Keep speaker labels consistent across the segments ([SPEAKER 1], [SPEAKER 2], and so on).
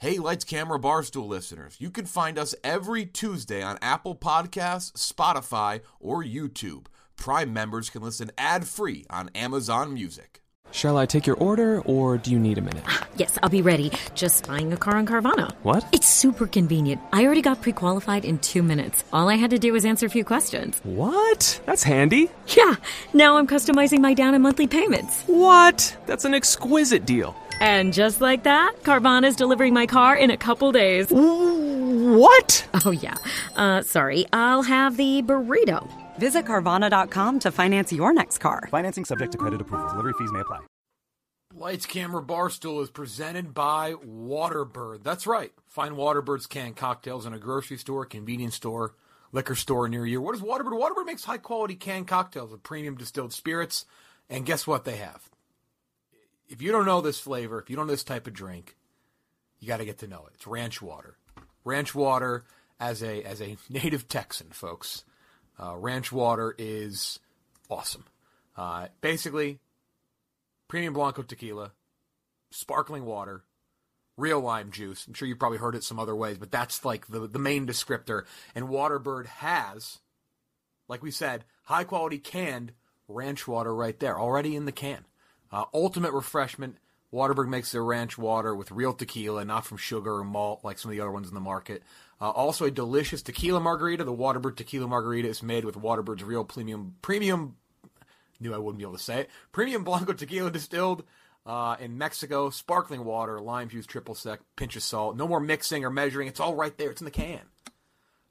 [SPEAKER 1] Hey, Lights Camera Barstool listeners, you can find us every Tuesday on Apple Podcasts, Spotify, or YouTube. Prime members can listen ad free on Amazon Music.
[SPEAKER 2] Shall I take your order or do you need a minute?
[SPEAKER 3] Ah, yes, I'll be ready. Just buying a car on Carvana.
[SPEAKER 2] What?
[SPEAKER 3] It's super convenient. I already got pre qualified in two minutes. All I had to do was answer a few questions.
[SPEAKER 2] What? That's handy.
[SPEAKER 3] Yeah, now I'm customizing my down and monthly payments.
[SPEAKER 2] What? That's an exquisite deal.
[SPEAKER 3] And just like that, Carvana's delivering my car in a couple days.
[SPEAKER 2] What?
[SPEAKER 3] Oh, yeah. Uh, sorry, I'll have the burrito.
[SPEAKER 4] Visit Carvana.com to finance your next car.
[SPEAKER 5] Financing subject to credit approval. Delivery fees may apply.
[SPEAKER 1] Lights Camera Barstool is presented by Waterbird. That's right. Find Waterbird's canned cocktails in a grocery store, convenience store, liquor store near you. What is Waterbird? Waterbird makes high quality canned cocktails with premium distilled spirits. And guess what they have? If you don't know this flavor, if you don't know this type of drink, you got to get to know it. It's ranch water. Ranch water as a as a native Texan, folks. Uh, ranch water is awesome. Uh, basically, premium blanco tequila, sparkling water, real lime juice. I'm sure you've probably heard it some other ways, but that's like the the main descriptor. And Waterbird has, like we said, high quality canned ranch water right there, already in the can. Uh, ultimate refreshment. Waterbird makes their ranch water with real tequila, not from sugar or malt like some of the other ones in the market. Uh, also, a delicious tequila margarita. The Waterbird tequila margarita is made with Waterbird's real premium premium. Knew I wouldn't be able to say it. Premium blanco tequila distilled uh, in Mexico. Sparkling water, lime juice, triple sec, pinch of salt. No more mixing or measuring. It's all right there. It's in the can.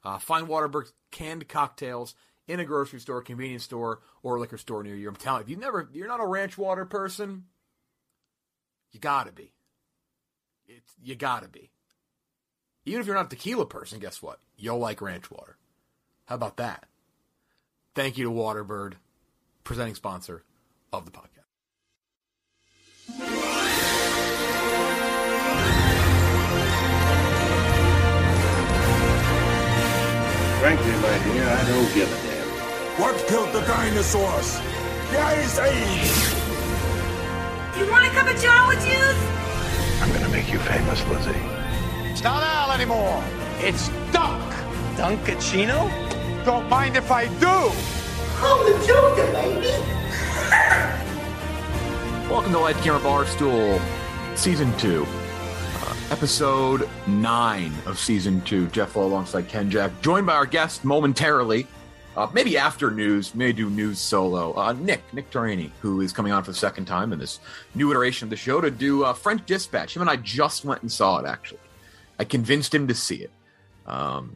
[SPEAKER 1] Uh, find Waterbird canned cocktails in a grocery store, convenience store, or liquor store near you. I'm telling you, if you never, you're not a ranch water person, you gotta be. It's you gotta be. Even if you're not a tequila person, guess what? You'll like ranch water. How about that? Thank you to Waterbird, presenting sponsor of the podcast.
[SPEAKER 6] Frankly, my dear, I don't give a damn.
[SPEAKER 7] What killed the dinosaurs? The Ice Age!
[SPEAKER 8] You want a cup of Java juice?
[SPEAKER 6] I'm gonna make you famous, Lizzie.
[SPEAKER 7] It's not Al anymore. It's Dunk.
[SPEAKER 9] Dunkachino?
[SPEAKER 7] Don't mind if I do.
[SPEAKER 8] I'm the Joker, baby.
[SPEAKER 1] Welcome to Light Camera Barstool, Season 2, uh, Episode 9 of Season 2. Jeff Lowe alongside Ken Jack, joined by our guest momentarily, uh, maybe after news, may do news solo, uh, Nick, Nick Turani, who is coming on for the second time in this new iteration of the show to do uh, French Dispatch. Him and I just went and saw it, actually. I convinced him to see it. Um,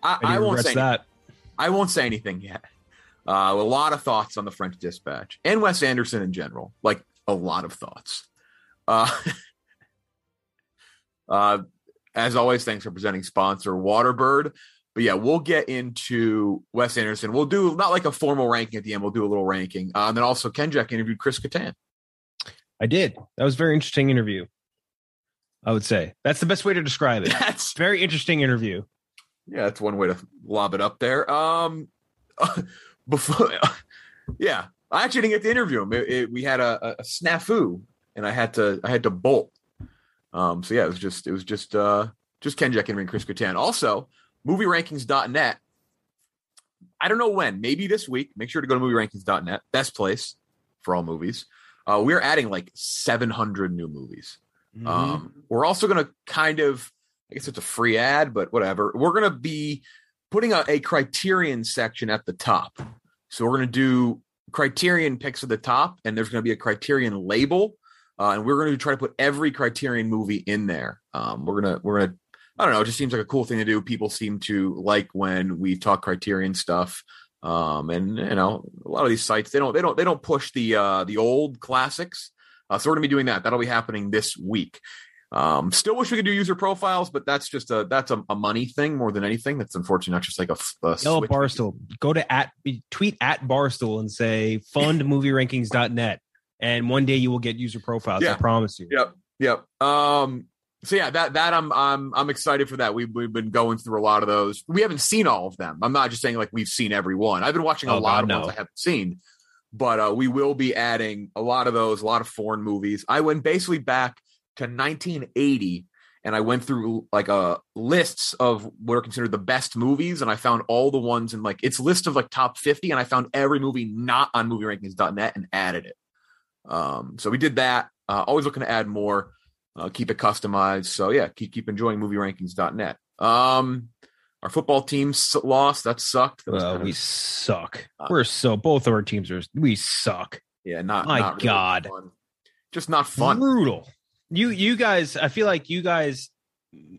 [SPEAKER 1] I, I won't say
[SPEAKER 2] that.
[SPEAKER 1] I won't say anything yet. Uh, a lot of thoughts on the French Dispatch and Wes Anderson in general, like a lot of thoughts. Uh, uh, as always, thanks for presenting sponsor Waterbird. But yeah, we'll get into Wes Anderson. We'll do not like a formal ranking at the end. We'll do a little ranking. Uh, and then also Ken Jack interviewed Chris Kattan.
[SPEAKER 10] I did. That was a very interesting interview. I would say that's the best way to describe it.
[SPEAKER 1] That's
[SPEAKER 10] very interesting interview.
[SPEAKER 1] Yeah, that's one way to lob it up there. Um, before, yeah, I actually didn't get to interview him. It, it, we had a, a snafu, and I had to I had to bolt. Um, so yeah, it was just it was just uh just Ken Jack interviewing Chris Kattan. Also, movierankings.net. I don't know when, maybe this week. Make sure to go to movierankings.net, best place for all movies. Uh, we're adding like 700 new movies.
[SPEAKER 10] Mm-hmm.
[SPEAKER 1] Um, we're also going to kind of, I guess it's a free ad, but whatever. We're going to be putting a, a criterion section at the top. So we're going to do criterion picks at the top, and there's going to be a criterion label. Uh, and we're going to try to put every criterion movie in there. Um, we're going to, we're going to, I don't know. It just seems like a cool thing to do. People seem to like when we talk criterion stuff. Um, and you know, a lot of these sites, they don't, they don't, they don't push the, uh, the old classics. Uh, so we're gonna be doing that. That'll be happening this week. Um, still wish we could do user profiles, but that's just a that's a, a money thing more than anything. That's unfortunately not just like a, a switch.
[SPEAKER 10] Barstool. Go to at tweet at Barstool and say fund movierankings.net. And one day you will get user profiles.
[SPEAKER 1] Yeah.
[SPEAKER 10] I promise you.
[SPEAKER 1] Yep, yep. Um, so yeah, that that I'm I'm I'm excited for that. We've we've been going through a lot of those. We haven't seen all of them. I'm not just saying like we've seen every one. I've been watching a
[SPEAKER 10] Oh,
[SPEAKER 1] lot
[SPEAKER 10] God,
[SPEAKER 1] of
[SPEAKER 10] no.
[SPEAKER 1] ones I haven't seen, but uh, we will be adding a lot of those, a lot of foreign movies. I went basically back to 1980 and I went through like uh lists of what are considered the best movies, and I found all the ones in like its list of like top fifty, and I found every movie not on movie MovieRankings.net and added it. Um, so we did that. Uh, always looking to add more, uh, keep it customized. So yeah, keep keep enjoying MovieRankings.net. Um, our football team lost. That sucked. That
[SPEAKER 10] Well,
[SPEAKER 1] kind of-
[SPEAKER 10] we suck.
[SPEAKER 1] Uh,
[SPEAKER 10] We're so both of our teams are we suck.
[SPEAKER 1] yeah, not
[SPEAKER 10] my
[SPEAKER 1] not really
[SPEAKER 10] God.
[SPEAKER 1] fun. just not fun.
[SPEAKER 10] Brutal. You you guys, I feel like you guys.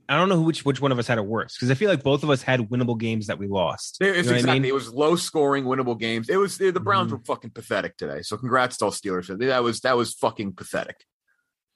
[SPEAKER 10] I don't know which which one of us had it worse because I feel like both of us had winnable games that we lost.
[SPEAKER 1] It-
[SPEAKER 10] You
[SPEAKER 1] It's
[SPEAKER 10] know what I
[SPEAKER 1] exactly.
[SPEAKER 10] mean?
[SPEAKER 1] It was low scoring, winnable games. It was the Browns
[SPEAKER 10] Mhm.
[SPEAKER 1] were fucking pathetic today. So congrats to all Steelers. That was that was fucking pathetic.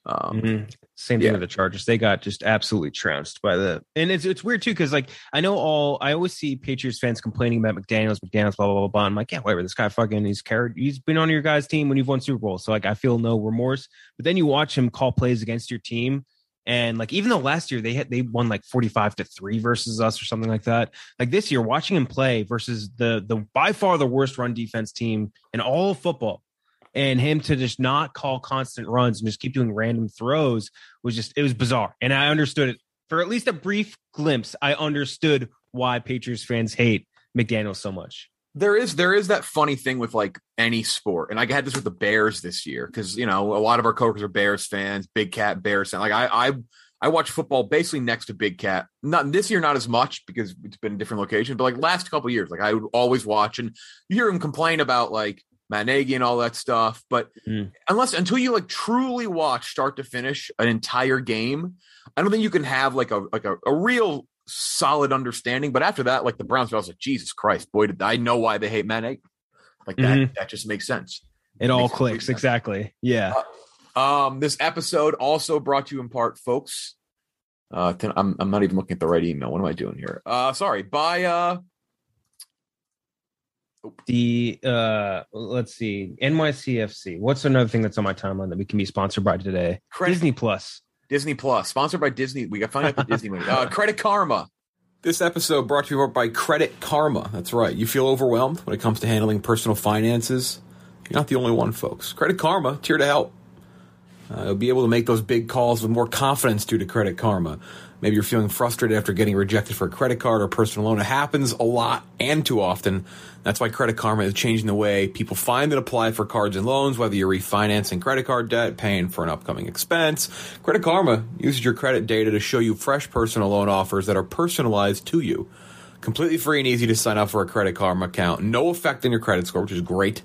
[SPEAKER 1] Um,
[SPEAKER 10] Mhm. Same thing
[SPEAKER 1] yeah.
[SPEAKER 10] with the Chargers. They got just absolutely trounced by the, and it's it's weird too because like I know all I always see Patriots fans complaining about McDaniel's, McDaniel's, blah blah blah blah. I'm like, yeah, whatever. This guy fucking he's carried. He's been on your guys' team when you've won Super Bowl, so like I feel no remorse. But then you watch him call plays against your team, and like even though last year they had they won like 45 to three versus us or something like that. Like this year, watching him play versus the the by far the worst run defense team in all of football and him to just not call constant runs and just keep doing random throws was just it was bizarre and i understood it for at least a brief glimpse i understood why patriots fans hate mcdaniel so much
[SPEAKER 1] there is there is that funny thing with like any sport, and I had this with the Bears this year because you know a lot of our coworkers are Bears fans, Big Cat Bears. Like I I I watch football basically next to Big Cat. Not this year, not as much because it's been a different location, but like last couple years, like I would always watch, and you hear him complain about like Matt Nagy and all that stuff. But
[SPEAKER 10] Mm.
[SPEAKER 1] unless until you like truly watch start to finish an entire game, I don't think you can have like a like a, a real solid understanding. But after that, like the Browns, I was like, Jesus Christ, boy, did I know why they hate Matt Nagy. Like that,
[SPEAKER 10] Mhm.
[SPEAKER 1] that just makes sense.
[SPEAKER 10] it all clicks exactly yeah
[SPEAKER 1] Um, this episode also brought to you in part, folks. Uh, I'm I'm not even looking at the right email. What am I doing here? Uh, sorry. By uh,
[SPEAKER 10] the uh let's see nycfc what's another thing that's on my timeline that we can be sponsored by today
[SPEAKER 1] Credit-
[SPEAKER 10] disney plus
[SPEAKER 1] Disney Plus, sponsored by Disney. We got find out the Disney movie. Uh, Credit Karma. This episode brought to you by Credit Karma. That's right. You feel overwhelmed when it comes to handling personal finances? You're not the only one, folks. Credit Karma, it's here to help. Uh, you'll be able to make those big calls with more confidence due to Credit Karma. Maybe you're feeling frustrated after getting rejected for a credit card or personal loan. It happens a lot and too often. That's why Credit Karma is changing the way people find and apply for cards and loans, whether you're refinancing credit card debt, paying for an upcoming expense. Credit Karma uses your credit data to show you fresh personal loan offers that are personalized to you. Completely free and easy to sign up for a Credit Karma account. No effect on your credit score, which is great.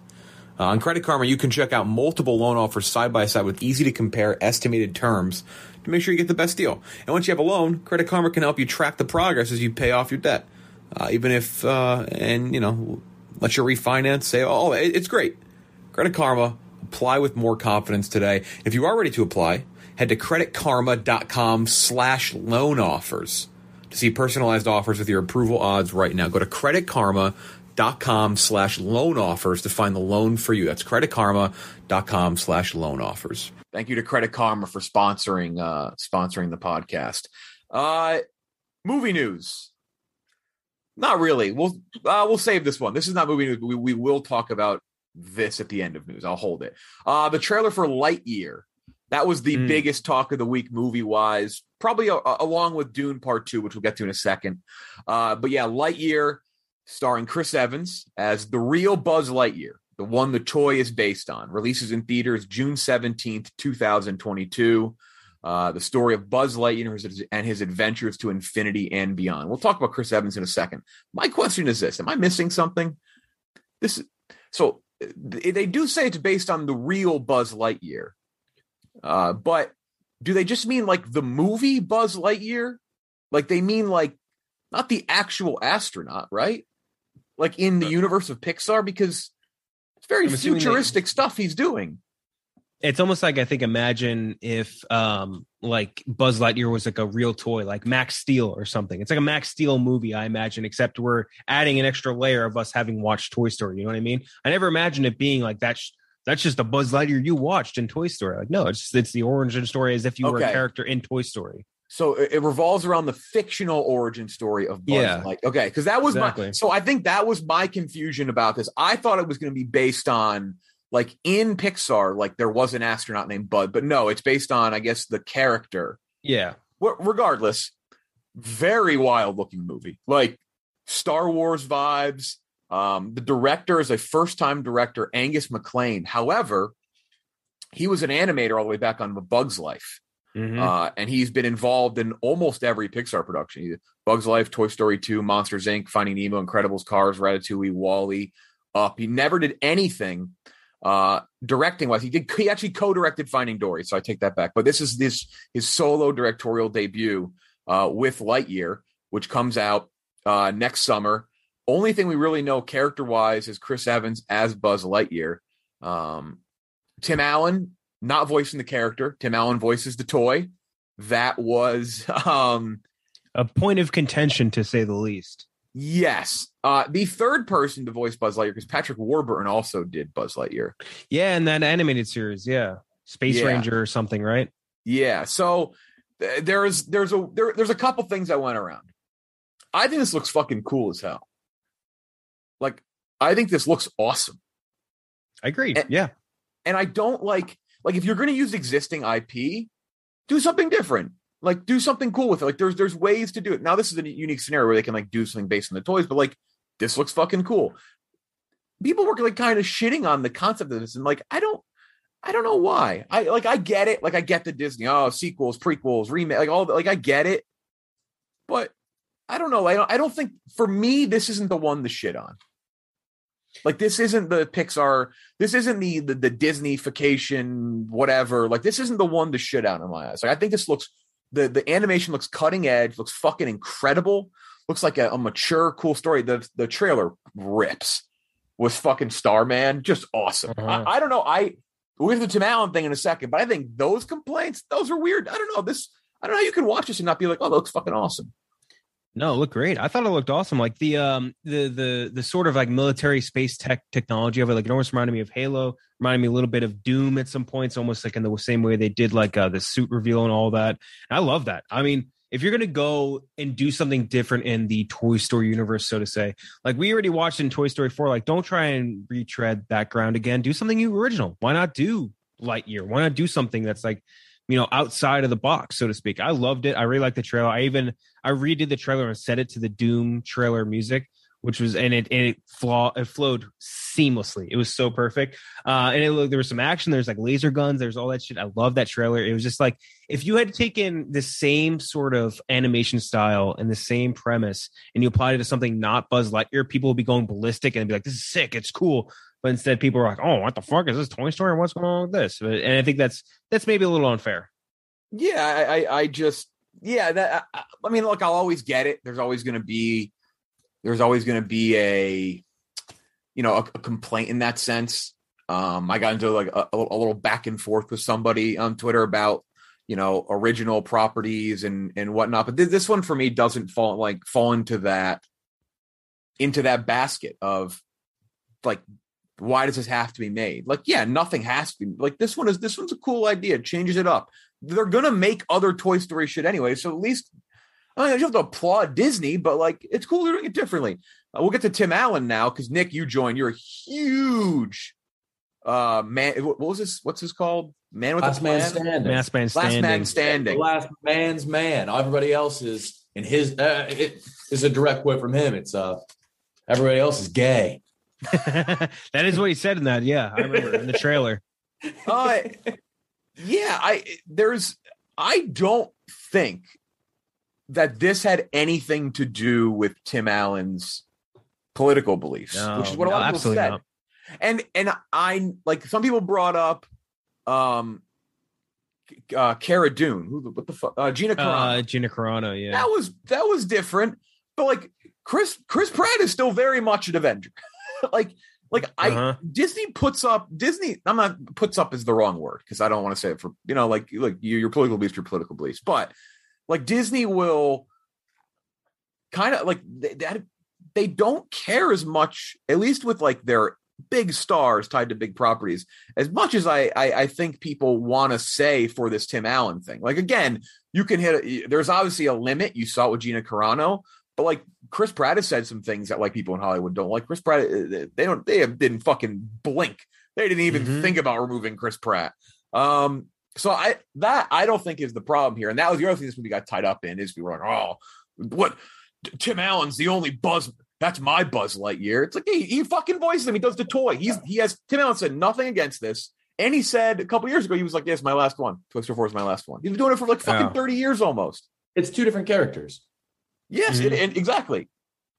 [SPEAKER 1] Uh, on Credit Karma, you can check out multiple loan offers side by side with easy to compare estimated terms to make sure you get the best deal. And once you have a loan, Credit Karma can help you track the progress as you pay off your debt. Uh, even if, uh, and you know, let you refinance, say, oh, it's great. Credit Karma, apply with more confidence today. If you are ready to apply, head to creditkarma.com slash loan offers to see personalized offers with your approval odds right now. Go to creditkarma.com slash loan offers to find the loan for you. That's creditkarma.com slash loan offers. Thank you to Credit Karma for sponsoring uh sponsoring the podcast. Uh movie news. Not really. We'll uh, we'll save this one. This is not movie news, but we, we will talk about this at the end of news. I'll hold it. Uh the trailer for Lightyear. That was the
[SPEAKER 10] Mm.
[SPEAKER 1] biggest talk of the week movie wise, probably uh, along with Dune Part 2, which we'll get to in a second. Uh but yeah, Lightyear starring Chris Evans as the real Buzz Lightyear, the one the toy is based on. Releases in theaters June 17th, 2022. Uh, the story of Buzz Lightyear and his adventures to infinity and beyond. We'll talk about Chris Evans in a second. My question is this: Am I missing something? This so they do say it's based on the real Buzz Lightyear, uh, but do they just mean like the movie Buzz Lightyear? Like they mean like not the actual astronaut, right? Like in the universe of Pixar, because very
[SPEAKER 10] I'm assuming they-
[SPEAKER 1] futuristic stuff he's doing.
[SPEAKER 10] it's almost like I think imagine if um like Buzz Lightyear was like a real toy, like Max Steel or something. It's like a Max Steel movie, I imagine, except we're adding an extra layer of us having watched Toy Story. You know what I mean? I never imagined it being like that's that's just a Buzz Lightyear you watched in Toy Story. Like, no, it's it's the origin story as if you were a character in Toy Story.
[SPEAKER 1] So it, revolves around the fictional origin story of Buzz
[SPEAKER 10] Yeah.
[SPEAKER 1] Light. Okay, because that was my so I think that was my confusion about this. I thought it was going to be based on like in Pixar, like there was an astronaut named Bud, but no, it's based on I guess the character.
[SPEAKER 10] Yeah.
[SPEAKER 1] Well, regardless, very wild looking movie. Like Star Wars vibes. Um, the director is a first time director, Angus MacLane. However, he was an animator all the way back on The Bug's Life.
[SPEAKER 10] Mhm.
[SPEAKER 1] Uh, and he's been involved in almost every Pixar production. Bugs Life, Toy Story 2, Monsters Inc., Finding Nemo, Incredibles, Cars, Ratatouille, WALL-E, Up. He never did anything uh, directing wise. He did. He actually co-directed Finding Dory, so I take that back. But this is this his solo directorial debut uh, with Lightyear, which comes out uh, next summer. Only thing we really know character wise is Chris Evans as Buzz Lightyear. Um, Tim Allen not voicing the character. Tim Allen voices the toy. That was um
[SPEAKER 10] a point of contention to say the least.
[SPEAKER 1] yes. Uh the third person to voice Buzz Lightyear because Patrick Warburton also did Buzz Lightyear.
[SPEAKER 10] Yeah, and that animated series, yeah, Space
[SPEAKER 1] Yeah.
[SPEAKER 10] Ranger or something, right?
[SPEAKER 1] Yeah. So th- there's there's a there, there's a couple things that went around. I think this looks fucking cool as hell. Like I think this looks awesome.
[SPEAKER 10] I agree.
[SPEAKER 1] And-
[SPEAKER 10] yeah,
[SPEAKER 1] and I don't like like if you're going to use existing IP, do something different. Like do something cool with it. Like there's there's ways to do it. Now this is a unique scenario where they can like do something based on the toys, but like this looks fucking cool. People were like kind of shitting on the concept of this, and like I don't, I don't know why. I like I get it. Like I get the Disney, oh sequels, prequels, remake, like all the- like I get it, but I don't know. I don't. I don't think for me this isn't the one to shit on. Like this isn't the Pixar this isn't the the, the Disneyfication whatever. Like this isn't the one to shit out in my eyes. Like I think this looks the the animation looks cutting edge, looks fucking incredible. Looks like a, a mature, cool story. The the trailer rips with fucking Starman, just awesome.
[SPEAKER 10] Uh-huh.
[SPEAKER 1] I, I don't know. I we'll get to the Tim Allen thing in a second, but I think those complaints, those are weird. I don't know. This I don't know how you can watch this and not be like, oh, that looks fucking awesome.
[SPEAKER 10] No, it looked great. I thought it looked awesome. Like the um the the the sort of like military space tech technology of it, like it almost reminded me of Halo. Reminded me a little bit of Doom at some points, almost like in the same way they did like uh, the suit reveal and all that. And I love that. I mean, if you're gonna go and do something different in the Toy Story universe, so to say, like we already watched in Toy Story 4, like don't try and retread that ground again. Do something new original. Why not do Lightyear? Why not do something that's like, you know, outside of the box, so to speak? I loved it. I really liked the trailer. I even I redid the trailer and set it to the Doom trailer music, which was and it and it flaw it flowed seamlessly. It was so perfect. Uh and it looked there was some action, there's like laser guns, there's all that shit. I love that trailer. It was just like if you had taken the same sort of animation style and the same premise and you applied it to something not Buzz Lightyear, people would be going ballistic and be like, This is sick, it's cool. But instead people are like, Oh, what the fuck is this Toy Story? And what's going on with this? And I think that's that's maybe a little unfair.
[SPEAKER 1] Yeah, I, I, I just, yeah, that, I, I mean, look, I'll always get it. There's always going to be, there's always going to be a, you know, a, a complaint in that sense. Um, I got into like a, a little back and forth with somebody on Twitter about, you know, original properties and and whatnot. But th- this one for me doesn't fall like fall into that, into that basket of, like, why does this have to be made? Like, yeah, nothing has to be like this one is this one's a cool idea. It changes it up they're gonna make other Toy Story shit anyway. So at least I mean, you have to applaud Disney, but like it's cool they're doing it differently. Uh, we'll get to Tim Allen now because Nick, you joined. You're a huge uh man. What was this? What's this called? Man with
[SPEAKER 11] Last
[SPEAKER 1] a
[SPEAKER 11] man standing.
[SPEAKER 10] Last man standing.
[SPEAKER 1] Last
[SPEAKER 10] standing.
[SPEAKER 1] man
[SPEAKER 11] The
[SPEAKER 1] standing.
[SPEAKER 11] last man's man. Everybody else is in his. Uh, it is a direct quote from him. It's uh, everybody else is gay.
[SPEAKER 10] that is what he said in that. Yeah, I remember in the trailer.
[SPEAKER 1] Uh, yeah, I there's I don't think that this had anything to do with Tim Allen's political beliefs,
[SPEAKER 10] No,
[SPEAKER 1] which is what a lot of people said.
[SPEAKER 10] not.
[SPEAKER 1] And and I like some people brought up um uh Cara Dune. Who the- what the fuck? Uh, Gina Carano.
[SPEAKER 10] Uh, Gina Carano, yeah.
[SPEAKER 1] that was that was different, but like Chris Chris Pratt is still very much an Avenger. like like I
[SPEAKER 10] Uh-huh.
[SPEAKER 1] Disney puts up Disney. I'm not puts up is the wrong word because I don't want to say it for you know like like you, your political beliefs, your political beliefs, but like Disney will kind of like they, that they don't care as much, at least with like their big stars tied to big properties, as much as I I, I think people want to say for this Tim Allen thing. Like again, you can hit. A, there's obviously a limit. You saw it with Gina Carano, but like Chris Pratt has said some things that like people in Hollywood don't like. Chris Pratt, uh, they don't, they didn't fucking blink. They didn't even
[SPEAKER 10] Mhm.
[SPEAKER 1] think about removing Chris Pratt. Um, So I that I don't think is the problem here, and that was the other thing this movie got tied up in is we were like, oh, what Tim Allen's the only Buzz. That's my Buzz Lightyear. It's like he, he fucking voices him. He does the toy. He's he has Tim Allen said nothing against this, and he said a couple years ago he was like, "Yes, my last one. Toy Story Four is my last one." He's been doing it for like fucking
[SPEAKER 10] Yeah.
[SPEAKER 1] thirty years almost.
[SPEAKER 11] It's two different characters.
[SPEAKER 1] Yes, and, mm-hmm. and exactly.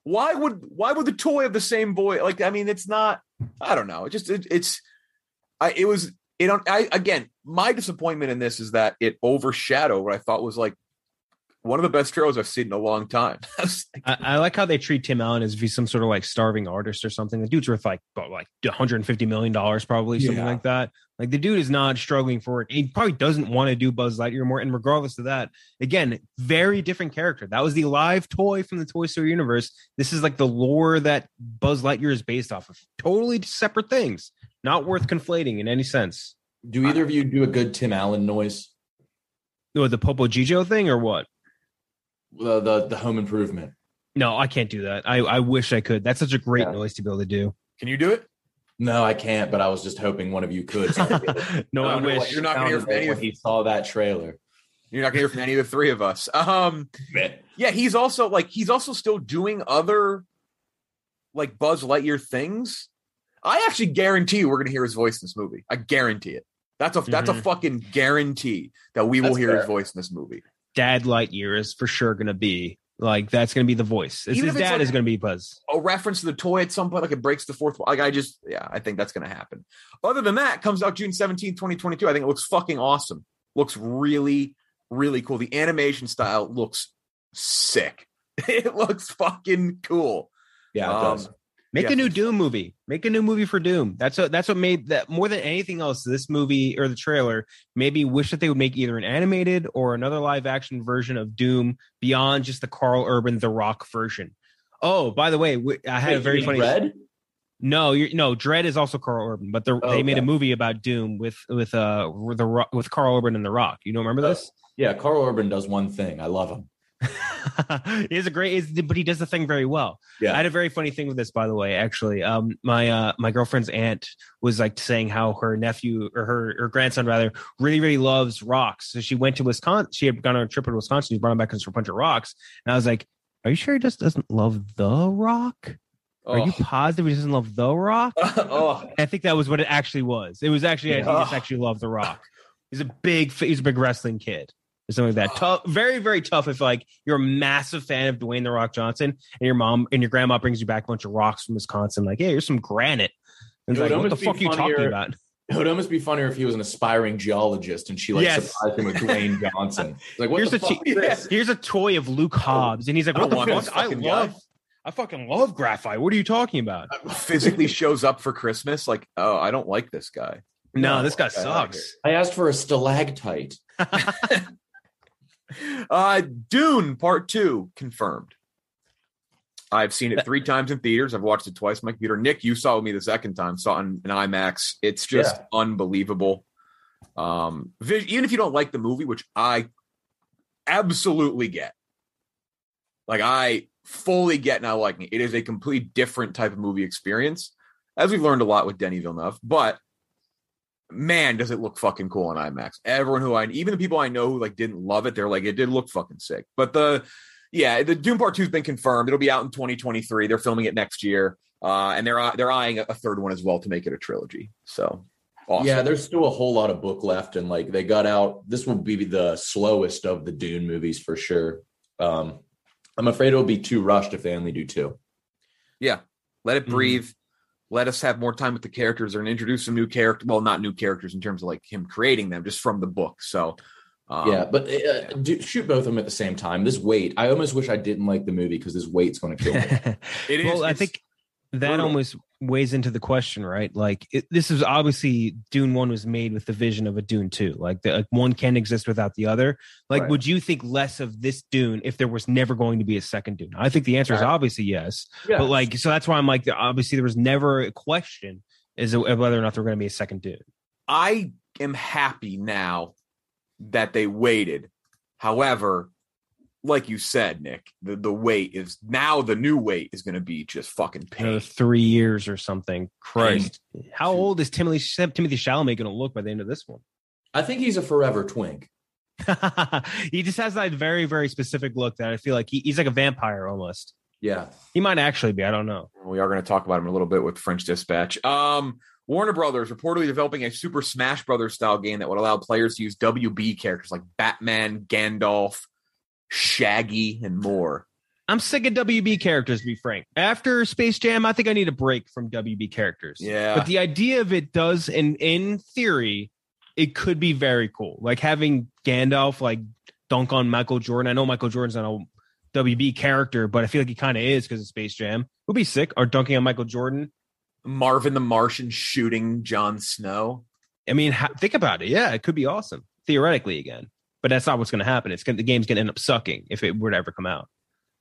[SPEAKER 1] Why would why would the toy have the same voice? Like, I mean, it's not. I don't know. It just it, it's. I it was it. I again, my disappointment in this is that it overshadowed what I thought was like one of the best trailers I've seen in a long time. I like,
[SPEAKER 10] I, I like how they treat Tim Allen as if he's some sort of like starving artist or something. The dude's worth like about like 150 million dollars, probably something
[SPEAKER 1] Yeah.
[SPEAKER 10] like that. Like the dude is not struggling for it. He probably doesn't want to do Buzz Lightyear more. And regardless of that, again, very different character. That was the live toy from the Toy Story universe. This is like the lore that Buzz Lightyear is based off of. Totally separate things. Not worth conflating in any sense.
[SPEAKER 11] Do either of you do a good Tim Allen noise?
[SPEAKER 10] What, the Popo Gijo thing or what?
[SPEAKER 11] The the, the Home Improvement.
[SPEAKER 10] No, I can't do that. I, I wish I could. That's such a great
[SPEAKER 11] Yeah.
[SPEAKER 10] noise to be able to do.
[SPEAKER 1] Can you do it?
[SPEAKER 11] No, I can't. But I was just hoping one of you could. So I could get it.
[SPEAKER 10] no, I
[SPEAKER 1] No, no,
[SPEAKER 10] wish.
[SPEAKER 1] you're not gonna hear from any
[SPEAKER 11] when
[SPEAKER 1] of
[SPEAKER 11] he saw that trailer.
[SPEAKER 1] You're not gonna hear from any of the three of us. Um, yeah, he's also like he's also still doing other like Buzz Lightyear things. I actually guarantee you we're gonna hear his voice in this movie. I guarantee it. That's a that's a
[SPEAKER 10] Mhm.
[SPEAKER 1] fucking guarantee that we will
[SPEAKER 11] That's
[SPEAKER 1] hear his voice in this movie.
[SPEAKER 10] Dad Lightyear is for sure going to be like that's going to be the voice. It's his dad
[SPEAKER 1] like-
[SPEAKER 10] is going to be Buzz.
[SPEAKER 1] A reference to the toy at some point, like it breaks the fourth. wall. Like I just, yeah, I think that's gonna happen. Other than that, comes out June 17th, 2022. I think it looks fucking awesome. Looks really, really cool. The animation style looks sick. It looks fucking cool.
[SPEAKER 11] Yeah, it
[SPEAKER 1] Um,
[SPEAKER 11] does.
[SPEAKER 10] Make
[SPEAKER 1] Yeah.
[SPEAKER 10] a new Doom movie. Make a new movie for Doom. That's what that's what made that more than anything else. This movie or the trailer maybe wish that they would make either an animated or another live action version of Doom beyond just the Karl Urban The Rock version. Oh, by the way, I had
[SPEAKER 11] Wait,
[SPEAKER 10] a very funny.
[SPEAKER 11] Red?
[SPEAKER 10] No, you're, no, Dredd is also Karl Urban, but the,
[SPEAKER 11] Oh,
[SPEAKER 10] they made a movie about Doom with with uh with the Rock, with Karl Urban and The Rock. You don't remember this?
[SPEAKER 11] Yeah, Karl Urban does one thing. I love him.
[SPEAKER 10] he is a great, he's- but he does the thing very well.
[SPEAKER 11] Yeah.
[SPEAKER 10] I had a very funny thing with this, by the way. Actually, um, my uh, my girlfriend's aunt was like saying how her nephew or her her grandson rather really really loves rocks. So she went to Wisconsin. She had gone on a trip to Wisconsin. She brought him back for a bunch of rocks, and I was like, "Are you sure he just doesn't love the rock? Are you positive he doesn't love the rock?"
[SPEAKER 1] oh,
[SPEAKER 10] I think that was what it actually was. It was actually he just actually loved the rock. He's a big he's a big wrestling kid. Or something like that. Tough, very, very tough if like you're a massive fan of Dwayne the Rock Johnson and your mom and your grandma brings you back a bunch of rocks from Wisconsin, like, hey, here's some granite. And
[SPEAKER 11] It
[SPEAKER 10] it's like, what the fuck are you talking about?
[SPEAKER 11] It would almost be funnier if he was an aspiring geologist and she like
[SPEAKER 10] Yes.
[SPEAKER 11] surprised him with Dwayne Johnson. Like, what
[SPEAKER 10] here's
[SPEAKER 11] the
[SPEAKER 10] a
[SPEAKER 11] fuck
[SPEAKER 10] t-
[SPEAKER 11] is this?
[SPEAKER 10] here's a toy of Luke oh, Hobbs, and he's like,
[SPEAKER 1] I
[SPEAKER 10] what
[SPEAKER 1] don't
[SPEAKER 10] the fuck? I love,
[SPEAKER 1] guy.
[SPEAKER 10] I fucking love graphite. What are you talking about?
[SPEAKER 1] Uh, physically shows up for Christmas. Like, oh, I don't like this guy.
[SPEAKER 10] No,
[SPEAKER 1] No,
[SPEAKER 10] this guy
[SPEAKER 1] get out of
[SPEAKER 10] sucks.
[SPEAKER 11] I asked for a stalactite.
[SPEAKER 1] Uh, Dune Part Two confirmed. I've seen it three times in theaters. I've watched it twice on my computer. Nick, you saw me the second time. Saw it in, in IMAX. It's just
[SPEAKER 11] Yeah.
[SPEAKER 1] unbelievable. Um, even if you don't like the movie, which I absolutely get, like I fully get now liking it. It is a completely different type of movie experience, as we've learned a lot with Denis Villeneuve. But man, does it look fucking cool on IMAX. Everyone who I even the people I know who like didn't love it, they're like, it did look fucking sick. But the yeah, the Dune Part Two's been confirmed. It'll be out in 2023. They're filming it next year. Uh, and they're they're eyeing a, third one as well to make it a trilogy. So awesome.
[SPEAKER 11] Yeah, there's still a whole lot of book left, and like they got out. This will be the slowest of the Dune movies for sure. Um, I'm afraid it'll be too rushed if they only do two.
[SPEAKER 1] yeah. Let it
[SPEAKER 10] Mhm.
[SPEAKER 1] breathe. Let us have more time with the characters. They're introduce some new character. Well, not new characters in terms of like him creating them, just from the book. So um,
[SPEAKER 11] yeah, but uh, do, shoot both of them at the same time. This weight, I almost wish I didn't like the movie because this weight's going to kill me.
[SPEAKER 1] It is-
[SPEAKER 10] well, I think that
[SPEAKER 1] brutal.
[SPEAKER 10] almost weighs into the question, right? Like it, this is obviously Dune One was made with the vision of a Dune Two. Like, the, like one can't exist without the other. Like,
[SPEAKER 11] Right.
[SPEAKER 10] would you think less of this Dune if there was never going to be a second Dune? I think the answer is obviously yes.
[SPEAKER 11] Yeah.
[SPEAKER 10] But like, so that's why I'm like, obviously there was never a question is of whether or not there were going to be a second Dune.
[SPEAKER 1] I am happy now that they waited. However, like you said, Nick, the, the wait is now the new wait is going to be just fucking
[SPEAKER 10] Another
[SPEAKER 1] pain.
[SPEAKER 10] three years or something. Christ, how old is Timothée Timothée Chalamet going to look by the end of this one?
[SPEAKER 11] I think he's a forever twink.
[SPEAKER 10] he just has that very, very specific look that I feel like he, he's like a vampire almost.
[SPEAKER 11] Yeah.
[SPEAKER 10] He might actually be. I don't know.
[SPEAKER 1] We are going to talk about him a little bit with French Dispatch. Um, Warner Brothers reportedly developing a Super Smash Brothers style game that would allow players to use WB characters like Batman, Gandalf, Shaggy, and more.
[SPEAKER 10] I'm sick of WB characters, to be frank. After Space Jam, I think I need a break from WB characters.
[SPEAKER 1] Yeah.
[SPEAKER 10] But the idea of it does, and in theory, it could be very cool. Like having Gandalf like dunk on Michael Jordan. I know Michael Jordan's not a WB character, but I feel like he kind of is because of Space Jam. Would be sick. Or dunking on Michael Jordan.
[SPEAKER 1] Marvin the Martian shooting Jon Snow.
[SPEAKER 10] I mean, think about it. Yeah, it could be awesome theoretically again, but that's not what's going to happen. It's gonna, the game's going to end up sucking if it were to ever come out.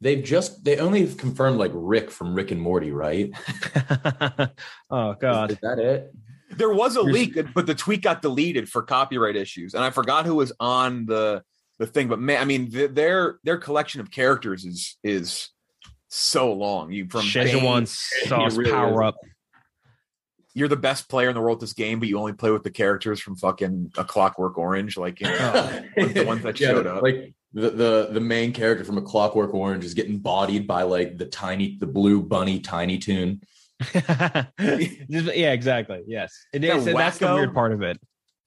[SPEAKER 11] They've just they only have confirmed like Rick from Rick and Morty, right?
[SPEAKER 10] oh God,
[SPEAKER 11] is, is that it?
[SPEAKER 1] There was a leak, but the tweet got deleted for copyright issues, and I forgot who was on the the thing. But man, I mean, th- their their collection of characters is is so long. You from
[SPEAKER 10] Szechuan sauce
[SPEAKER 1] really
[SPEAKER 10] power
[SPEAKER 1] is.
[SPEAKER 10] up.
[SPEAKER 1] You're the best player in the world at this game, but you only play with the characters from fucking A Clockwork Orange, like you know, the ones that
[SPEAKER 11] Yeah,
[SPEAKER 1] showed up.
[SPEAKER 11] Like the, the the main character from a Clockwork Orange is getting bodied by like the tiny the blue bunny Tiny
[SPEAKER 10] Tune. Yeah, exactly. Yes, it
[SPEAKER 1] That
[SPEAKER 10] is. that's the weird part of it.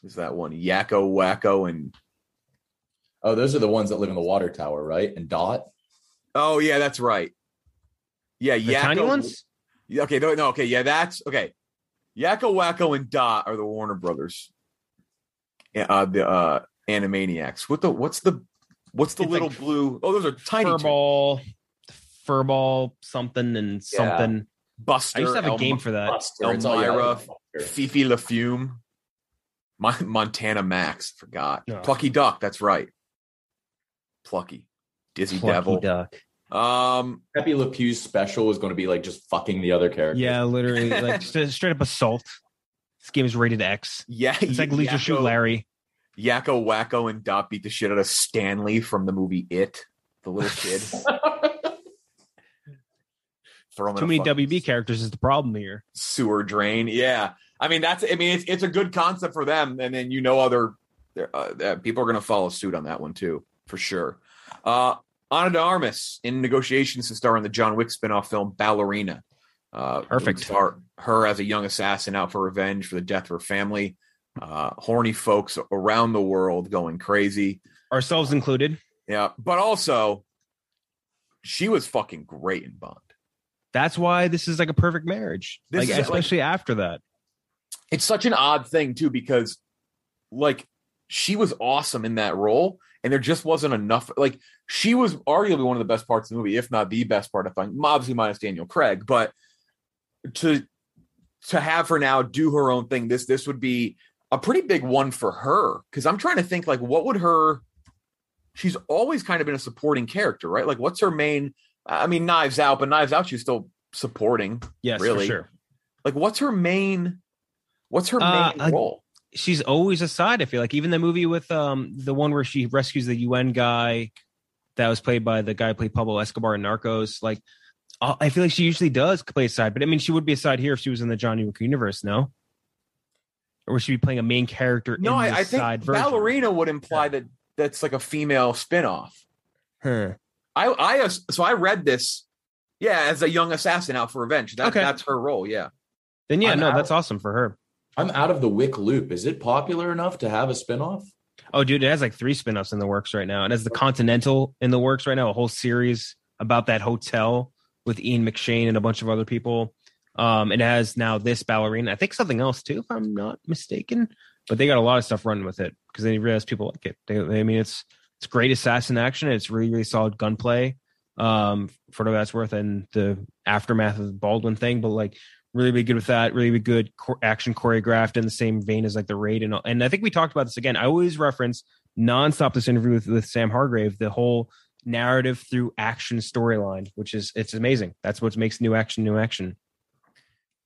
[SPEAKER 1] Is that one Yakko Wakko and
[SPEAKER 11] Oh, those are the ones that live in the water tower, right? And Dot.
[SPEAKER 1] oh yeah, that's right. Yeah,
[SPEAKER 10] The
[SPEAKER 1] Yakko,
[SPEAKER 10] tiny ones.
[SPEAKER 1] Yeah, Okay, no, no, okay, yeah, that's okay. Yakko Wakko and Dot are the Warner Brothers. Uh, the uh, Animaniacs. What the? What's the? What's the
[SPEAKER 10] It's
[SPEAKER 1] little
[SPEAKER 10] like
[SPEAKER 1] blue? Oh, those are tiny. Toons.
[SPEAKER 10] Furball, furball, something and
[SPEAKER 11] Yeah.
[SPEAKER 10] something.
[SPEAKER 1] Buster.
[SPEAKER 10] I used to have a
[SPEAKER 1] El-
[SPEAKER 10] game for that.
[SPEAKER 11] Buster, it's all- yeah, Elmyra,
[SPEAKER 1] Fifi LaFume, Mon- Montana Max. Forgot.
[SPEAKER 10] No.
[SPEAKER 1] Plucky Duck. That's right. Plucky. Dizzy
[SPEAKER 10] Plucky
[SPEAKER 1] Devil.
[SPEAKER 10] duck.
[SPEAKER 1] Um.
[SPEAKER 11] Pepe Le Pew's special is going to be like just fucking the other character.
[SPEAKER 10] Yeah, literally, like just straight up assault. This game is rated X.
[SPEAKER 1] Yeah.
[SPEAKER 10] It's like Leisure Shoot
[SPEAKER 1] Yakko-
[SPEAKER 10] Larry.
[SPEAKER 1] Yakko Wakko and Dot beat the shit out of Stanley from the movie It. The little kid. Throw
[SPEAKER 10] Too many WB characters is the problem here.
[SPEAKER 1] sewer drain. Yeah, I mean that's. I mean it's it's a good concept for them, and then you know other uh, uh, people are going to follow suit on that one too, for sure. Uh, Ana de Armas in negotiations to star in the John Wick spinoff film Ballerina. Uh,
[SPEAKER 10] Perfect.
[SPEAKER 1] Star her as a young assassin out for revenge for the death of her family. Uh, horny folks around the world going crazy.
[SPEAKER 10] Ourselves included.
[SPEAKER 1] Yeah, but also she was fucking great in Bond.
[SPEAKER 10] That's why this is like a perfect marriage.
[SPEAKER 1] This
[SPEAKER 10] like
[SPEAKER 1] is, like-
[SPEAKER 10] especially after that.
[SPEAKER 1] it's such an odd thing too because like she was awesome in that role and there just wasn't enough like she was arguably one of the best parts of the movie if not the best part of thing obviously minus daniel craig but to to have her now do her own thing this this would be a pretty big one for her because i'm trying to think like what would her she's always kind of been a supporting character right? Like what's her main i mean knives out but knives out she's still supporting
[SPEAKER 10] Yes,
[SPEAKER 1] really.
[SPEAKER 10] for sure.
[SPEAKER 1] like what's her main what's her
[SPEAKER 10] Uh,
[SPEAKER 1] main
[SPEAKER 10] I-
[SPEAKER 1] role
[SPEAKER 10] She's always a side. I feel like even the movie with um the one where she rescues the UN guy that was played by the guy who played Pablo Escobar in Narcos. Like uh, I feel like she usually does play a side, but I mean she would be a side here if she was in the Johnny Wick universe. No, or would she be playing a main character?
[SPEAKER 1] no
[SPEAKER 10] in
[SPEAKER 1] I, I think
[SPEAKER 10] side version?
[SPEAKER 1] ballerina would imply that that's like a female spin-off
[SPEAKER 10] Huh.
[SPEAKER 1] i i so i read this yeah as a young assassin out for revenge that,
[SPEAKER 10] Okay.
[SPEAKER 1] that's her role yeah
[SPEAKER 10] Then yeah,
[SPEAKER 11] I'm
[SPEAKER 10] no,
[SPEAKER 11] out.
[SPEAKER 10] that's awesome for her.
[SPEAKER 11] I'm out of the Wick loop. Is it popular enough to have a spinoff?
[SPEAKER 10] Oh, dude, it has like three spin-offs in the works right now. It has the Continental in the works right now, a whole series about that hotel with Ian McShane and a bunch of other people. Um, it has now this ballerina. I think something else too, if I'm not mistaken. But they got a lot of stuff running with it because they realize people like it. They, they I mean, it's it's great assassin action. It's really really solid gunplay. Um, for what that's worth, and the aftermath of the Baldwin thing, but like really be good with that. Really be good action choreographed in the same vein as like the raid and all. and I think we talked about this again. I always reference nonstop this interview with, with Sam Hargrave, the whole narrative through action storyline, which is it's amazing. That's what makes new action new action.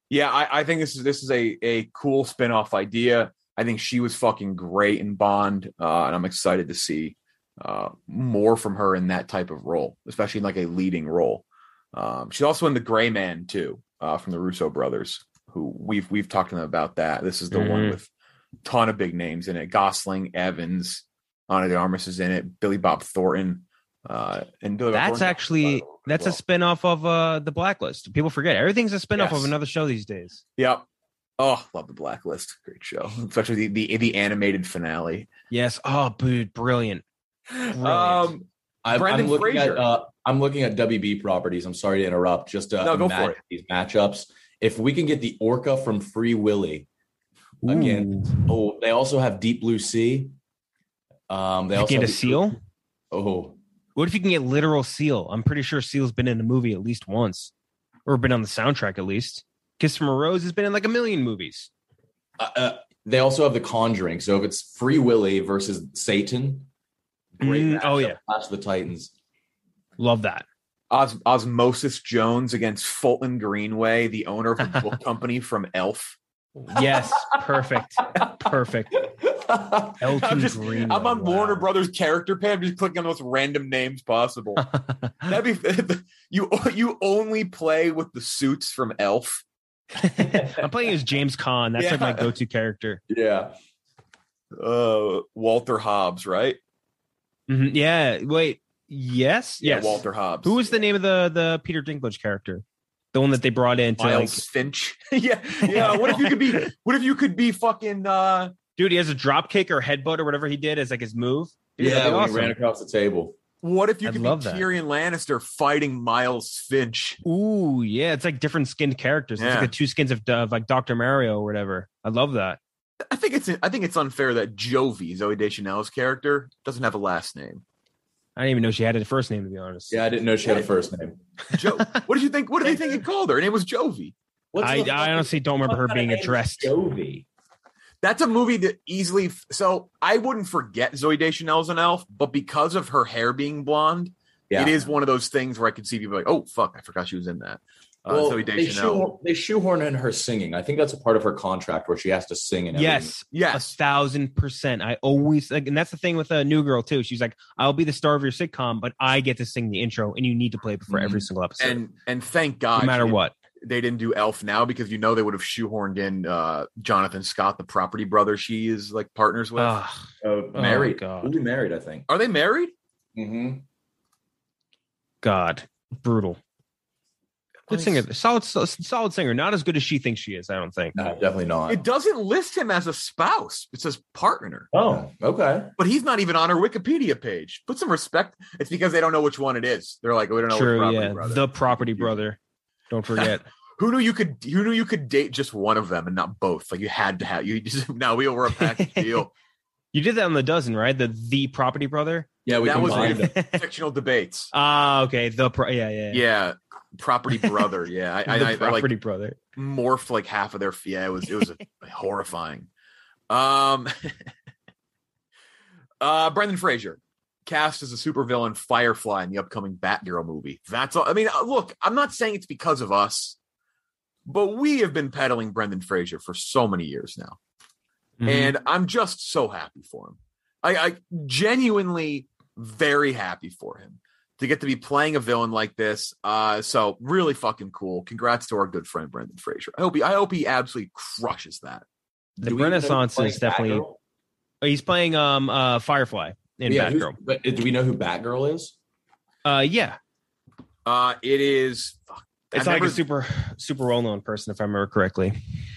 [SPEAKER 1] yeah i, I think this is this is a a cool spin-off idea i think she was fucking great in bond uh and i'm excited to see uh more from her in that type of role especially in like a leading role um she's also in the gray man too uh from the russo brothers who we've we've talked to them about that this is the one
[SPEAKER 10] Mhm.
[SPEAKER 1] with ton of big names in it. Gosling, Evans, Ana de Armas is in it. Billy Bob Thornton. Uh, and Billy
[SPEAKER 10] That's
[SPEAKER 1] Thornton's
[SPEAKER 10] actually that's a
[SPEAKER 1] well.
[SPEAKER 10] spin-off of uh the blacklist. People forget everything's a spin-off
[SPEAKER 1] Yes.
[SPEAKER 10] of another show these days.
[SPEAKER 1] Yep. Oh, love the Blacklist. Great show, especially the the, the animated finale.
[SPEAKER 10] Yes. Oh, dude, brilliant.
[SPEAKER 1] Um,
[SPEAKER 11] I'm,
[SPEAKER 1] Brendan
[SPEAKER 11] I'm looking
[SPEAKER 1] Fraser.
[SPEAKER 11] at uh, I'm looking at WB properties. I'm sorry to interrupt. Just to
[SPEAKER 1] No, go for it.
[SPEAKER 11] these matchups. If we can get the Orca from Free Willy again, oh, they also have Deep Blue Sea. Um, they
[SPEAKER 10] You
[SPEAKER 11] also
[SPEAKER 10] get a
[SPEAKER 11] have the-
[SPEAKER 10] seal.
[SPEAKER 11] Oh,
[SPEAKER 10] What if you can get literal seal? I'm pretty sure Seal's been in a movie at least once, or been on the soundtrack at least. Kiss from a Rose has been in like a million movies.
[SPEAKER 11] uh, uh, they also have the Conjuring. So if it's Free Willy versus Satan, great.
[SPEAKER 10] Mm, oh, yeah.
[SPEAKER 11] Clash the Titans.
[SPEAKER 10] Love that.
[SPEAKER 1] Os- Osmosis Jones against Fulton Greenway, the owner of a book company from Elf.
[SPEAKER 10] Yes, perfect, perfect. Elton
[SPEAKER 1] I'm just,
[SPEAKER 10] Greenway,
[SPEAKER 1] I'm on
[SPEAKER 10] wow.
[SPEAKER 1] Warner Brothers character page. I'm just clicking on the most random names possible. That'd be you. You only play with the suits from Elf.
[SPEAKER 10] I'm playing as James Caan. That's like my go-to character.
[SPEAKER 11] Yeah.
[SPEAKER 1] Uh, Walter Hobbs, right?
[SPEAKER 10] Mhm. Yeah. Wait. Yes.
[SPEAKER 1] Yeah,
[SPEAKER 10] yes.
[SPEAKER 1] Walter Hobbs.
[SPEAKER 10] Who was the name of the the Peter Dinklage character? The one that they brought in to like,
[SPEAKER 1] Miles Finch? yeah, yeah. What if you could be? What if you could be fucking? uh
[SPEAKER 10] dude, he has a drop kick or headbutt or whatever he did as like his move. Dude,
[SPEAKER 11] yeah,
[SPEAKER 10] that'd
[SPEAKER 11] when
[SPEAKER 10] awesome.
[SPEAKER 11] he ran across the table.
[SPEAKER 1] What if you could
[SPEAKER 10] love
[SPEAKER 1] be
[SPEAKER 10] that.
[SPEAKER 1] Tyrion Lannister fighting Miles Finch?
[SPEAKER 10] Ooh, yeah, it's like different skinned characters. It's
[SPEAKER 1] Yeah.
[SPEAKER 10] like the two skins of, of like Doctor Mario or whatever. I love that.
[SPEAKER 1] I think it's I think it's unfair that Jovi, Zooey Deschanel's character, doesn't have a last name.
[SPEAKER 10] I didn't even know she had a first name to be honest.
[SPEAKER 11] Yeah, I didn't know she had a first name.
[SPEAKER 1] Joe, what did you think? What did they think it called her? Her name was Jovi.
[SPEAKER 11] What's
[SPEAKER 10] I, I honestly don't remember her being
[SPEAKER 11] of name is
[SPEAKER 10] addressed.
[SPEAKER 11] Jovi.
[SPEAKER 1] That's a movie that easily. So I wouldn't forget Zooey Deschanel's an elf, but because of her hair being blonde,
[SPEAKER 11] Yeah.
[SPEAKER 1] it is one of those things where I could see people like, oh fuck, I forgot she was in that. Uh,
[SPEAKER 11] well,
[SPEAKER 1] Zoe
[SPEAKER 11] they, shoehorn, they shoehorn in her singing. I think that's a part of her contract where she has to sing in every
[SPEAKER 10] Yes, a thousand percent. I always like, and that's the thing with a new girl too. She's like, "I'll be the star of your sitcom, but I get to sing the intro, and you need to play it before every single episode,
[SPEAKER 1] And and thank God,
[SPEAKER 10] no matter
[SPEAKER 1] she-
[SPEAKER 10] what."
[SPEAKER 1] they didn't do Elf now because you know they would have shoehorned in uh, Jonathan Scott, the property brother she is like partners with.
[SPEAKER 10] Ugh.
[SPEAKER 11] Uh,
[SPEAKER 10] Oh,
[SPEAKER 11] married.
[SPEAKER 10] God.
[SPEAKER 11] We'll be married, I think.
[SPEAKER 1] Are they married?
[SPEAKER 11] Mm-hmm.
[SPEAKER 10] God, brutal. Good singer, solid, solid singer. Not as good as she thinks she is. I don't think.
[SPEAKER 11] No, definitely not.
[SPEAKER 1] It doesn't list him as a spouse. It says partner.
[SPEAKER 11] oh, okay.
[SPEAKER 1] But he's not even on her Wikipedia page. Put some respect. It's because they don't know which one it is. They're like, we don't know which
[SPEAKER 10] True,
[SPEAKER 1] property
[SPEAKER 10] yeah,
[SPEAKER 1] brother.
[SPEAKER 10] the property brother. Don't forget.
[SPEAKER 1] who knew you could who knew you could date just one of them and not both? Like you had to have you just now we were a package deal.
[SPEAKER 10] you did that on the dozen, right? The the property brother.
[SPEAKER 11] Yeah, we
[SPEAKER 1] that was
[SPEAKER 11] combined
[SPEAKER 1] with fictional debates.
[SPEAKER 10] Ah, okay. The pro- yeah, yeah,
[SPEAKER 1] Yeah. Property brother. Yeah. I, I, I,
[SPEAKER 10] property
[SPEAKER 1] like
[SPEAKER 10] brother.
[SPEAKER 1] morphed like half of their yeah, it was it was horrifying. Um uh Brendan Fraser cast as a supervillain Firefly in the upcoming Batgirl movie. That's all I mean, uh, look, I'm not saying it's because of us, but we have been peddling Brendan Fraser for so many years now.
[SPEAKER 10] Mhm.
[SPEAKER 1] And I'm just so happy for him. I, I genuinely very happy for him to get to be playing a villain like this. Uh, so really fucking cool. Congrats to our good friend Brendan Fraser. I hope he I hope he absolutely crushes that.
[SPEAKER 10] the
[SPEAKER 11] Do we know who's
[SPEAKER 10] Renaissance is definitely.
[SPEAKER 11] Batgirl?
[SPEAKER 10] Oh, he's playing um uh Firefly in
[SPEAKER 11] Yeah,
[SPEAKER 10] Batgirl.
[SPEAKER 11] but do we know who Batgirl is?
[SPEAKER 10] Uh, yeah,
[SPEAKER 1] Uh, it is. Fuck,
[SPEAKER 10] it's
[SPEAKER 1] I've
[SPEAKER 10] like
[SPEAKER 1] never-
[SPEAKER 10] a super super well known person if I remember correctly.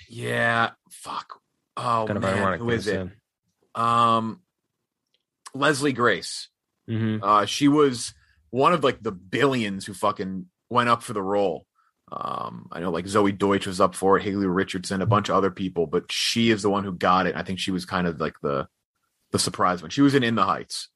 [SPEAKER 1] Yeah. Fuck. Oh
[SPEAKER 10] kind of
[SPEAKER 1] man,
[SPEAKER 10] ironic.
[SPEAKER 1] who is it? Um, Leslie Grace.
[SPEAKER 10] Mm-hmm.
[SPEAKER 1] Uh, she was one of like the billions who fucking went up for the role. Um, I know like Zoey Deutch was up for it, Haley Richardson, a bunch of other people, but she is the one who got it. I think she was kind of like the the surprise one. She was in In the Heights.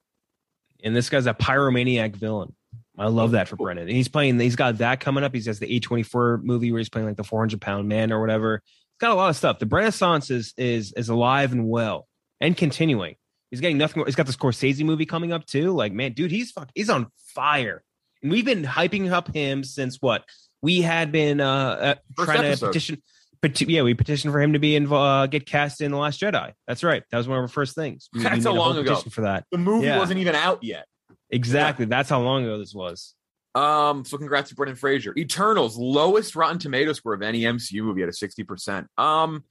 [SPEAKER 10] And this guy's a pyromaniac villain. I love that for Brennan. And he's playing. He's got that coming up. He's has the A twenty four movie where he's playing like the four hundred pound man or whatever. He's got a lot of stuff. The Renaissance is is is alive and well and continuing. He's getting nothing. More. He's got the Scorsese movie coming up too. Like man, dude, he's fuck. He's on fire. And we've been hyping up him since what we had been uh, uh trying
[SPEAKER 1] episode.
[SPEAKER 10] to petition. Peti- yeah, we petitioned for him to be in, uh, get cast in the Last Jedi. That's right. That was one of our first things. We, we
[SPEAKER 1] That's how long ago.
[SPEAKER 10] for that.
[SPEAKER 1] The movie
[SPEAKER 10] Yeah.
[SPEAKER 1] wasn't even out yet.
[SPEAKER 10] Exactly. That's how long ago this was.
[SPEAKER 1] Um, so congrats to Brendan Fraser. Eternals, lowest Rotten Tomato score of any MCU movie at a 60%. Um,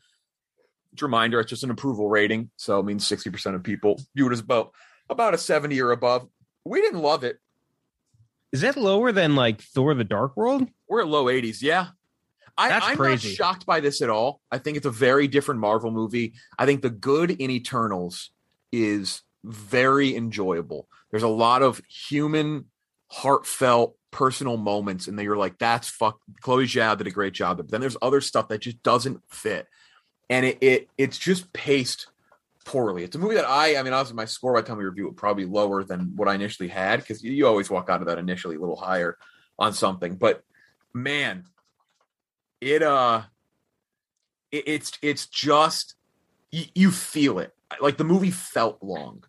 [SPEAKER 1] A reminder, it's just an approval rating, so it means sixty percent of people view it as about about a seventy or above. We didn't love it.
[SPEAKER 10] Is that lower than like Thor: The Dark World?
[SPEAKER 1] We're at low eighties. Yeah, I,
[SPEAKER 10] That's
[SPEAKER 1] I'm
[SPEAKER 10] crazy.
[SPEAKER 1] not shocked by this at all. I think it's a very different Marvel movie. I think the good in Eternals is very enjoyable. There's a lot of human, heartfelt, personal moments, and then you're like, "That's fuck." Chloe Zhao did a great job, but then there's other stuff that just doesn't fit, and it, it it's just paced poorly. It's a movie that I, I mean, obviously my score by the time we review it probably lower than what I initially had because you, you always walk out of that initially a little higher on something, but man, it uh, it, it's it's just you, you feel it like the movie felt long.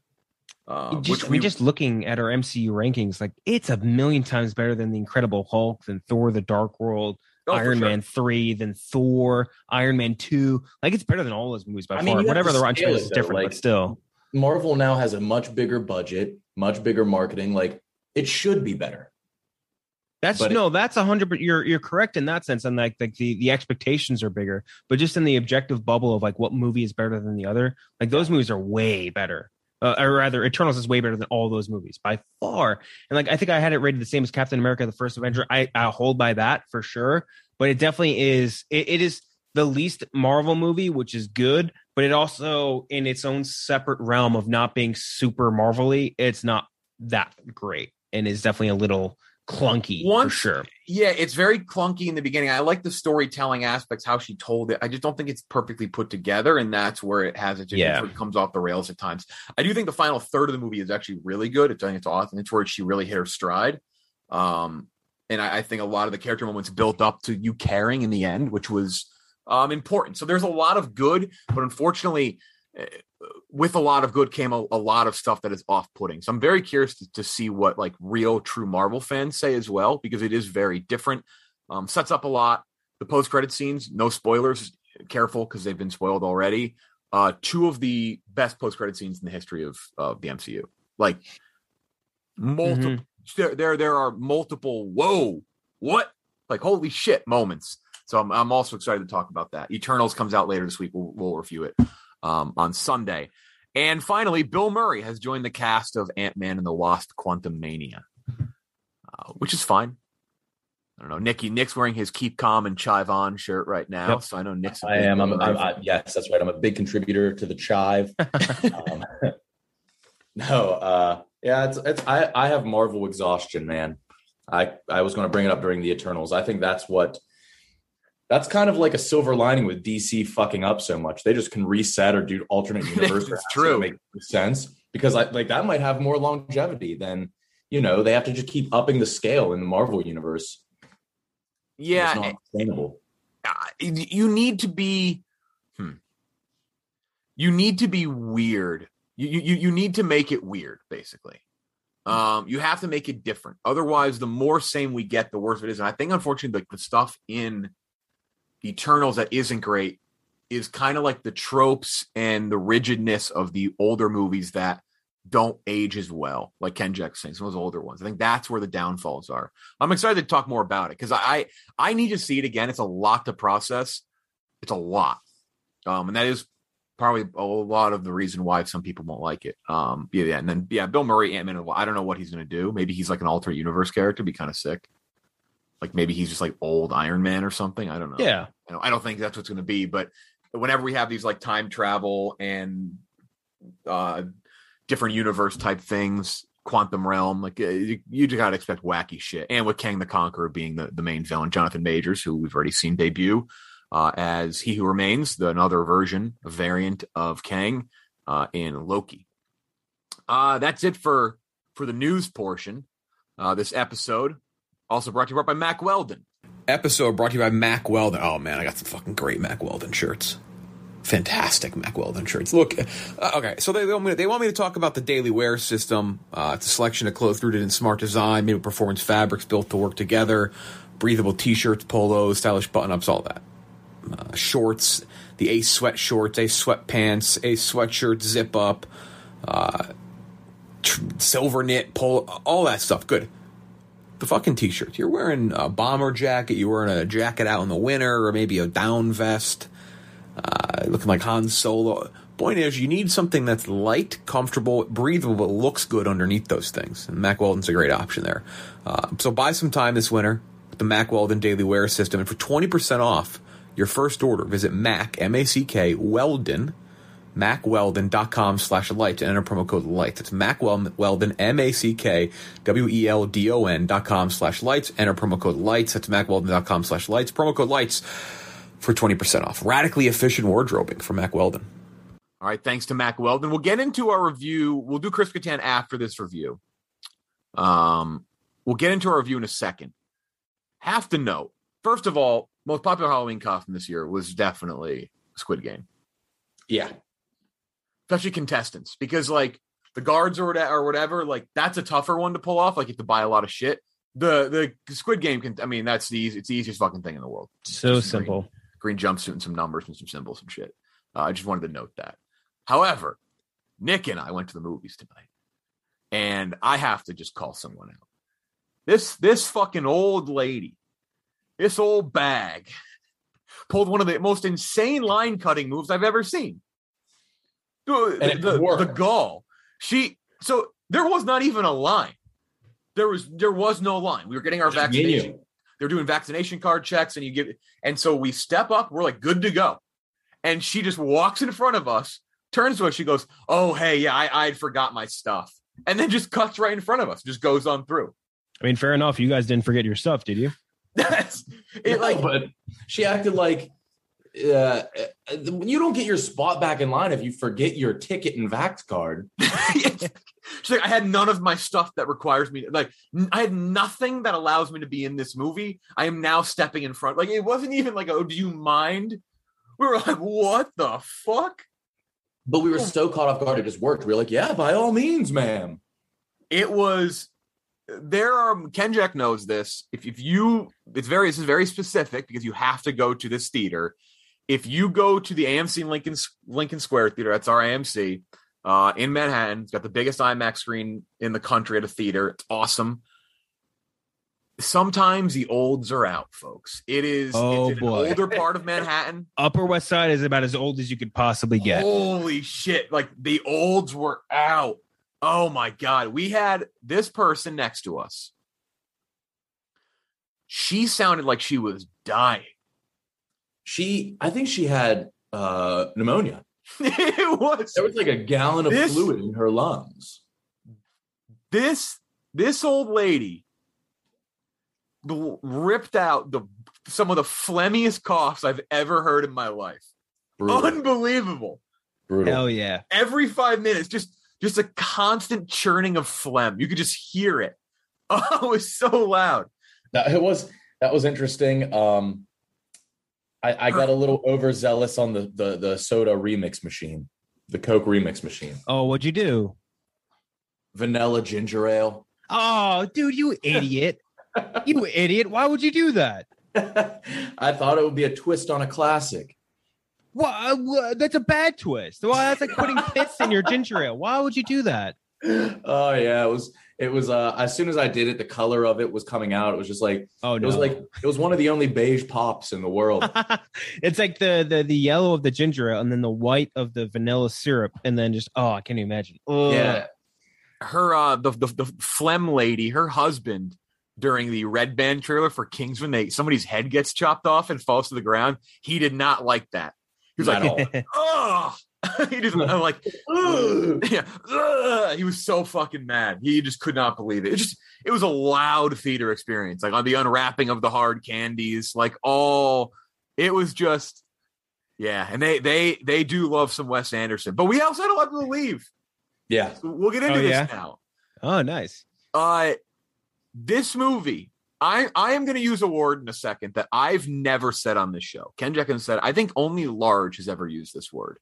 [SPEAKER 1] Uh,
[SPEAKER 10] just,
[SPEAKER 1] which
[SPEAKER 10] I mean, just looking at our MCU rankings, like it's a million times better than the Incredible Hulk, than Thor: The Dark World,
[SPEAKER 1] Oh,
[SPEAKER 10] Iron
[SPEAKER 1] sure.
[SPEAKER 10] Man three, than Thor, Iron Man two. Like it's better than all those movies by
[SPEAKER 11] I
[SPEAKER 10] far.
[SPEAKER 11] mean, you
[SPEAKER 10] Whatever the Rotten
[SPEAKER 11] scale
[SPEAKER 10] Tomatoes
[SPEAKER 11] it,
[SPEAKER 10] is different,
[SPEAKER 11] like-
[SPEAKER 10] but still.
[SPEAKER 11] Marvel now has a much bigger budget, much bigger marketing. Like it should be better.
[SPEAKER 10] That's
[SPEAKER 11] But it-
[SPEAKER 10] no, that's a hundred. but You're you're correct in that sense, and like like the the expectations are bigger, but just in the objective bubble of like what movie is better than the other, like those movies are way better. Uh, or rather, Eternals is way better than all those movies by far. And like I think I had it rated the same as Captain America: The First Avenger. I I hold by that for sure, but it definitely is. It, it is the least Marvel movie, which is good, but it also in its own separate realm of not being super Marvelly, it's not that great, and is definitely a little clunky for
[SPEAKER 1] Once-
[SPEAKER 10] sure.
[SPEAKER 1] yeah, it's very clunky in the beginning. I like the storytelling aspects, how she told it. I just don't think it's perfectly put together, and that's where it has it.
[SPEAKER 10] Yeah.
[SPEAKER 1] it comes off the rails at times. I do think the final third of the movie is actually really good. It's I think it's awesome. It's where she really hit her stride. Um, and I, I think a lot of the character moments built up to you caring in the end, which was um important. So there's a lot of good, but unfortunately. With a lot of good came a, a lot of stuff that is off-putting. So I'm very curious to, to see what like real true Marvel fans say as well, because it is very different. Um, sets up a lot. The post-credit scenes, no spoilers. Careful because they've been spoiled already. Uh, two of the best post-credit scenes in the history of of the MCU. Like multiple, there, there there are multiple. Whoa, what? Like holy shit moments. So I'm I'm also excited to talk about that. Eternals comes out later this week. We'll we'll review it um, on Sunday. And finally, Bill Murray has joined the cast of Ant Man and the Wasp: Quantumania, uh, which is fine. I don't know. Nicky Nick's wearing his "Keep Calm" and Chive On shirt right now,
[SPEAKER 11] Yep.
[SPEAKER 1] so I know Nick's.
[SPEAKER 11] I am. I'm, I'm, I, yes, that's right. I'm a big contributor to the chive. um, no, uh, yeah, it's, it's I, I have Marvel exhaustion, man. I I was going to bring it up during the Eternals. I think that's what that's kind of like a silver lining with DC fucking up so much. They just can reset or do alternate universe. or
[SPEAKER 1] It's true.
[SPEAKER 11] Make sense because I, like that might have more longevity than you know. They have to just keep upping the scale in the Marvel universe.
[SPEAKER 1] Yeah,
[SPEAKER 11] it's not sustainable.
[SPEAKER 1] uh, you need to be hmm. you need to be weird you, you you need to make it weird basically um you have to make it different otherwise the more same we get the worse it is and i think unfortunately like the stuff in eternals that isn't great is kind of like the tropes and the rigidness of the older movies that don't age as well like ken Jack saying some of those older ones i think that's where the downfalls are i'm excited to talk more about it because I I need to see it again. It's a lot to process. It's a lot. Um, and that is probably a lot of the reason why some people won't like it. Um, yeah, yeah. And then, yeah, Bill Murray, Ant Man, I don't know what he's going to do. Maybe he's like an alternate universe character, be kind of sick. Like maybe he's just like old Iron Man or something. I don't know.
[SPEAKER 10] Yeah.
[SPEAKER 1] I don't, I don't think that's what's going to be. But whenever we have these like time travel and uh, different universe type things, quantum realm, like uh, you, you just gotta expect wacky shit. And with Kang the Conqueror being the, the main villain, Jonathan Majors, who we've already seen debut uh, as He Who Remains, the another version, a variant of Kang uh, in Loki. Uh, that's it for for the news portion. Uh, this episode also brought to you by Mack Weldon.
[SPEAKER 2] Episode brought to you by Mack Weldon. Oh man, I got some fucking great Mack Weldon shirts. Fantastic Mack Weldon shirts. Look, uh, okay, so they want me to, they want me to talk about the daily wear system. Uh, it's a selection of clothes rooted in smart design, made with performance fabrics built to work together, breathable t-shirts, polos, stylish button-ups, all that. Uh, shorts, the Ace sweat shorts, Ace sweatpants, Ace sweatshirt, zip up, uh, tr- silver knit, polo, all that stuff. Good the fucking t-shirts. You're wearing a bomber jacket, you're wearing a jacket out in the winter, or maybe a down vest.
[SPEAKER 1] uh, looking like Han Solo. Point is, you need something that's light, comfortable, breathable, but looks good underneath those things. And Mack Weldon's a great option there. Uh, so buy some time this winter with the Mack Weldon Daily Wear System, and for twenty percent off your first order, visit Mack M A C K Weldon mackweldon.com slash light and enter promo code light. That's mackweldon, M-A-C-K-W-E-L-D-O-N dot com slash lights. Enter promo code lights. That's mackweldon.com slash lights. Promo code lights for 20% off. Radically efficient wardrobing from Mack Weldon. All right. Thanks to Mack Weldon. We'll get into our review. We'll do Chris Kattan after this review. Um, we'll get into our review in a second. Have to note, first of all, most popular Halloween costume this year was definitely Squid Game.
[SPEAKER 11] Yeah,
[SPEAKER 1] especially contestants, because like the guards or whatever, or whatever, like that's a tougher one to pull off. Like you have to buy a lot of shit. The the Squid Game can, I mean, that's the easy, it's the easiest fucking thing in the world.
[SPEAKER 10] So simple.
[SPEAKER 1] Green, green jumpsuit and some numbers and some symbols and shit. Uh, I just wanted to note that. However, Nick and I went to the movies tonight, and I have to just call someone out. This this fucking old lady, this old bag, pulled one of the most insane line cutting moves I've ever seen. The,
[SPEAKER 11] And it
[SPEAKER 1] the,
[SPEAKER 11] worked.
[SPEAKER 1] the gall. She so there was not even a line. There was there was no line. We were getting our
[SPEAKER 11] Just
[SPEAKER 1] vaccination.
[SPEAKER 11] you.
[SPEAKER 1] They're doing vaccination card checks, and you give and so we step up, we're like good to go. And she just walks in front of us, turns to us, she goes, Oh, hey, yeah, I I'd forgot my stuff. And then just cuts right in front of us, just goes on through.
[SPEAKER 10] I mean, fair enough. You guys didn't forget your stuff, did you?
[SPEAKER 1] That's it
[SPEAKER 11] like,
[SPEAKER 1] like
[SPEAKER 11] but she acted like uh, uh, you don't get your spot back in line if you forget your ticket and vax card.
[SPEAKER 1] She's like, I had none of my stuff that requires me. Like, n- I had nothing that allows me to be in this movie. I am now stepping in front. Like, it wasn't even like, oh, do you mind? We were like, what the fuck?
[SPEAKER 11] But we were so caught off guard, it just worked. We were like, yeah, by all means, ma'am.
[SPEAKER 1] It was. There are Ken Jack knows this. If if you, it's very this is very specific because you have to go to this theater. If you go to the AMC Lincoln Lincoln Square Theater, that's our AMC uh, in Manhattan. It's got the biggest IMAX screen in the country at a theater. It's awesome. Sometimes the olds are out, folks. It is
[SPEAKER 10] Oh,
[SPEAKER 1] it's in
[SPEAKER 10] boy.
[SPEAKER 1] an older part of Manhattan.
[SPEAKER 10] Upper West Side is about as old as you could possibly get.
[SPEAKER 1] Holy shit. Like the olds were out. Oh my God. We had this person next to us. She sounded like she was dying.
[SPEAKER 11] She, I think she had uh, pneumonia.
[SPEAKER 1] it was.
[SPEAKER 11] There was like a gallon of
[SPEAKER 1] This-
[SPEAKER 11] fluid in her lungs.
[SPEAKER 1] This this old lady ripped out the some of the phlegmiest coughs I've ever heard in my life.
[SPEAKER 11] Brutal.
[SPEAKER 1] Unbelievable.
[SPEAKER 11] Brutal.
[SPEAKER 10] Hell yeah.
[SPEAKER 1] Every five minutes, just just a constant churning of phlegm. You could just hear it. Oh, it was so loud.
[SPEAKER 11] That it was that was interesting. Um, I, I got a little overzealous on the, the the soda remix machine, the Coke remix machine,
[SPEAKER 10] Oh, what'd you do?
[SPEAKER 11] vanilla ginger ale.
[SPEAKER 10] Oh, dude, you idiot. you idiot. Why would you do that?
[SPEAKER 11] I thought it would be a twist on a classic.
[SPEAKER 10] Why, uh, wha- that's a bad twist. Why that's like putting piss in your ginger ale. Why would you do that?
[SPEAKER 11] Oh yeah, it was it was uh as soon as I did it, the color of it was coming out. It was just like
[SPEAKER 10] Oh
[SPEAKER 11] it was like it was one of the only beige pops in the world.
[SPEAKER 10] it's like the, the the yellow of the ginger ale and then the white of the vanilla syrup and then just oh I can't even imagine. Ugh.
[SPEAKER 11] yeah.
[SPEAKER 1] her uh the, the the phlegm lady, her husband during the red band trailer for Kingsman, they somebody's head gets chopped off and falls to the ground. He did not like that. He was
[SPEAKER 11] Not
[SPEAKER 1] like, oh, he just I'm like, "Ugh." yeah, ugh." he was so fucking mad. He just could not believe it. It just it was a loud theater experience, like on the unwrapping of the hard candies, like all. It was just, yeah, and they they they do love some Wes Anderson, but we also had a lot to people leave.
[SPEAKER 11] Yeah.
[SPEAKER 1] So we'll get into
[SPEAKER 10] Oh,
[SPEAKER 1] this
[SPEAKER 10] yeah?
[SPEAKER 1] now.
[SPEAKER 10] Oh nice.
[SPEAKER 1] Uh this movie, I I am going to use a word in a second that I've never said on this show. Ken Jenkins said, I think only large has ever used this word.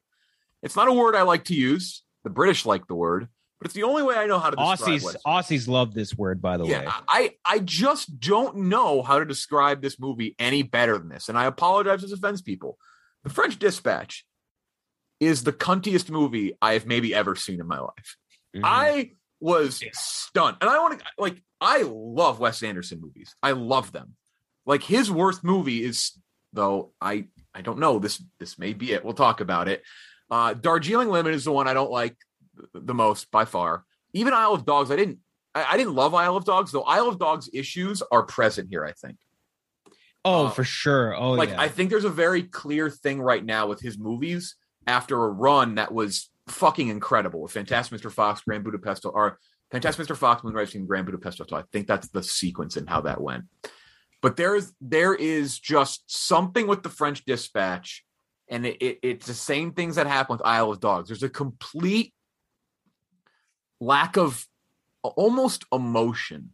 [SPEAKER 1] It's not a word I like to use. The British like the word, but it's the only way I know how to describe
[SPEAKER 10] Aussies Aussies love this word by the way.
[SPEAKER 1] yeah, I I just don't know how to describe this movie any better than this, and I apologize to offends people. The French Dispatch is the cuntiest movie I have maybe ever seen in my life.
[SPEAKER 10] Mhm.
[SPEAKER 1] I was stunned, and I want to like I love Wes Anderson movies. I love them. Like his worst movie is though I I don't know. This this may be it. We'll talk about it. Uh, Darjeeling Limited is the one I don't like the most by far. Even Isle of Dogs, I didn't I, I didn't love Isle of Dogs though. Isle of Dogs issues are present here. I think.
[SPEAKER 10] Oh,
[SPEAKER 1] Uh,
[SPEAKER 10] for sure. Oh,
[SPEAKER 1] like
[SPEAKER 10] yeah.
[SPEAKER 1] I think there's a very clear thing right now with his movies after a run that was fucking incredible with Fantastic Mr. Fox, Grand Budapest, or Fantastic Mr. Fox, Moonrise King, Grand Budapest Hotel. I think that's the sequence and how that went. But there's there is just something with the French Dispatch, and it, it, it's the same things that happen with Isle of Dogs. There's a complete lack of almost emotion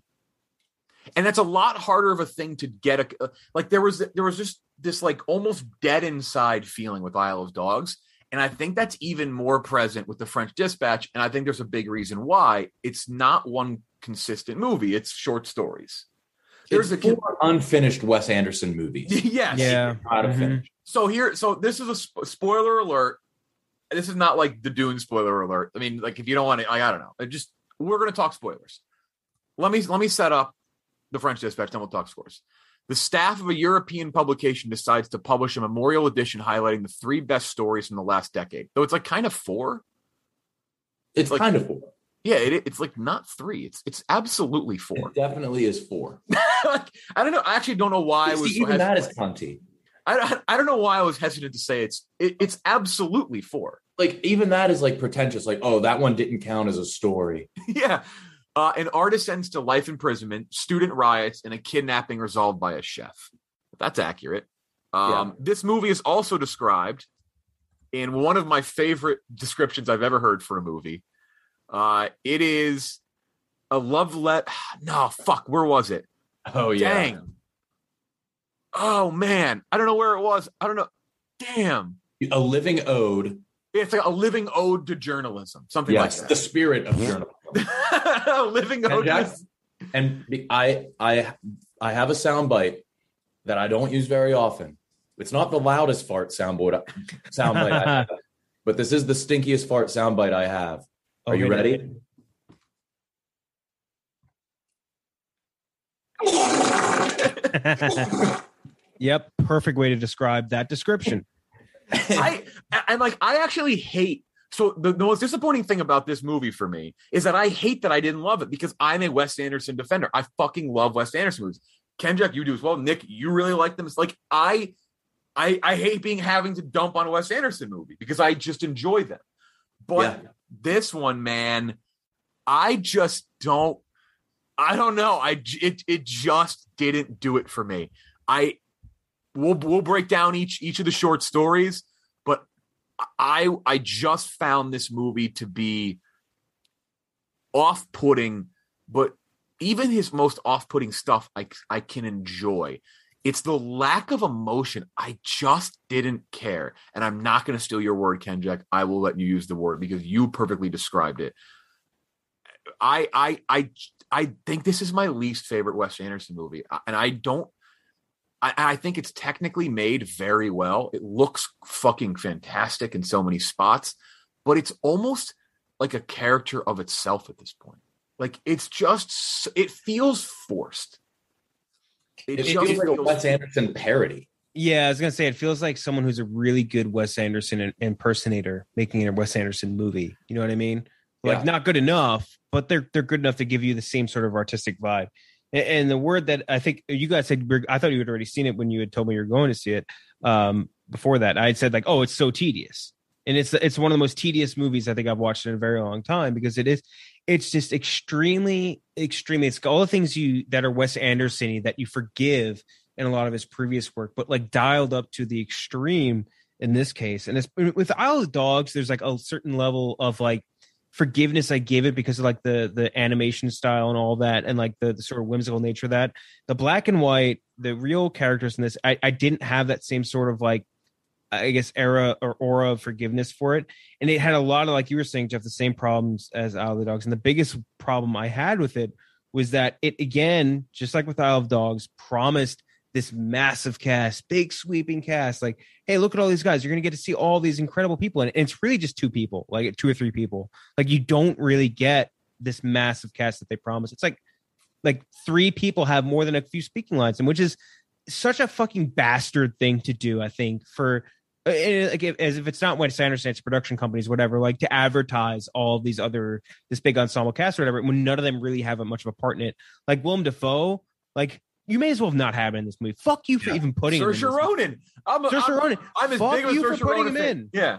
[SPEAKER 1] and that's a lot harder of a thing to get a like there was there was just this like almost dead inside feeling with Isle of Dogs and I think that's even more present with the French Dispatch and I think there's a big reason why it's not one consistent movie it's short stories
[SPEAKER 11] There's a four unfinished Wes Anderson movies.
[SPEAKER 1] yes
[SPEAKER 10] Yeah.
[SPEAKER 11] Not a
[SPEAKER 10] Mhm.
[SPEAKER 1] So here so this is a sp- spoiler alert this is not like the Dune spoiler alert I mean like if you don't want to I, I don't know it just we're going to talk spoilers let me let me set up the French Dispatch, then we'll talk scores. The staff of a European publication decides to publish a memorial edition highlighting the three best stories from the last decade. Though it's like kind of four.
[SPEAKER 11] It's
[SPEAKER 1] like-
[SPEAKER 11] kind of four.
[SPEAKER 1] Yeah, it, it's like not three. It's it's absolutely four.
[SPEAKER 11] It definitely is four.
[SPEAKER 1] like, I don't know. I actually don't know why I was.
[SPEAKER 11] See, even that is Conti.
[SPEAKER 1] I, I I don't know why I was hesitant to say it's it, it's absolutely four.
[SPEAKER 11] Like even that is like pretentious. Like oh, that one didn't count as a story.
[SPEAKER 1] yeah. Uh, an artist sends to life imprisonment, student riots, and a kidnapping resolved by a chef. That's accurate. Um, This movie is also described in one of my favorite descriptions I've ever heard for a movie. Uh, it is a love let. No, fuck. Where was it?
[SPEAKER 11] Oh yeah.
[SPEAKER 1] Dang. Oh man, I don't know where it was. I don't know. Damn.
[SPEAKER 11] A living ode.
[SPEAKER 1] It's like a living ode to journalism, something
[SPEAKER 11] Yes,
[SPEAKER 1] like that.
[SPEAKER 11] the spirit of journalism.
[SPEAKER 1] that. living
[SPEAKER 11] And,
[SPEAKER 1] ode.
[SPEAKER 11] Jack- and I I I have a sound bite that I don't use very often. It's not the loudest fart soundboard soundbite, I have, but this is the stinkiest fart soundbite I have. Are you
[SPEAKER 10] Okay.
[SPEAKER 11] ready?
[SPEAKER 10] yep, perfect way to describe that description.
[SPEAKER 1] I and like I actually hate. So the, the most disappointing thing about this movie for me is that I hate that I didn't love it because I'm a Wes Anderson defender. I fucking love Wes Anderson movies. Kenjack, you do as well. Nick, you really like them. It's like I, I, I hate being having to dump on a Wes Anderson movie because I just enjoy them. But
[SPEAKER 11] Yeah.
[SPEAKER 1] this one, man, I just don't. I don't know. I it it just didn't do it for me. I we'll we'll break down each each of the short stories, but I I just found this movie to be off-putting, but even his most off-putting stuff I I can enjoy. It's the lack of emotion. I just didn't care. And I'm not going to steal your word, Kenjack. I will let you use the word because you perfectly described it. I I I I think this is my least favorite Wes Anderson movie, uh, and I don't. I, I think it's technically made very well. It looks fucking fantastic in so many spots, but it's almost like a character of itself at this point. Like it's just, it feels forced.
[SPEAKER 11] It, feels like a Wes Anderson parody.
[SPEAKER 10] Yeah, I was gonna say it feels like someone who's a really good Wes Anderson impersonator making a Wes Anderson movie. You know what I mean? Like
[SPEAKER 11] Yeah.
[SPEAKER 10] not good enough, but they're they're good enough to give you the same sort of artistic vibe. And, the word that I think you guys said, I thought you had already seen it when you had told me you were going to see it. Um, before that, I had said like, oh, it's so tedious, and it's it's one of the most tedious movies I think I've watched in a very long time because it is it's just extremely extremely it's all the things you that are Wes Anderson that you forgive in a lot of his previous work, but like dialed up to the extreme in this case. And it's with Isle of Dogs, there's like a certain level of like forgiveness I give it because of like the the animation style and all that, and like the, the sort of whimsical nature of that. The black and white, the real characters in this, I, I didn't have that same sort of like I guess era or aura of forgiveness for it. And it had a lot of like you were saying, Jeff, the same problems as Isle of the Dogs. And the biggest problem I had with it was that it again, just like with Isle of Dogs, promised this massive cast, big sweeping cast. Like, hey, look at all these guys. You're gonna get to see all these incredible people. And it's really just two people, like two or three people. Like you don't really get this massive cast that they promise. It's like like three people have more than a few speaking lines, and which is such a fucking bastard thing to do. I think for uh, uh, like as if it's not Wes Anderson, it's production companies, whatever, like to advertise all these other this big ensemble cast or whatever, when none of them really have much of a part in it. Like Willem Dafoe, like you may as well have not have him in this movie. Fuck you for even putting him in
[SPEAKER 1] Ronan. I'm, a,
[SPEAKER 10] Saoirse
[SPEAKER 1] I'm,
[SPEAKER 10] Ronan.
[SPEAKER 1] I'm as
[SPEAKER 10] Fuck
[SPEAKER 1] big of a
[SPEAKER 10] you for putting
[SPEAKER 1] Ronan
[SPEAKER 10] him
[SPEAKER 1] fan.
[SPEAKER 10] in.
[SPEAKER 1] Yeah.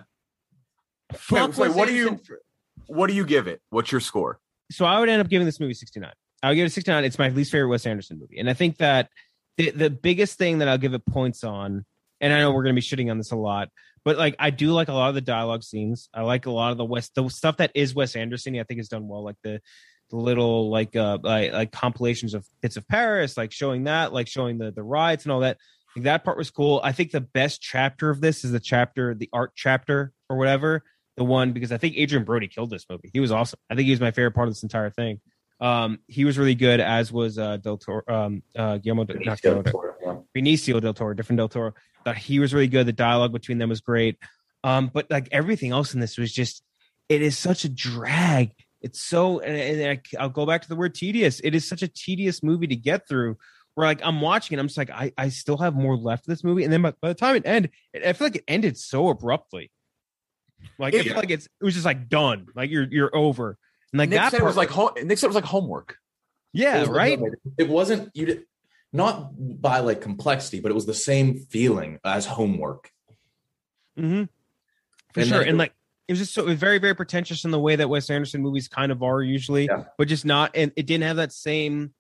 [SPEAKER 10] Fuck
[SPEAKER 1] Wait, wait, what do you
[SPEAKER 10] for-
[SPEAKER 1] what do you give it? What's your score?
[SPEAKER 10] so I would end up giving this movie 69. I would give it 69. It's my least favorite Wes Anderson movie. And I think that the, the biggest thing that I'll give it points on, and I know we're going to be shitting on this a lot, but like I do like a lot of the dialogue scenes. I like a lot of the West, the stuff that is Wes Anderson. I think is done well. Like the little like uh like, like compilations of bits of Paris, like showing that, like showing the the riots and all that. Like that part was cool. I think the best chapter of this is the chapter, the art chapter or whatever, the one because I think Adrien Brody killed this movie. He was awesome. I think he was my favorite part of this entire thing. Um, he was really good, as was uh, Del Toro, um, uh, Guillermo, Guillermo, del- Benicio del Toro, different Del Toro. Thought he was really good. The dialogue between them was great. Um, but like everything else in this was just, it is such a drag. It's so, and, and I, I'll go back to the word tedious. It is such a tedious movie to get through. Where like I'm watching it, I'm just like, I, I still have more left of this movie. And then by, by the time it ended, I feel like it ended so abruptly. Like I feel like it's it was just like done. Like you're you're over. And like
[SPEAKER 1] Nick
[SPEAKER 10] that
[SPEAKER 1] said it was like home, Nick said it was like homework.
[SPEAKER 10] yeah,
[SPEAKER 11] It
[SPEAKER 10] right.
[SPEAKER 11] It wasn't you. Did, not by like complexity, but it was the same feeling as homework.
[SPEAKER 10] Mm-hmm. For
[SPEAKER 11] And
[SPEAKER 10] sure.
[SPEAKER 11] then-
[SPEAKER 10] and like it was just so it was very, very pretentious in the way that Wes Anderson movies kind of are usually, but just not and it didn't have that same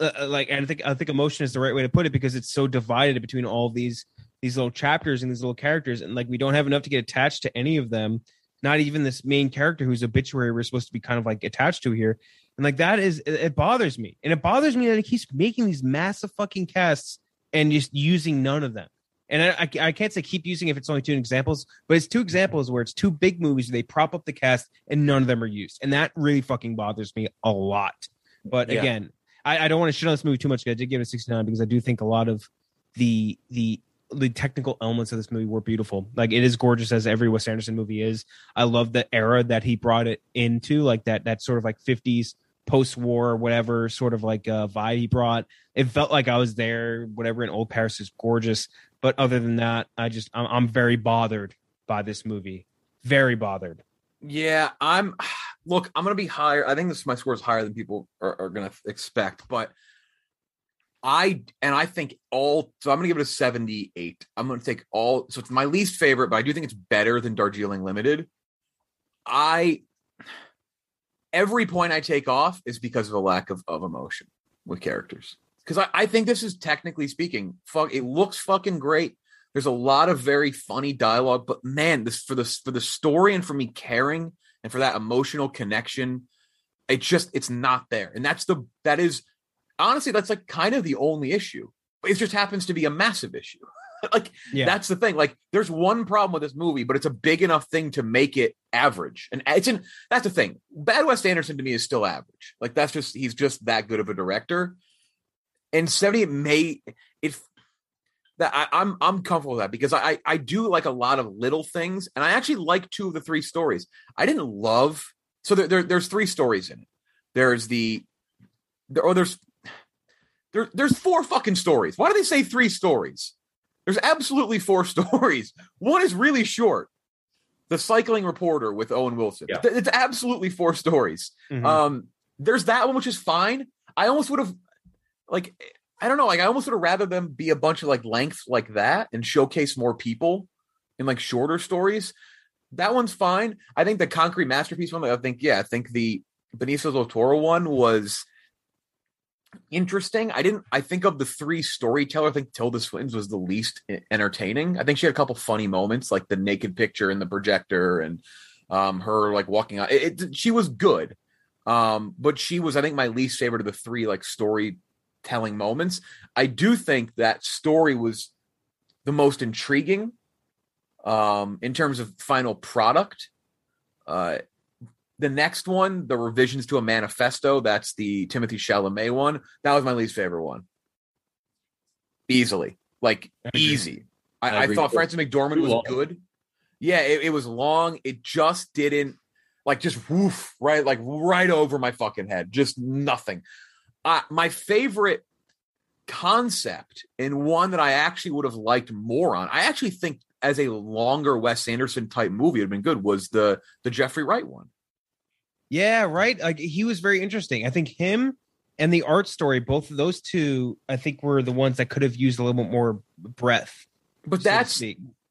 [SPEAKER 10] uh, uh, like and I think I think emotion is the right way to put it because it's so divided between all these these little chapters and these little characters and like we don't have enough to get attached to any of them. Not even this main character whose obituary we're supposed to be kind of like attached to here. And like that is it, it bothers me. And it bothers me that he keeps making these massive fucking casts and just using none of them. And I, I, I can't say keep using if it's only two examples, but it's two examples where it's two big movies where they prop up the cast and none of them are used. And that really fucking bothers me a lot. But
[SPEAKER 1] Yeah.
[SPEAKER 10] again, I, I don't want to shit on this movie too much. I did give it a 69 because I do think a lot of the the the technical elements of this movie were beautiful. Like it is gorgeous as every Wes Anderson movie is. I love the era that he brought it into, like that that sort of like 50s post-war or whatever sort of like uh, vibe he brought. It felt like I was there. Whatever in Old Paris is gorgeous, but other than that, I just I'm, I'm very bothered by this movie. Very bothered.
[SPEAKER 1] Yeah, I'm. Look, I'm gonna be higher. I think this my score is higher than people are, are gonna expect, but I and I think all. So I'm gonna give it a 78. I'm gonna take all. So it's my least favorite, but I do think it's better than Darjeeling Limited. I every point I take off is because of a lack of, of emotion with characters. Because I, I think this is technically speaking, fuck, it looks fucking great. There's a lot of very funny dialogue, but man, this for the for the story and for me caring and for that emotional connection, it just it's not there. And that's the that is honestly that's like kind of the only issue. It just happens to be a massive issue. like
[SPEAKER 10] Yeah.
[SPEAKER 1] that's the thing. Like there's one problem with this movie, but it's a big enough thing to make it average. And it's in that's the thing. Bad Wes Anderson to me is still average. Like that's just he's just that good of a director. And 70 may it that I, I'm I'm comfortable with that because I I do like a lot of little things, and I actually like two of the three stories. I didn't love so there, there there's three stories in it. There's the there or there's there there's four fucking stories. Why do they say three stories? There's absolutely four stories. One is really short. The cycling reporter with Owen Wilson.
[SPEAKER 11] Yeah.
[SPEAKER 1] Th- It's absolutely four stories.
[SPEAKER 10] Mhm.
[SPEAKER 1] Um, there's that one which is fine. I almost would have like I don't know, like I almost would have rather them be a bunch of like lengths like that and showcase more people in like shorter stories. That one's fine. I think the concrete masterpiece one, I think, yeah, I think the Benicio del Toro one was interesting. I didn't I think of the three storyteller, I think Tilda Swinton's was the least entertaining. I think she had a couple funny moments, like the naked picture in the projector and um her like walking out. It, it- she was good. Um, but she was, I think, my least favorite of the three like storytelling moments. I do think that story was the most intriguing um in terms of final product. Uh the next one, the revisions to a manifesto, that's the Timothée Chalamet one. That was my least favorite one. Easily. Like easy. I,
[SPEAKER 11] I
[SPEAKER 1] I, thought Frances McDormand was
[SPEAKER 11] long.
[SPEAKER 1] good. Yeah, it, it was long. It just didn't like just woof right like right over my fucking head. Just nothing. Uh, my favorite concept and one that I actually would have liked more on. I actually think as a longer Wes Anderson type movie it would have been good was the the Jeffrey Wright one.
[SPEAKER 10] Yeah, right. Like he was very interesting. I think him and the art story, both of those two, I think were the ones that could have used a little bit more breath.
[SPEAKER 1] But
[SPEAKER 10] so
[SPEAKER 1] that's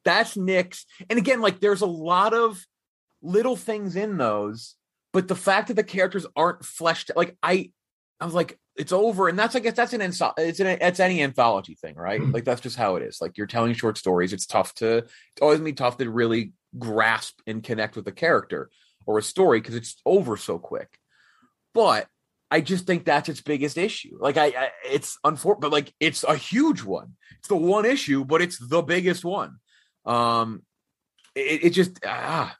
[SPEAKER 1] that's Nick's. And again, like there's a lot of little things in those, but the fact that the characters aren't fleshed, like I, I was like, it's over, and that's I guess that's an anso- it's an it's any anthology thing, right? like that's just how it is. Like you're telling short stories, it's tough to it's always gonna be tough to really grasp and connect with a character or a story because it's over so quick. But I just think that's its biggest issue. Like I, I it's unfortunate, but like it's a huge one. It's the one issue, but it's the biggest one. Um, it, it just ah,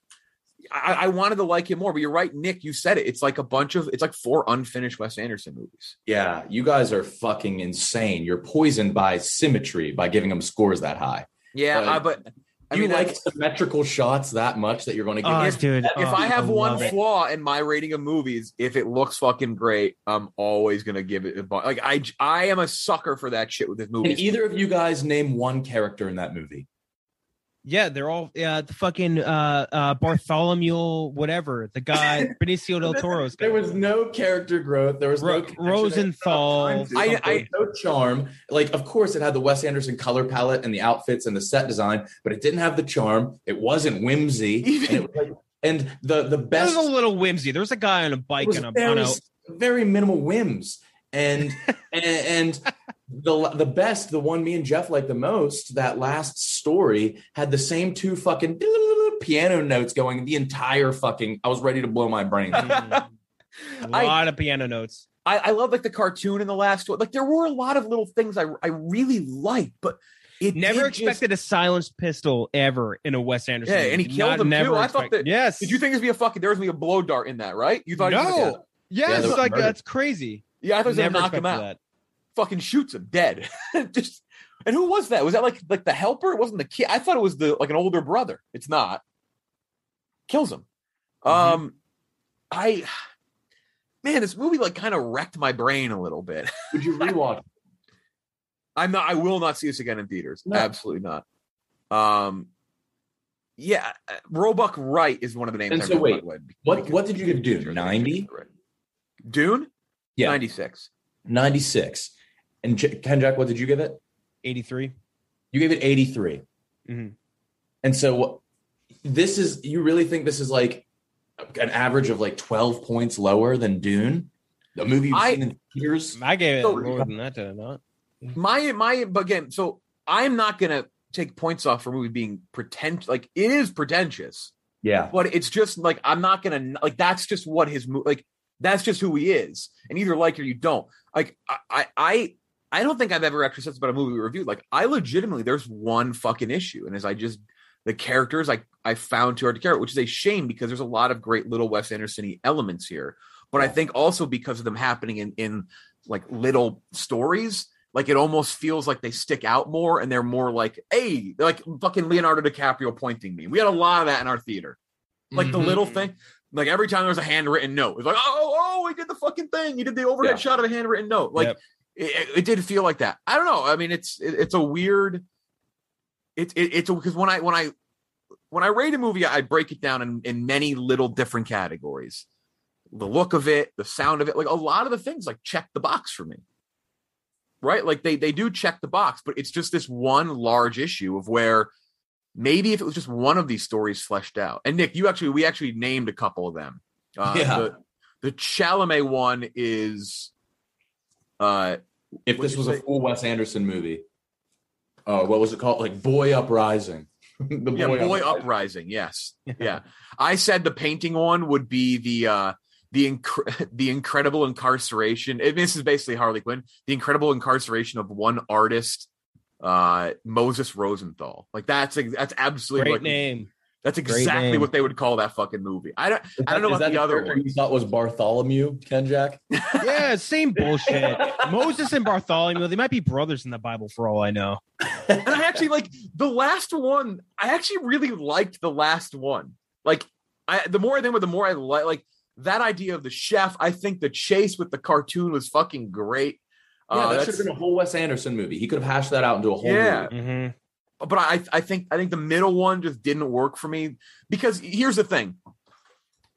[SPEAKER 1] I, I wanted to like it more, but you're right, Nick. You said it. It's like a bunch of it's like four unfinished Wes Anderson movies.
[SPEAKER 11] Yeah, you guys are fucking insane. You're poisoned by symmetry by giving them scores that high.
[SPEAKER 1] Yeah,
[SPEAKER 11] But-
[SPEAKER 1] uh, but I
[SPEAKER 11] you
[SPEAKER 1] mean,
[SPEAKER 11] like symmetrical shots that much that you're going to give
[SPEAKER 10] Oh,
[SPEAKER 11] this-
[SPEAKER 10] dude.
[SPEAKER 1] if
[SPEAKER 10] oh,
[SPEAKER 1] I have one
[SPEAKER 10] love it.
[SPEAKER 1] flaw in my rating of movies, if it looks fucking great, I'm always gonna give it a bu- like I I am a sucker for that shit with this movie.
[SPEAKER 11] Can either of you guys name one character in that movie?
[SPEAKER 10] Yeah, they're all yeah, the fucking uh uh Bartholomew, whatever, the guy Benicio del Toro's guy.
[SPEAKER 11] There was no character growth. There was
[SPEAKER 10] Ro-
[SPEAKER 11] no.
[SPEAKER 10] Rosenthal.
[SPEAKER 11] I,
[SPEAKER 1] I-
[SPEAKER 11] no charm. Like, of course, it had the Wes Anderson color palette and the outfits and the set design, but it didn't have the charm. It wasn't whimsy.
[SPEAKER 1] Even-
[SPEAKER 11] and, was like, and the the best
[SPEAKER 10] was a little whimsy. There was a guy on a bike
[SPEAKER 11] was
[SPEAKER 10] and a on
[SPEAKER 11] very,
[SPEAKER 10] a
[SPEAKER 11] very minimal whims. And and, and the the best, the one me and Jeff liked the most, that last story had the same two fucking piano notes going the entire fucking. I was ready to blow my brain.
[SPEAKER 10] a lot of piano notes.
[SPEAKER 1] I, I love like the cartoon in the last one. Like there were a lot of little things I I really liked, but it
[SPEAKER 10] Never
[SPEAKER 1] did just-
[SPEAKER 10] expected a silenced pistol ever in a Wes Anderson.
[SPEAKER 1] Yeah,
[SPEAKER 10] movie.
[SPEAKER 1] and he killed
[SPEAKER 10] not-
[SPEAKER 1] him,
[SPEAKER 10] never
[SPEAKER 1] too. I thought that-
[SPEAKER 10] Yes.
[SPEAKER 1] Did you think there's gonna be a fucking there was gonna be a blow dart in that, right? You thought he was gonna-
[SPEAKER 10] No. Yes,
[SPEAKER 11] Yeah,
[SPEAKER 10] like
[SPEAKER 11] murder.
[SPEAKER 10] that's crazy.
[SPEAKER 1] yeah, I thought he
[SPEAKER 10] Never
[SPEAKER 1] knock him out.
[SPEAKER 10] that.
[SPEAKER 1] Fucking shoots him dead. just and who was that? Was that like like the helper? It wasn't the kid. I thought it was the like an older brother. It's not. Kills him.
[SPEAKER 10] Mm-hmm.
[SPEAKER 1] Um I man, this movie like kind of wrecked my brain a little bit.
[SPEAKER 11] Would you rewatch?
[SPEAKER 1] I'm not. I will not see this again in theaters.
[SPEAKER 11] No.
[SPEAKER 1] Absolutely not. Um, yeah, Roebuck Wright is one of the names.
[SPEAKER 11] And
[SPEAKER 1] I
[SPEAKER 11] so wait, what- what did you Dune? 90?
[SPEAKER 1] Dune.
[SPEAKER 11] Yeah,
[SPEAKER 1] ninety six.
[SPEAKER 11] 96. And J- Ken Jack, what did you give it?
[SPEAKER 10] 83.
[SPEAKER 11] You gave it 83.
[SPEAKER 10] Mhm.
[SPEAKER 11] And so this is you really think this is like an average of like 12 points lower than Dune? The movie you've
[SPEAKER 1] I-
[SPEAKER 11] seen in theaters?
[SPEAKER 10] I gave it
[SPEAKER 1] So-
[SPEAKER 10] lower than that, did I not?
[SPEAKER 1] My my. But again, so I'm not gonna take points off for a movie being pretend. Like it is pretentious,
[SPEAKER 11] Yeah.
[SPEAKER 1] but it's just like I'm not gonna like. That's just what his movie. Like that's just who he is, and either like or you don't. Like I I. I I don't think I've ever actually said this about a movie we reviewed. Like, I legitimately, there's one fucking issue, and as I just the characters I I found too hard to carry, which is a shame because there's a lot of great little Wes Anderson elements here. But I think also because of them happening in in like little stories, like it almost feels like they stick out more and they're more like, hey, like fucking Leonardo DiCaprio pointing me. We had a lot of that in our theater. Like the
[SPEAKER 11] Mhm.
[SPEAKER 1] little thing. Like every time there's a handwritten note, it's like, oh, oh, he did the fucking thing. He did the overhead
[SPEAKER 11] Yeah.
[SPEAKER 1] shot of a handwritten note. Like
[SPEAKER 10] Yep.
[SPEAKER 1] It, it did feel like that. I don't know. I mean, it's it, it's a weird. It's it, it's because when I when I when I rate a movie, I break it down in, in many little different categories. The look of it, the sound of it, like a lot of the things, like check the box for me. Right, like they they do check the box, but it's just this one large issue of where maybe if it was just one of these stories fleshed out. And Nick, you actually we actually named a couple of them. Uh,
[SPEAKER 11] Yeah.
[SPEAKER 1] The, the Chalamet one is uh
[SPEAKER 11] If this was a full Wes Anderson movie, uh, what was it called? Like Boy Uprising. the
[SPEAKER 1] yeah, boy, uprising. Yes, yeah. I said the painting one would be the uh the inc- the incredible incarceration. And this is basically Harley Quinn. The incredible incarceration of one artist, uh Moses Rosenthal. Like that's that's absolutely
[SPEAKER 10] Great
[SPEAKER 1] like,
[SPEAKER 10] name.
[SPEAKER 1] That's exactly what they would call that fucking movie. I don't
[SPEAKER 11] Is
[SPEAKER 1] I don't know
[SPEAKER 11] that-
[SPEAKER 1] about
[SPEAKER 11] is
[SPEAKER 1] the other one.
[SPEAKER 11] You thought was Bartholomew, Ken Jack?
[SPEAKER 10] Yeah, same bullshit. Moses and Bartholomew, they might be brothers in the Bible for all I know.
[SPEAKER 1] and I actually like the last one. I actually really liked the last one. Like, I the more I think about, it, the more I like like that idea of the chef. I think the chase with the cartoon was fucking great.
[SPEAKER 11] Yeah,
[SPEAKER 1] Uh,
[SPEAKER 11] that
[SPEAKER 1] that's-
[SPEAKER 11] should have been a whole Wes Anderson movie. He could have hashed that out into a whole
[SPEAKER 1] Yeah.
[SPEAKER 11] movie.
[SPEAKER 10] Mm-hmm.
[SPEAKER 1] But I I think I think the middle one just didn't work for me because here's the thing.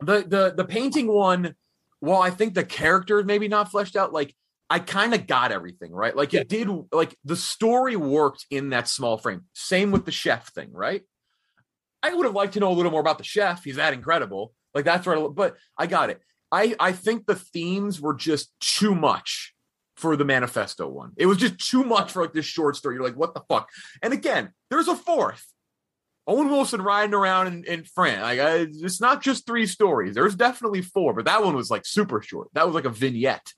[SPEAKER 1] The the the painting one, while I think the characters maybe not fleshed out, like I kind of got everything, right? Like it did like the story worked in that small frame. Same with the chef thing, right? I would have liked to know a little more about the chef. He's that incredible. Like that's right, but I got it. I I think the themes were just too much for the manifesto one. It was just too much for like this short story. You're like, what the fuck? And again, there's a fourth. Owen Wilson riding around in, in France. Like, I, it's not just three stories. There's definitely four, but that one was like super short. That was like a vignette.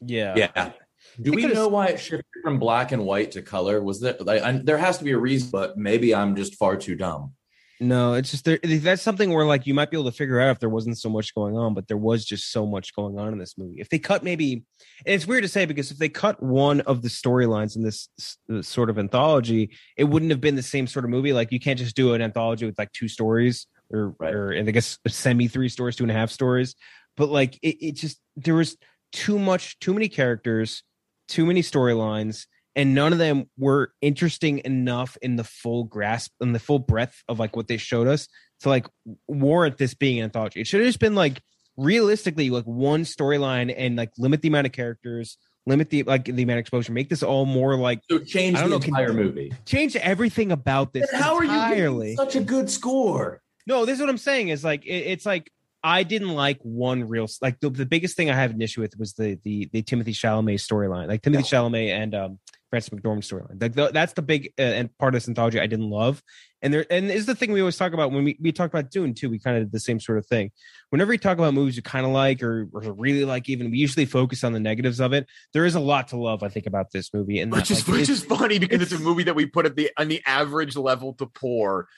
[SPEAKER 10] Yeah.
[SPEAKER 11] Yeah. Do we know why it shifted from black and white to color? Was there like I, there has to be a reason, but maybe I'm just far too dumb.
[SPEAKER 10] No, it's just there. That's something where like you might be able to figure out if there wasn't so much going on, but there was just so much going on in this movie. If they cut maybe, and it's weird to say because if they cut one of the storylines in this s- uh, sort of anthology, it wouldn't have been the same sort of movie. Like you can't just do an anthology with like two stories or or and I guess semi three stories, two and a half stories. But like it, it just there was too much, too many characters, too many storylines and none of them were interesting enough in the full grasp and the full breadth of like what they showed us to like warrant this being an anthology. It should have just been like realistically like one storyline and like limit the amount of characters, limit the like the amount of exposure, make this all more like
[SPEAKER 11] so change
[SPEAKER 10] I don't
[SPEAKER 11] the
[SPEAKER 10] know,
[SPEAKER 11] entire
[SPEAKER 10] can-
[SPEAKER 11] movie.
[SPEAKER 10] Change everything about this.
[SPEAKER 11] Then how are you
[SPEAKER 10] entirely.
[SPEAKER 11] getting such a good score?
[SPEAKER 10] No, this is what I'm saying is like it, it's like I didn't like one real like the, the biggest thing I have an issue with was the the the Timothée Chalamet storyline, like Timothée Chalamet and um Frances McDormand storyline. Like the, that's the big uh, and part of this anthology I didn't love. And there and is the thing we always talk about when we we talk about Dune too. We kind of did the same sort of thing. Whenever we talk about movies you kind of like or, or really like, even we usually focus on the negatives of it. There is a lot to love, I think, about this movie, and
[SPEAKER 1] Which
[SPEAKER 10] that,
[SPEAKER 1] is
[SPEAKER 10] like,
[SPEAKER 1] which is funny because it's, a movie that we put at the on the average level to poor.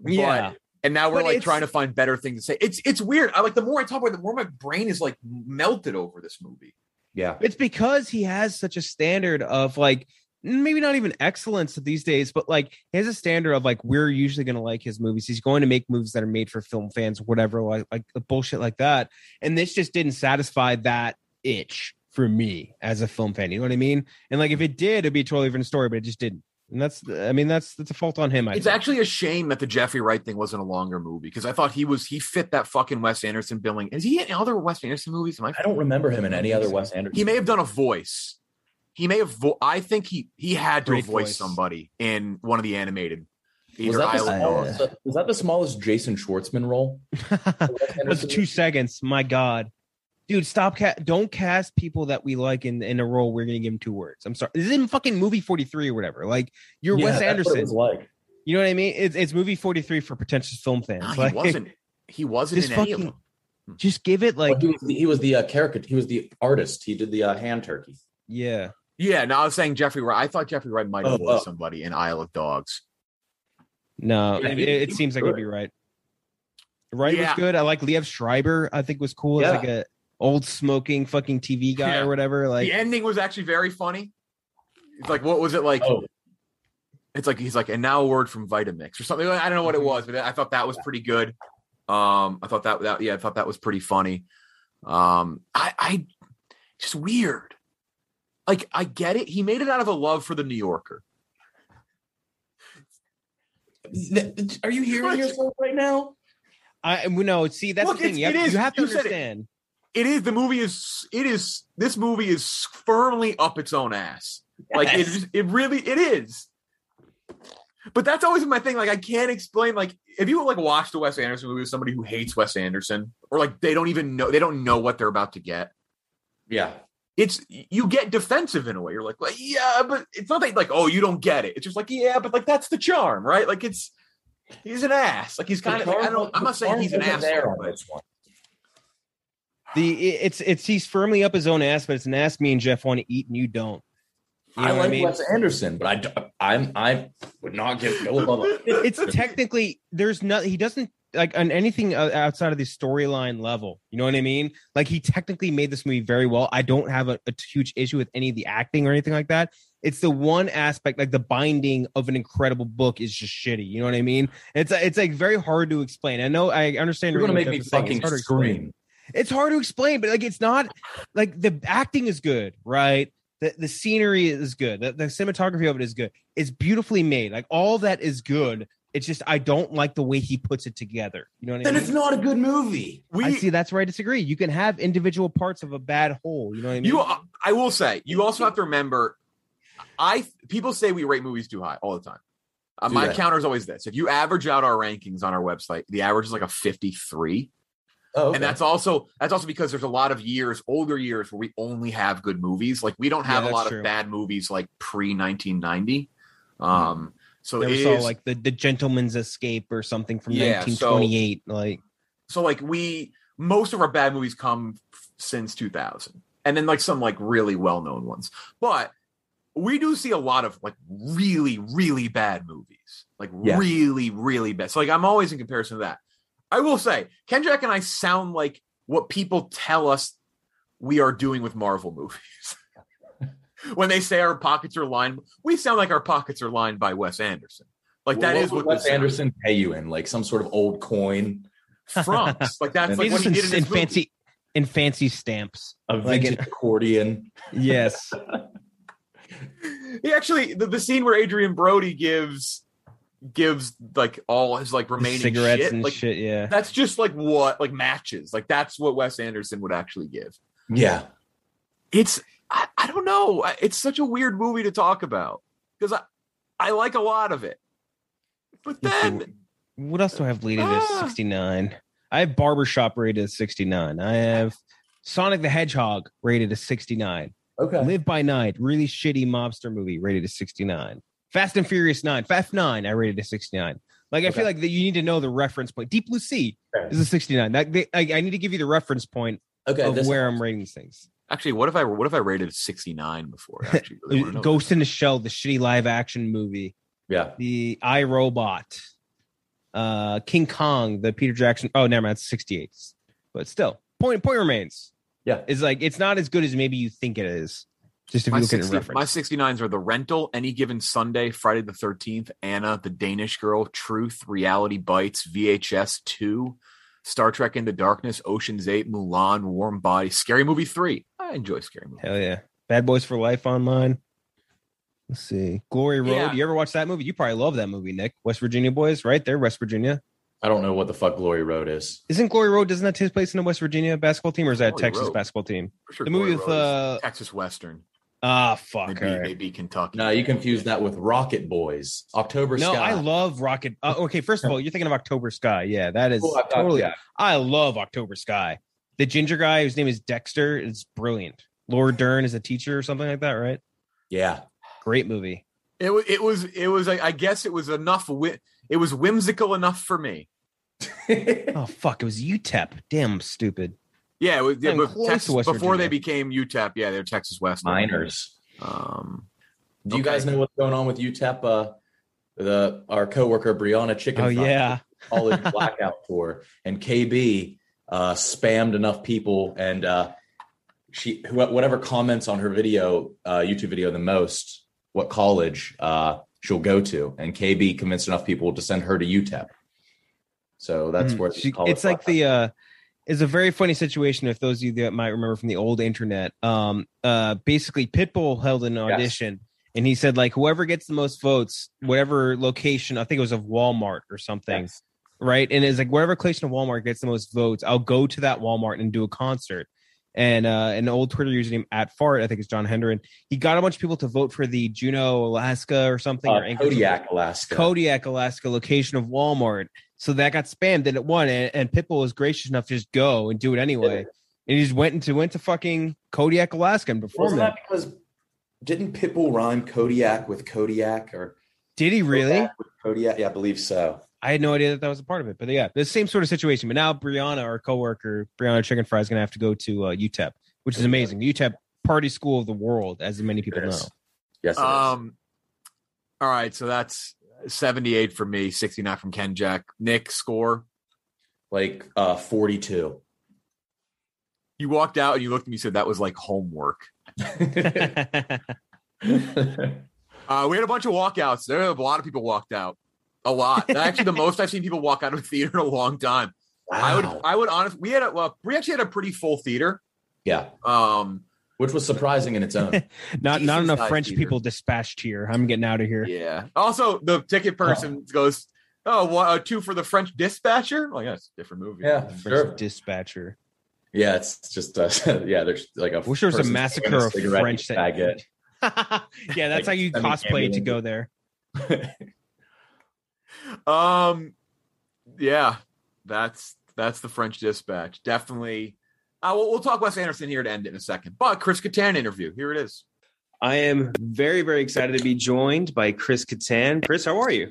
[SPEAKER 1] But,
[SPEAKER 10] Yeah.
[SPEAKER 1] And now we're
[SPEAKER 10] But
[SPEAKER 1] like trying to find better things to say. It's it's weird. I like the more I talk about it, the more my brain is like melted over this movie.
[SPEAKER 11] Yeah.
[SPEAKER 10] It's because he has such a standard of like maybe not even excellence these days, but like he has a standard of like we're usually going to like his movies. He's going to make movies that are made for film fans, whatever, like like bullshit like that. And this just didn't satisfy that itch for me as a film fan. You know what I mean? And like if it did, it'd be a totally different story, but it just didn't. And that's I mean that's that's a fault on him. I
[SPEAKER 1] It's
[SPEAKER 10] think.
[SPEAKER 1] actually a shame that the Jeffrey Wright thing wasn't a longer movie because I thought he was he fit that fucking Wes Anderson billing. Is he in other Wes Anderson movies? Am I,
[SPEAKER 11] I don't remember him in any other Wes Anderson.
[SPEAKER 1] He may have done a voice. He may have. Vo- I think he he had to
[SPEAKER 10] Great
[SPEAKER 1] have
[SPEAKER 10] voice.
[SPEAKER 1] somebody in one of the animated.
[SPEAKER 11] was that, the smallest,
[SPEAKER 1] Dogs.
[SPEAKER 11] was that the smallest Jason Schwartzman role?
[SPEAKER 10] That's two seconds. My God. Dude, stop ca- don't cast people that we like in, in a role. We're gonna give them two words. I'm sorry. This is in fucking movie 43 or whatever. Like you're
[SPEAKER 11] Yeah,
[SPEAKER 10] Wes
[SPEAKER 11] that's what it
[SPEAKER 10] Anderson.
[SPEAKER 11] like.
[SPEAKER 10] You know what I mean? It's it's movie 43 for pretentious film fans.
[SPEAKER 1] No, he wasn't. He wasn't
[SPEAKER 10] Just
[SPEAKER 1] in any of them.
[SPEAKER 10] Just give it like
[SPEAKER 11] Well, he was the, he was the uh, caricature. He was the artist. He did the uh, hand turkey.
[SPEAKER 10] yeah.
[SPEAKER 1] Yeah, no, I was saying Jeffrey Wright. I thought Jeffrey Wright might have
[SPEAKER 11] Oh,
[SPEAKER 1] voiced
[SPEAKER 11] oh.
[SPEAKER 1] somebody in Isle of Dogs.
[SPEAKER 10] No,
[SPEAKER 11] Yeah,
[SPEAKER 10] it,
[SPEAKER 11] he-
[SPEAKER 10] it seems
[SPEAKER 11] was
[SPEAKER 10] like it'd be right. Right
[SPEAKER 1] Yeah.
[SPEAKER 10] was good. I like Liev Schreiber. I think was cool. It's
[SPEAKER 11] Yeah.
[SPEAKER 10] like a old smoking fucking TV guy
[SPEAKER 1] Yeah.
[SPEAKER 10] or whatever. Like
[SPEAKER 1] the ending was actually very funny. It's like, what was it like?
[SPEAKER 11] Oh,
[SPEAKER 1] It's like he's like, and now a word from Vitamix or something. I don't know what it was, but I thought that was pretty good. Um, I thought that that yeah, I thought that was pretty funny. Um, I I just weird. Like I get it. He made it out of a love for the New Yorker.
[SPEAKER 11] Are you hearing yourself right now?
[SPEAKER 10] I no, see that's
[SPEAKER 1] Look,
[SPEAKER 10] the thing. You have, you have to
[SPEAKER 1] You said it.
[SPEAKER 10] understand.
[SPEAKER 1] It is the movie is it is this movie is firmly up its own ass. Like it it really it is. But that's always my thing. Like I can't explain. Like if you like watch the Wes Anderson movie with somebody who hates Wes Anderson, or like they don't even know they don't know what they're about to get.
[SPEAKER 11] Yeah.
[SPEAKER 1] It's you get defensive in a way. You're like, well, yeah, but it's not that like, oh, you don't get it. It's just like, yeah, but like that's the charm, right? Like it's he's an ass. Like he's kind of. Like, I don't. I'm not saying he's an
[SPEAKER 11] wasn't there
[SPEAKER 1] asshole,
[SPEAKER 11] on
[SPEAKER 1] but.
[SPEAKER 10] The it's it's he's firmly up his own ass, but it's an ass me and Jeff want to eat and you don't. You know
[SPEAKER 11] I
[SPEAKER 10] what
[SPEAKER 11] like
[SPEAKER 10] I mean?
[SPEAKER 11] Wes Anderson, but I I'm I would not give go above.
[SPEAKER 10] It's technically there's no he doesn't like on anything uh, outside of the storyline level. You know what I mean? Like he technically made this movie very well. I don't have a, a huge issue with any of the acting or anything like that. It's the one aspect, like the binding of an incredible book, is just shitty. You know what I mean? It's it's like very hard to explain. I know I understand.
[SPEAKER 11] You're gonna make me
[SPEAKER 10] saying.
[SPEAKER 11] fucking
[SPEAKER 10] It's hard to explain.
[SPEAKER 11] scream.
[SPEAKER 10] It's hard to explain, but like it's not like the acting is good, right? The the scenery is good. The, the cinematography of it is good. It's beautifully made. Like all that is good. It's just I don't like the way he puts it together. You know what I
[SPEAKER 11] Then
[SPEAKER 10] mean?
[SPEAKER 11] it's not a good movie.
[SPEAKER 1] We
[SPEAKER 10] I see. That's where I disagree. You can have individual parts of a bad whole. You know what I mean?
[SPEAKER 1] You, I will say, you also have to remember. I people say we rate movies too high all the time. Uh, my
[SPEAKER 11] they?
[SPEAKER 1] counter is always this: if you average out our rankings on our website, the average is like a fifty-three,
[SPEAKER 11] Oh, okay.
[SPEAKER 1] and that's also that's also because there's a lot of years, older years, where we only have good movies. Like we don't
[SPEAKER 10] Yeah,
[SPEAKER 1] have a lot
[SPEAKER 10] true.
[SPEAKER 1] of bad movies like pre nineteen ninety. Um, so it
[SPEAKER 10] saw
[SPEAKER 1] is-
[SPEAKER 10] like the the Gentleman's Escape or something from
[SPEAKER 1] Yeah, so-
[SPEAKER 10] 1928. like
[SPEAKER 1] so like we most of our bad movies come f- since 2000 and then like some like really well-known ones but we do see a lot of like really really bad movies like
[SPEAKER 11] Yeah.
[SPEAKER 1] really really bad so like i'm always in comparison to that i will say kendrick and i sound like what people tell us we are doing with marvel movies when they say our pockets are lined we sound like our pockets are lined by wes anderson like that
[SPEAKER 11] What
[SPEAKER 1] is
[SPEAKER 11] would
[SPEAKER 1] what
[SPEAKER 11] Wes
[SPEAKER 1] this sounds
[SPEAKER 11] Anderson pay you in? Like some sort of old coin,
[SPEAKER 1] francs like that's like what
[SPEAKER 10] are
[SPEAKER 1] he did in
[SPEAKER 10] in
[SPEAKER 1] his movie.
[SPEAKER 10] fancy in fancy stamps.
[SPEAKER 11] a
[SPEAKER 10] Like
[SPEAKER 11] vintage
[SPEAKER 10] it-
[SPEAKER 11] accordion.
[SPEAKER 10] Yes.
[SPEAKER 1] he actually the, the scene where Adrien Brody gives gives like all his like remaining
[SPEAKER 10] cigarettes
[SPEAKER 1] shit,
[SPEAKER 10] and
[SPEAKER 1] like,
[SPEAKER 10] shit. Yeah.
[SPEAKER 1] That's just like what like matches. Like that's what Wes Anderson would actually give.
[SPEAKER 11] Yeah.
[SPEAKER 1] It's I, I don't know. It's such a weird movie to talk about because I I like a lot of it, but then
[SPEAKER 10] What else do I have rated as
[SPEAKER 1] Ah.
[SPEAKER 10] 69? I have Barbershop rated as 69. I have Sonic the Hedgehog rated as 69.
[SPEAKER 11] Okay.
[SPEAKER 10] Live by Night, really shitty mobster movie, rated as 69. Fast and Furious 9, Fast 9, I rated as 69. Like, I
[SPEAKER 11] Okay.
[SPEAKER 10] feel like that you need to know the reference point. Deep Blue Sea
[SPEAKER 11] Okay.
[SPEAKER 10] is a 69. That, they, I, I need to give you the reference point
[SPEAKER 11] Okay.
[SPEAKER 10] of
[SPEAKER 11] this-
[SPEAKER 10] where I'm rating these things.
[SPEAKER 1] Actually, what if I what if I rated sixty nine before? Actually really
[SPEAKER 10] Ghost in the Shell, the shitty live action movie.
[SPEAKER 11] Yeah.
[SPEAKER 10] the iRobot, uh, King Kong, the Peter Jackson. Oh, never mind, it's 68. But still, point point remains.
[SPEAKER 11] Yeah.
[SPEAKER 10] Is like it's not as good as maybe you think it is. Just if
[SPEAKER 1] my,
[SPEAKER 10] you look at
[SPEAKER 1] 60
[SPEAKER 10] a reference.
[SPEAKER 1] my 69s are the rental any given sunday friday the 13th anna the danish girl truth reality bites vhs 2 star trek into darkness oceans 8 mulan warm body scary movie 3 i enjoy scary movie
[SPEAKER 10] Hell yeah. Bad Boys for Life online. Let's see. Glory Road.
[SPEAKER 1] Yeah.
[SPEAKER 10] You ever watch that movie? You probably love that movie, Nick. West Virginia boys, right? They're West Virginia.
[SPEAKER 11] I don't know what the fuck Glory Road is.
[SPEAKER 10] Isn't Glory Road, doesn't that take place in a West Virginia basketball team or is that
[SPEAKER 1] Glory
[SPEAKER 10] Texas
[SPEAKER 1] Road.
[SPEAKER 10] basketball team?
[SPEAKER 1] For sure
[SPEAKER 10] The movie
[SPEAKER 1] Glory
[SPEAKER 10] with,
[SPEAKER 1] Road
[SPEAKER 10] uh,
[SPEAKER 1] texas western
[SPEAKER 10] Ah, fuck.
[SPEAKER 1] maybe,
[SPEAKER 10] all right.
[SPEAKER 1] maybe kentucky
[SPEAKER 11] No, you confused that with Rocket Boys. October
[SPEAKER 10] No,
[SPEAKER 11] Sky.
[SPEAKER 10] I love Rocket. Uh, okay, first of all, you're thinking of October Sky. Yeah, that is
[SPEAKER 11] Oh, I
[SPEAKER 10] totally.
[SPEAKER 11] yeah.
[SPEAKER 10] I love October Sky. The ginger guy whose name is Dexter is brilliant. Laura Dern is a teacher or something like that, right?
[SPEAKER 11] Yeah.
[SPEAKER 10] Great movie.
[SPEAKER 1] it was it was it was i I guess it was enough wi- it was whimsical enough for me
[SPEAKER 10] Oh fuck, it was UTEP. Damn, stupid.
[SPEAKER 1] Yeah, it was, yeah but Texas,
[SPEAKER 10] to West
[SPEAKER 1] before they became utep yeah they're texas western
[SPEAKER 11] Miners.
[SPEAKER 1] um
[SPEAKER 11] Do you
[SPEAKER 1] Okay.
[SPEAKER 11] guys know what's going on with UTEP? Uh, the our coworker Brianna Chicken.
[SPEAKER 10] Oh
[SPEAKER 11] Fried
[SPEAKER 10] yeah,
[SPEAKER 11] college blackout tour, and KB uh, spammed enough people, and uh, she who, whatever comments on her video, uh, YouTube video, the most, what college uh, she'll go to, and KB convinced enough people to send her to UTEP. So that's
[SPEAKER 10] Mhm.
[SPEAKER 11] where
[SPEAKER 10] She-
[SPEAKER 11] college
[SPEAKER 10] it's like the uh it's a very funny situation if those of you that might remember from the old internet um uh basically pitbull held an audition and he said like whoever gets the most votes whatever location i think it was of walmart or something
[SPEAKER 11] Yes.
[SPEAKER 10] right? And it's like wherever location of walmart gets the most votes i'll go to that walmart and do a concert and uh an old twitter username at fart i think it's john hendren he got a bunch of people to vote for the juneau alaska or something
[SPEAKER 11] uh,
[SPEAKER 10] or Anchorage-
[SPEAKER 11] Kodiak, Alaska.
[SPEAKER 10] Kodiak, Alaska location of Walmart. So that got spammed and it won. And, and Pitbull was gracious enough to just go and do it anyway. And he just went into went to fucking Kodiak, Alaska and performed
[SPEAKER 11] Wasn't
[SPEAKER 10] that.
[SPEAKER 11] that because didn't Pitbull rhyme Kodiak with Kodiak or
[SPEAKER 10] Did he really?
[SPEAKER 11] Kodak with Kodiak? Yeah, I believe so.
[SPEAKER 10] I had no idea that that was a part of it. But yeah, the same sort of situation. But now Brianna, our coworker, Brianna Chickenfry, is going to have to go to uh, UTEP, which is amazing. UTEP party school of the world, as many people
[SPEAKER 11] It
[SPEAKER 10] know.
[SPEAKER 11] Yes, it is.
[SPEAKER 1] Um, all right, so that's 78 for me, 69 from Ken Jack. Nick, score.
[SPEAKER 11] like uh 42.
[SPEAKER 1] You walked out and you looked at me and said that was like homework. Uh, we had a bunch of walkouts. There, were a lot of people walked out. A lot. Actually, the most I've seen people walk out of a theater in a long time. I would, I would honestly, we had a, well, we actually had a pretty full theater.
[SPEAKER 11] yeah.
[SPEAKER 1] Um,
[SPEAKER 11] which was surprising in its own.
[SPEAKER 10] not not enough French
[SPEAKER 1] theater.
[SPEAKER 10] people dispatched here. I'm getting out of here.
[SPEAKER 1] Yeah. Also, the ticket person goes, "Oh, one, uh, two for the French dispatcher." Oh, yeah, it's a different movie.
[SPEAKER 11] Yeah,
[SPEAKER 10] French
[SPEAKER 11] sure.
[SPEAKER 10] dispatcher.
[SPEAKER 11] Yeah, it's just uh, yeah. There's like a.
[SPEAKER 10] I wish there was a massacre
[SPEAKER 11] a
[SPEAKER 10] of
[SPEAKER 11] cigarette
[SPEAKER 10] French
[SPEAKER 11] baguette.
[SPEAKER 10] yeah, that's
[SPEAKER 11] Like
[SPEAKER 10] how you
[SPEAKER 11] semi-ambulance.
[SPEAKER 10] cosplay to go there.
[SPEAKER 1] Um, yeah, that's that's the French Dispatch. Definitely. Uh, we'll, we'll talk Wes Anderson here to end it in a second. But Chris Kattan interview. Here it is.
[SPEAKER 10] I am very, very excited to be joined by Chris Kattan. Chris, how are you?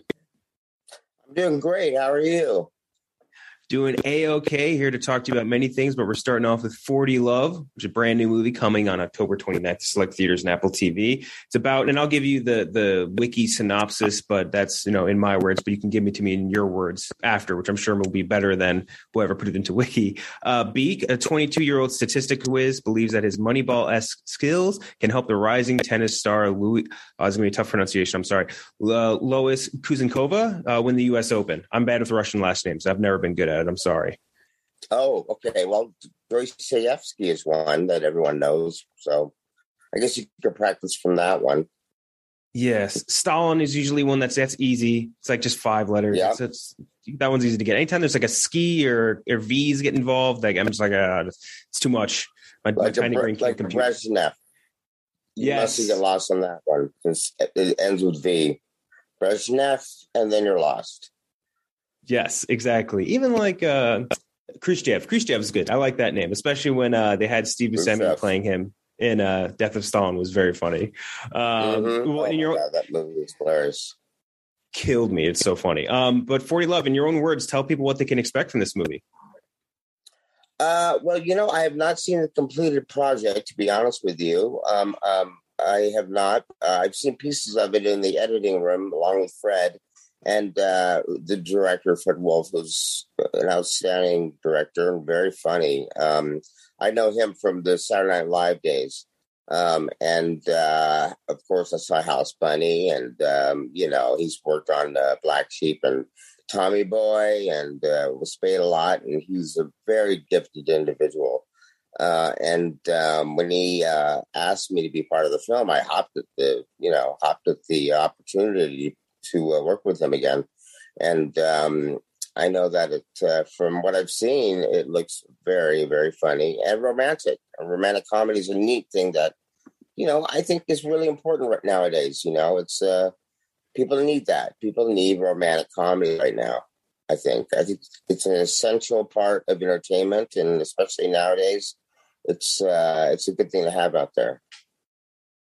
[SPEAKER 12] I'm doing great. How are you?
[SPEAKER 10] Doing a okay here to talk to you about many things, but we're starting off with 40 Love, which is a brand new movie coming on October 29th to select theaters and Apple TV. It's about, and I'll give you the the wiki synopsis, but that's you know in my words, but you can give me to me in your words after, which I'm sure will be better than whoever put it into wiki. Uh, Beak, a 22 year old statistic whiz, believes that his Moneyball esque skills can help the rising tennis star Louis. Oh, it's gonna be a tough pronunciation. I'm sorry, uh, Lois Kuzenkova uh, win the U.S. Open. I'm bad with Russian last names. I've never been good at it. I'm sorry.
[SPEAKER 12] Oh, okay. Well, Dostoevsky is one that everyone knows. So I guess you could practice from that one.
[SPEAKER 10] Yes, Stalin is usually one that's that's easy. It's like just five letters.
[SPEAKER 12] Yeah.
[SPEAKER 10] It's, it's that one's easy to get. Anytime there's like a ski or or V's get involved, like I'm just like uh, it's too much. My, my
[SPEAKER 12] Like a,
[SPEAKER 10] tiny brain can't
[SPEAKER 12] like
[SPEAKER 10] compute.
[SPEAKER 12] Brezhnev. You
[SPEAKER 10] Yes.
[SPEAKER 12] must get lost on that one because it ends with V. Brezhnev, and then you're lost.
[SPEAKER 10] Yes, exactly. Even like uh Khrushchev. Khrushchev is good. I like that name, especially when uh they had Steve Buscemi playing him in uh Death of Stalin was very funny. Um,
[SPEAKER 12] Mhm.
[SPEAKER 10] well,
[SPEAKER 12] Oh
[SPEAKER 10] in your
[SPEAKER 12] God, that movie is hilarious.
[SPEAKER 10] killed me. It's so funny. Um, but 40 Love, in your own words, tell people what they can expect from this movie.
[SPEAKER 12] Uh, well, you know, I have not seen the completed project, to be honest with you. Um, um, I have not. Uh, I've seen pieces of it in the editing room along with Fred and uh, the director, Fred Wolf, who's an outstanding director and very funny. Um, I know him from the Saturday Night Live days. Um, and uh, of course, I saw House Bunny, and um, you know, he's worked on uh, Black Sheep and Tommy Boy and uh, was paid a lot, and he's a very gifted individual. Uh, and um, when he uh, asked me to be part of the film, I hopped at the, you know, hopped at the opportunity to uh, work with them again. And um, I know that it, uh, from what I've seen, it looks very, very funny and romantic. A romantic comedy is a neat thing that, you know, I think is really important right nowadays. You know, it's uh, people need that. People need romantic comedy right now. I think. I think it's an essential part of entertainment, and especially nowadays, it's uh, it's a good thing to have out there.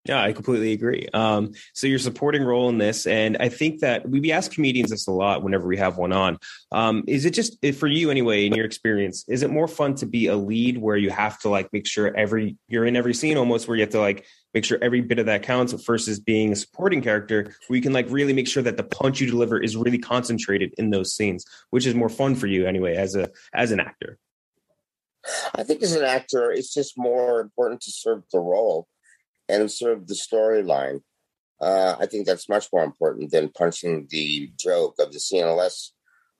[SPEAKER 10] Yeah, I completely agree. Um, so your supporting role in this, and I think that we, we ask comedians this a lot whenever we have one on. Um, is it just for you anyway, in your experience, is it more fun to be a lead where you have to like make sure every you're in every scene almost where you have to like make sure every bit of that counts versus being a supporting character where you can like really make sure that the punch you deliver is really concentrated in those scenes, which is more fun for you anyway as a as an actor.
[SPEAKER 12] I think as an actor, it's just more important to serve the role and serve the storyline. Uh, I think that's much more important than punching the joke of the unless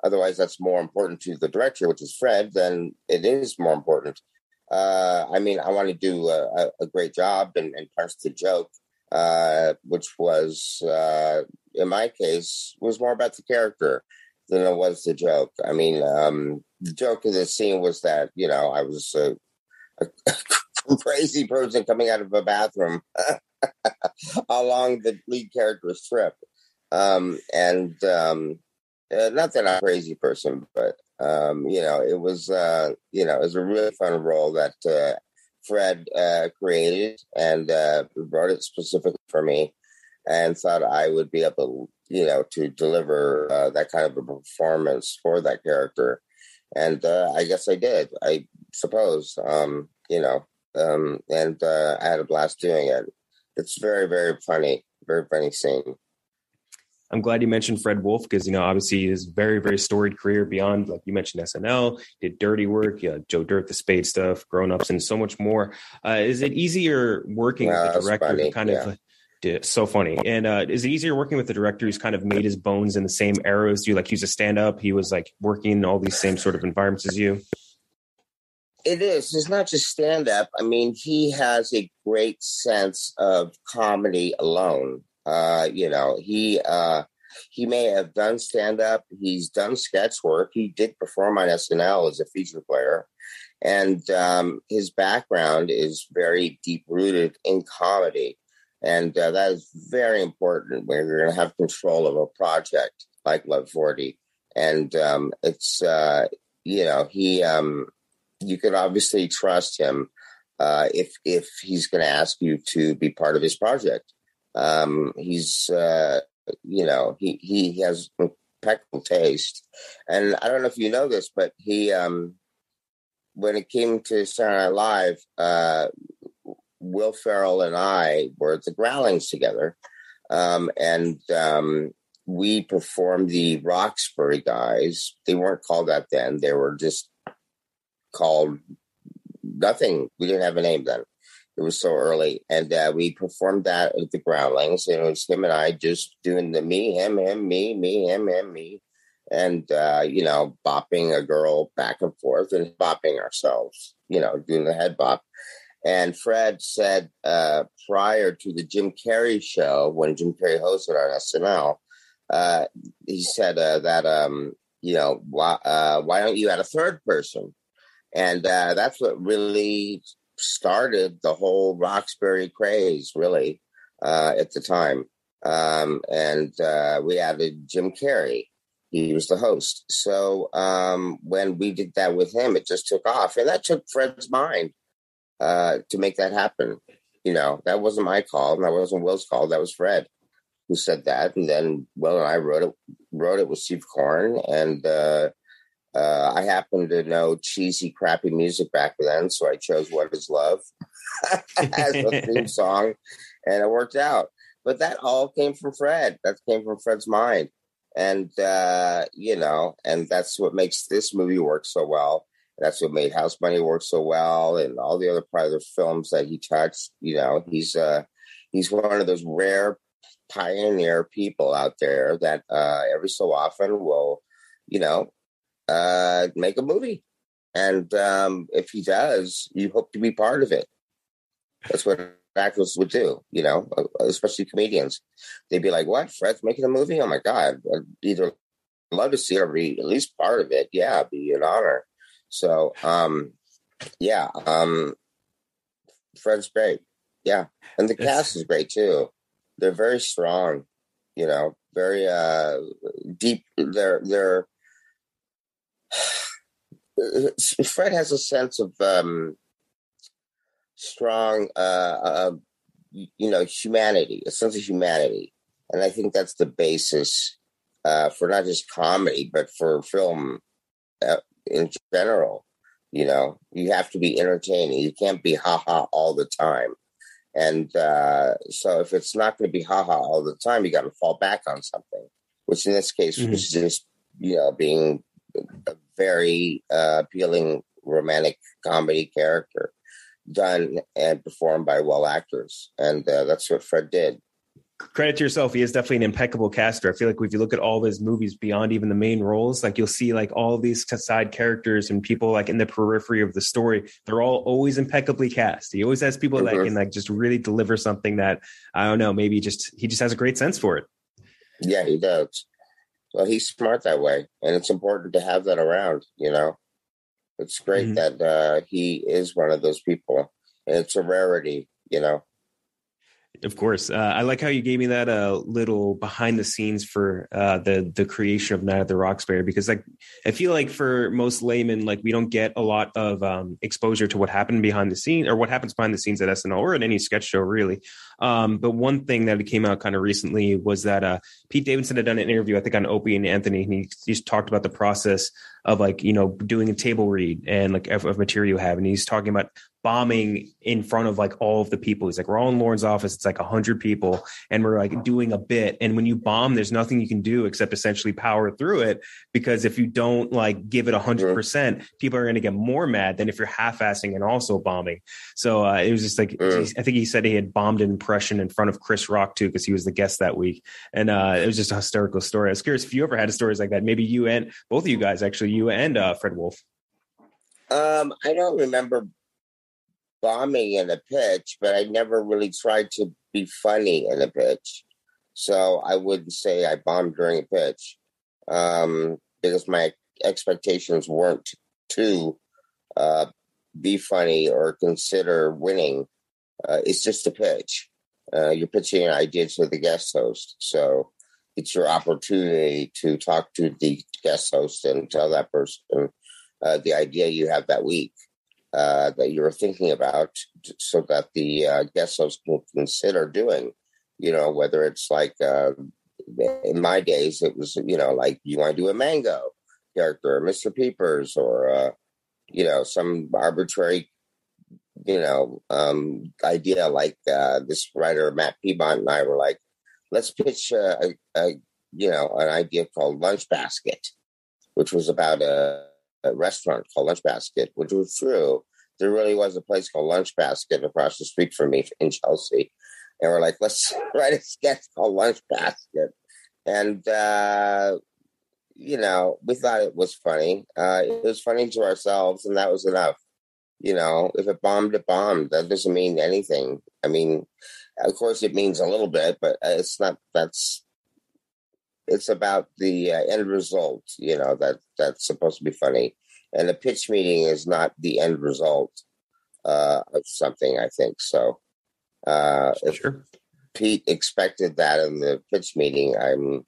[SPEAKER 12] otherwise that's more important to the director, which is Fred, then it is more important. Uh, I mean, I want to do a, a, a great job and, and punch the joke, uh, which was, uh, in my case, was more about the character than it was the joke. I mean, um, the joke of the scene was that, you know, I was a, a crazy person coming out of a bathroom along the lead character's trip. Um, and um, uh, not that I'm a crazy person, but um, you know, it was uh, you know, it was a really fun role that uh, Fred uh, created and uh, wrote it specifically for me, and thought I would be able, you know, to deliver uh, that kind of a performance for that character, and uh, I guess I did. I suppose, um, you know, um, and uh, I had a blast doing it. It's very, very funny, very funny scene.
[SPEAKER 10] I'm glad you mentioned Fred Wolf because you know obviously his very very storied career beyond like you mentioned SNL, did Dirty Work, yeah, Joe Dirt, the Spade stuff, Grown Ups, and so much more. Uh, is it easier working with the director
[SPEAKER 12] funny,
[SPEAKER 10] kind
[SPEAKER 12] yeah.
[SPEAKER 10] of so funny? And uh, is it easier working with the director who's kind of made his bones in the same era as you? Like he's a stand up, he was like working in all these same sort of environments as you.
[SPEAKER 12] It is. It's not just stand up. I mean, he has a great sense of comedy alone. Uh, you know, he uh, he may have done stand up. He's done sketch work. He did perform on SNL as a feature player, and um, his background is very deep rooted in comedy, and uh, that is very important when you're going to have control of a project like Love Forty. And um, it's uh, you know he um, you can obviously trust him uh, if if he's going to ask you to be part of his project. Um, he's uh, you know he he has impeccable taste, and I don't know if you know this, but he um, when it came to Saturday Night Live, uh, Will Ferrell and I were at the Groundlings together, um, and um, we performed the Roxbury guys. They weren't called that then; they were just called nothing. We didn't have a name then. It was so early, and uh, we performed that at the Groundlings, and it was him and I just doing the me, him, him, me, me, him, him, me, and uh, you know, bopping a girl back and forth and bopping ourselves, you know, doing the head bop. And Fred said uh, prior to the Jim Carrey show, when Jim Carrey hosted on SNL, uh, he said uh, that um, you know why uh, why don't you add a third person? And uh, that's what really started the whole Roxbury craze, really, uh, at the time. Um, and uh, we added Jim Carrey. He was the host. So um, when we did that with him, it just took off. And that took Fred's mind uh, to make that happen. You know, that wasn't my call, and that wasn't Will's call. That was Fred who said that. And then Will and I wrote it, wrote it with Steve Koren, and uh, I happened to know cheesy, crappy music back then, so I chose "What Is Love" as a theme song, and it worked out. But that all came from Fred. That came from Fred's mind, and uh, you know, and that's what makes this movie work so well. That's what made House Bunny work so well, and all the other private films that he touched. You know, he's uh, he's one of those rare pioneer people out there that uh, every so often will, you know, uh, make a movie. And um, if he does, you hope to be part of it. That's what actors would do, you know, uh, especially comedians. They'd be like, "What? Fred's making a movie? Oh my god! I'd either love to see or be at least part of it. Yeah, it'd be an honor." So, um, yeah, um, Fred's great. Yeah, and the it's... cast is great too. They're very strong, you know, very uh, deep. They're they're Fred has a sense of um, strong, uh, uh, you know, humanity, a sense of humanity, and I think that's the basis uh, for not just comedy but for film uh, in general. You know, you have to be entertaining. You can't be ha ha all the time. And uh, so, if it's not going to be ha ha all the time, you got to fall back on something. Which in this case mm-hmm. was just you know being a very uh, appealing romantic comedy character done and performed by well actors, and uh, that's what Fred did.
[SPEAKER 10] Credit to yourself. He is definitely an impeccable caster. I feel like if you look at all his movies beyond even the main roles, like you'll see like all these side characters and people like in the periphery of the story, they're all always impeccably cast. He always has people mm-hmm. that can like just really deliver something that I don't know, maybe just he just has a great sense for it.
[SPEAKER 12] Yeah, he does. Well, he's smart that way, and it's important to have that around. You know, it's great mm-hmm. that uh, he is one of those people, and it's a rarity. You know,
[SPEAKER 10] of course, uh, I like how you gave me that uh, little behind the scenes for uh, the the creation of Night at the Roxbury because like I feel like for most laymen like we don't get a lot of um, exposure to what happened behind the scenes or what happens behind the scenes at SNL or at any sketch show really. Um, but one thing that came out kind of recently was that uh, Pete Davidson had done an interview I think on Opie and Anthony and he he's talked about the process of like you know doing a table read and like of, of material you have and he's talking about bombing in front of like all of the people. He's like, we're all in Lauren's office. It's like a hundred people and we're like doing a bit. And when you bomb, there's nothing you can do except essentially power through it. Because if you don't like give it a hundred percent, people are going to get more mad than if you're half-assing and also bombing. So uh, it was just like, I think he said he had bombed an impression in front of Chris Rock too, because he was the guest that week. And uh, it was just a hysterical story. I was curious if you ever had stories like that. Maybe you and both of you guys, actually, you and uh, Fred Wolf.
[SPEAKER 12] Um, I don't remember bombing in a pitch, but I never really tried to be funny in a pitch. So I wouldn't say I bombed during a pitch um, because my expectations weren't to uh, be funny or consider winning. Uh, it's just a pitch. Uh, you're pitching an idea to the guest host. So it's your opportunity to talk to the guest host and tell that person uh, the idea you have that week uh, that you were thinking about so that the uh, guest host can consider doing. You know, whether it's like uh, in my days, it was, you know, like you want to do a mango character, or Mr. Peepers, or, uh, you know, some arbitrary, you know, um, idea like uh, this writer, Matt Piedmont, and I were like, let's pitch a, a, a you know, an idea called Lunch Basket, which was about a, a restaurant called Lunch Basket, which was true. There really was a place called Lunch Basket across the street from me in Chelsea. And we're like, let's write a sketch called Lunch Basket. And, uh, you know, we thought it was funny. Uh, it was funny to ourselves, and that was enough. You know, if it bombed, it bombed. That doesn't mean anything. I mean, of course, it means a little bit, but it's not. That's it's about the uh, end result. You know that that's supposed to be funny, and a pitch meeting is not the end result uh, of something. I think so. Uh, if Pete expected that in the pitch meeting, I'm.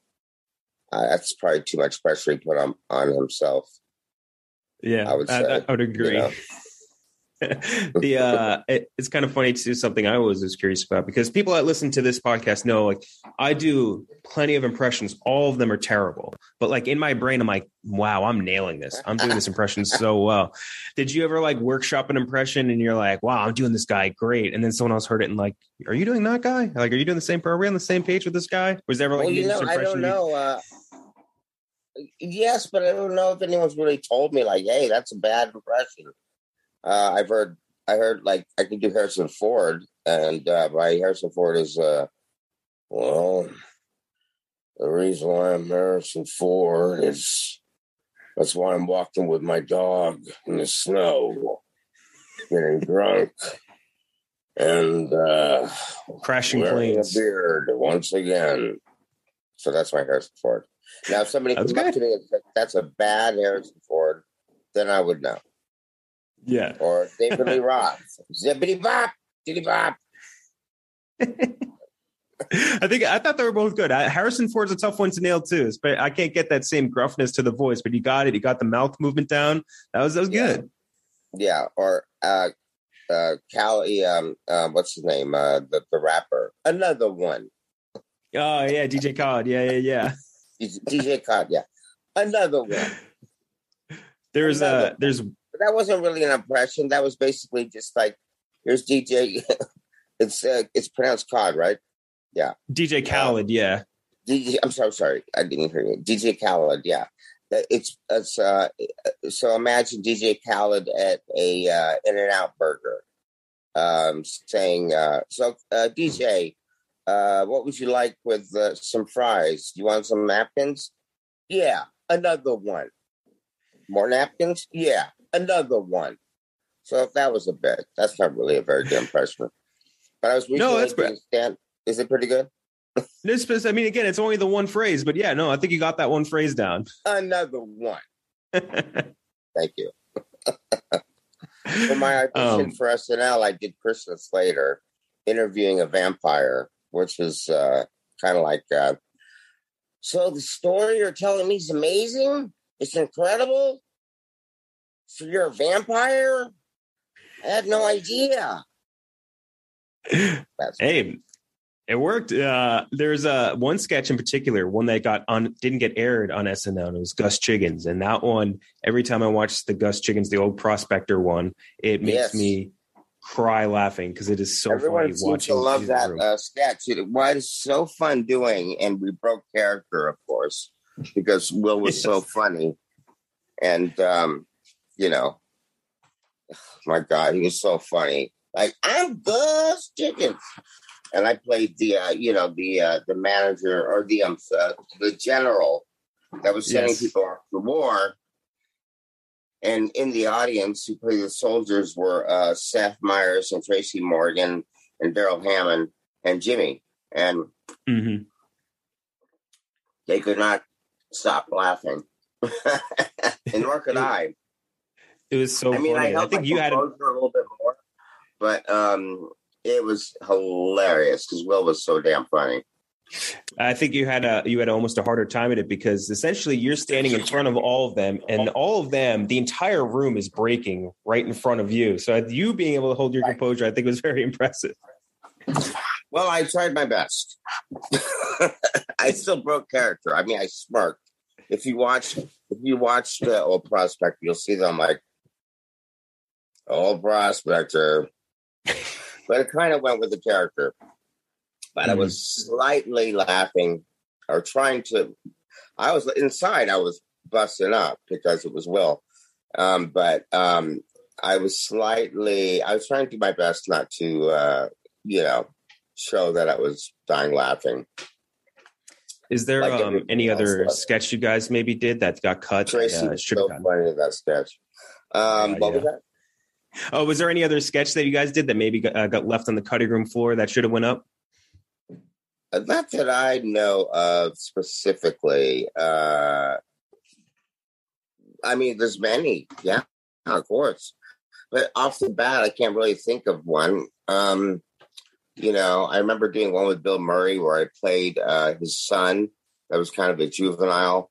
[SPEAKER 12] Uh, that's probably too much pressure he put on on himself.
[SPEAKER 10] Yeah,
[SPEAKER 12] I would
[SPEAKER 10] I, I would agree.
[SPEAKER 12] you know.
[SPEAKER 10] the uh it, it's kind of funny to do something i always was curious about because people that listen to this podcast know like i do plenty of impressions all of them are terrible but like in my brain i'm like wow i'm nailing this i'm doing this impression so well did you ever like workshop an impression and you're like wow i'm doing this guy great and then someone else heard it and like are you doing that guy like are you doing the same are we on the same page with this guy was there ever like
[SPEAKER 12] well, you know, I don't know. Uh, yes, but I don't know if anyone's really told me like, "Hey, that's a bad impression." Uh, I've heard, I heard like I can do Harrison Ford, and uh, by Harrison Ford is, uh, well, the reason why I'm Harrison Ford is that's why I'm walking with my dog in the snow, getting drunk, and uh,
[SPEAKER 10] crashing planes
[SPEAKER 12] a beard once again. So that's my Harrison Ford. Now, if somebody comes up to me and said that's a bad Harrison Ford, then I would know.
[SPEAKER 10] Yeah
[SPEAKER 12] Or David Lee Roth, zippity bop, diddy bop.
[SPEAKER 10] I think I thought they were both good. I, Harrison Ford's a tough one to nail too, but I can't get that same gruffness to the voice. But you got it. You got the mouth movement down. That was that was good.
[SPEAKER 12] Yeah, or uh, uh, Cali, um, uh, what's his name? Uh, the the rapper, another one.
[SPEAKER 10] Oh yeah, DJ Khaled. Yeah, yeah, yeah.
[SPEAKER 12] DJ Khaled, yeah, another one.
[SPEAKER 10] There's
[SPEAKER 12] Another
[SPEAKER 10] uh there's
[SPEAKER 12] that wasn't really an impression. That was basically just like, here's DJ. it's uh, it's pronounced Cod, right? Yeah.
[SPEAKER 10] DJ Khaled. Yeah,
[SPEAKER 12] DJ, I'm so sorry, I didn't hear you. DJ Khaled, yeah. It's it's uh so imagine DJ Khaled at a uh In and Out Burger, um, saying, uh, "So uh, DJ, uh, what would you like with uh, some fries? You want some napkins? Yeah, another one. More napkins? Yeah, another one. So if that was a bit, that's not really a very good impression. But I was
[SPEAKER 10] No, that's
[SPEAKER 12] doing stand. Is it pretty good?
[SPEAKER 10] this. was- I mean, again, it's only the one phrase, but yeah, no, I think you got that one phrase down.
[SPEAKER 12] Another one. Thank you. for my audition
[SPEAKER 10] Um,
[SPEAKER 12] for SNL, I did Christian Slater interviewing a vampire, which is uh, kind of like, uh, so the story you're telling me is amazing. It's incredible. So you're a vampire? I had no idea.
[SPEAKER 10] Hey, it worked. Uh, there's uh, one sketch in particular, one that got on didn't get aired on SNL. And it was Gus Chiggins, and that one, every time I watch the Gus Chiggins, the old prospector one, it makes
[SPEAKER 12] Yes.
[SPEAKER 10] me cry laughing because it is so
[SPEAKER 12] Everyone
[SPEAKER 10] funny
[SPEAKER 12] seems
[SPEAKER 10] watching.
[SPEAKER 12] to love
[SPEAKER 10] these in the
[SPEAKER 12] that uh, sketch. It, it's so fun doing, and we broke character, of course, because Will was so funny, and um, you know, my God, he was so funny. Like I'm Buzz Chickens, and I played the uh, you know the uh, the manager or the um uh, the general that was sending
[SPEAKER 10] Yes.
[SPEAKER 12] people off to war. And in the audience, who played the soldiers were uh, Seth Meyers and Tracy Morgan and Darrell Hammond and Jimmy. And
[SPEAKER 10] Mm-hmm.
[SPEAKER 12] they could not stop laughing. and nor could I.
[SPEAKER 10] It was so
[SPEAKER 12] I mean, I,
[SPEAKER 10] funny. I,
[SPEAKER 12] held
[SPEAKER 10] think you had a,
[SPEAKER 12] a little bit more, but um, it was hilarious because Will was so damn funny.
[SPEAKER 10] I think you had a you had almost a harder time at it because essentially you're standing in front of all of them, and all of them, the entire room is breaking right in front of you. So you being able to hold your composure, I think was very impressive.
[SPEAKER 12] Well, I tried my best. I still broke character. I mean, I smirked. If you watch, if you watch the old prospect, you'll see them like old prospector. but it kind of went with the character. But I was slightly laughing or trying to. I was inside. I was busting up because it was Will. Um, but um, I was slightly. I was trying to do my best not to, uh, you know, show that I was dying laughing.
[SPEAKER 10] Is there
[SPEAKER 12] Like
[SPEAKER 10] um, any other
[SPEAKER 12] was.
[SPEAKER 10] sketch you guys maybe did that got cut?
[SPEAKER 12] Tracy
[SPEAKER 10] uh,
[SPEAKER 12] so funny that sketch. Um,
[SPEAKER 10] Yeah,
[SPEAKER 12] what was that?
[SPEAKER 10] Oh, was there any other sketch that you guys did that maybe got, uh, got left on the cutting room floor that should have went up?
[SPEAKER 12] Uh, Not that I know of specifically. Uh, I mean, there's many, yeah, of course. But off the bat, I can't really think of one. Um, you know, I remember doing one with Bill Murray where I played uh, his son. That was kind of a juvenile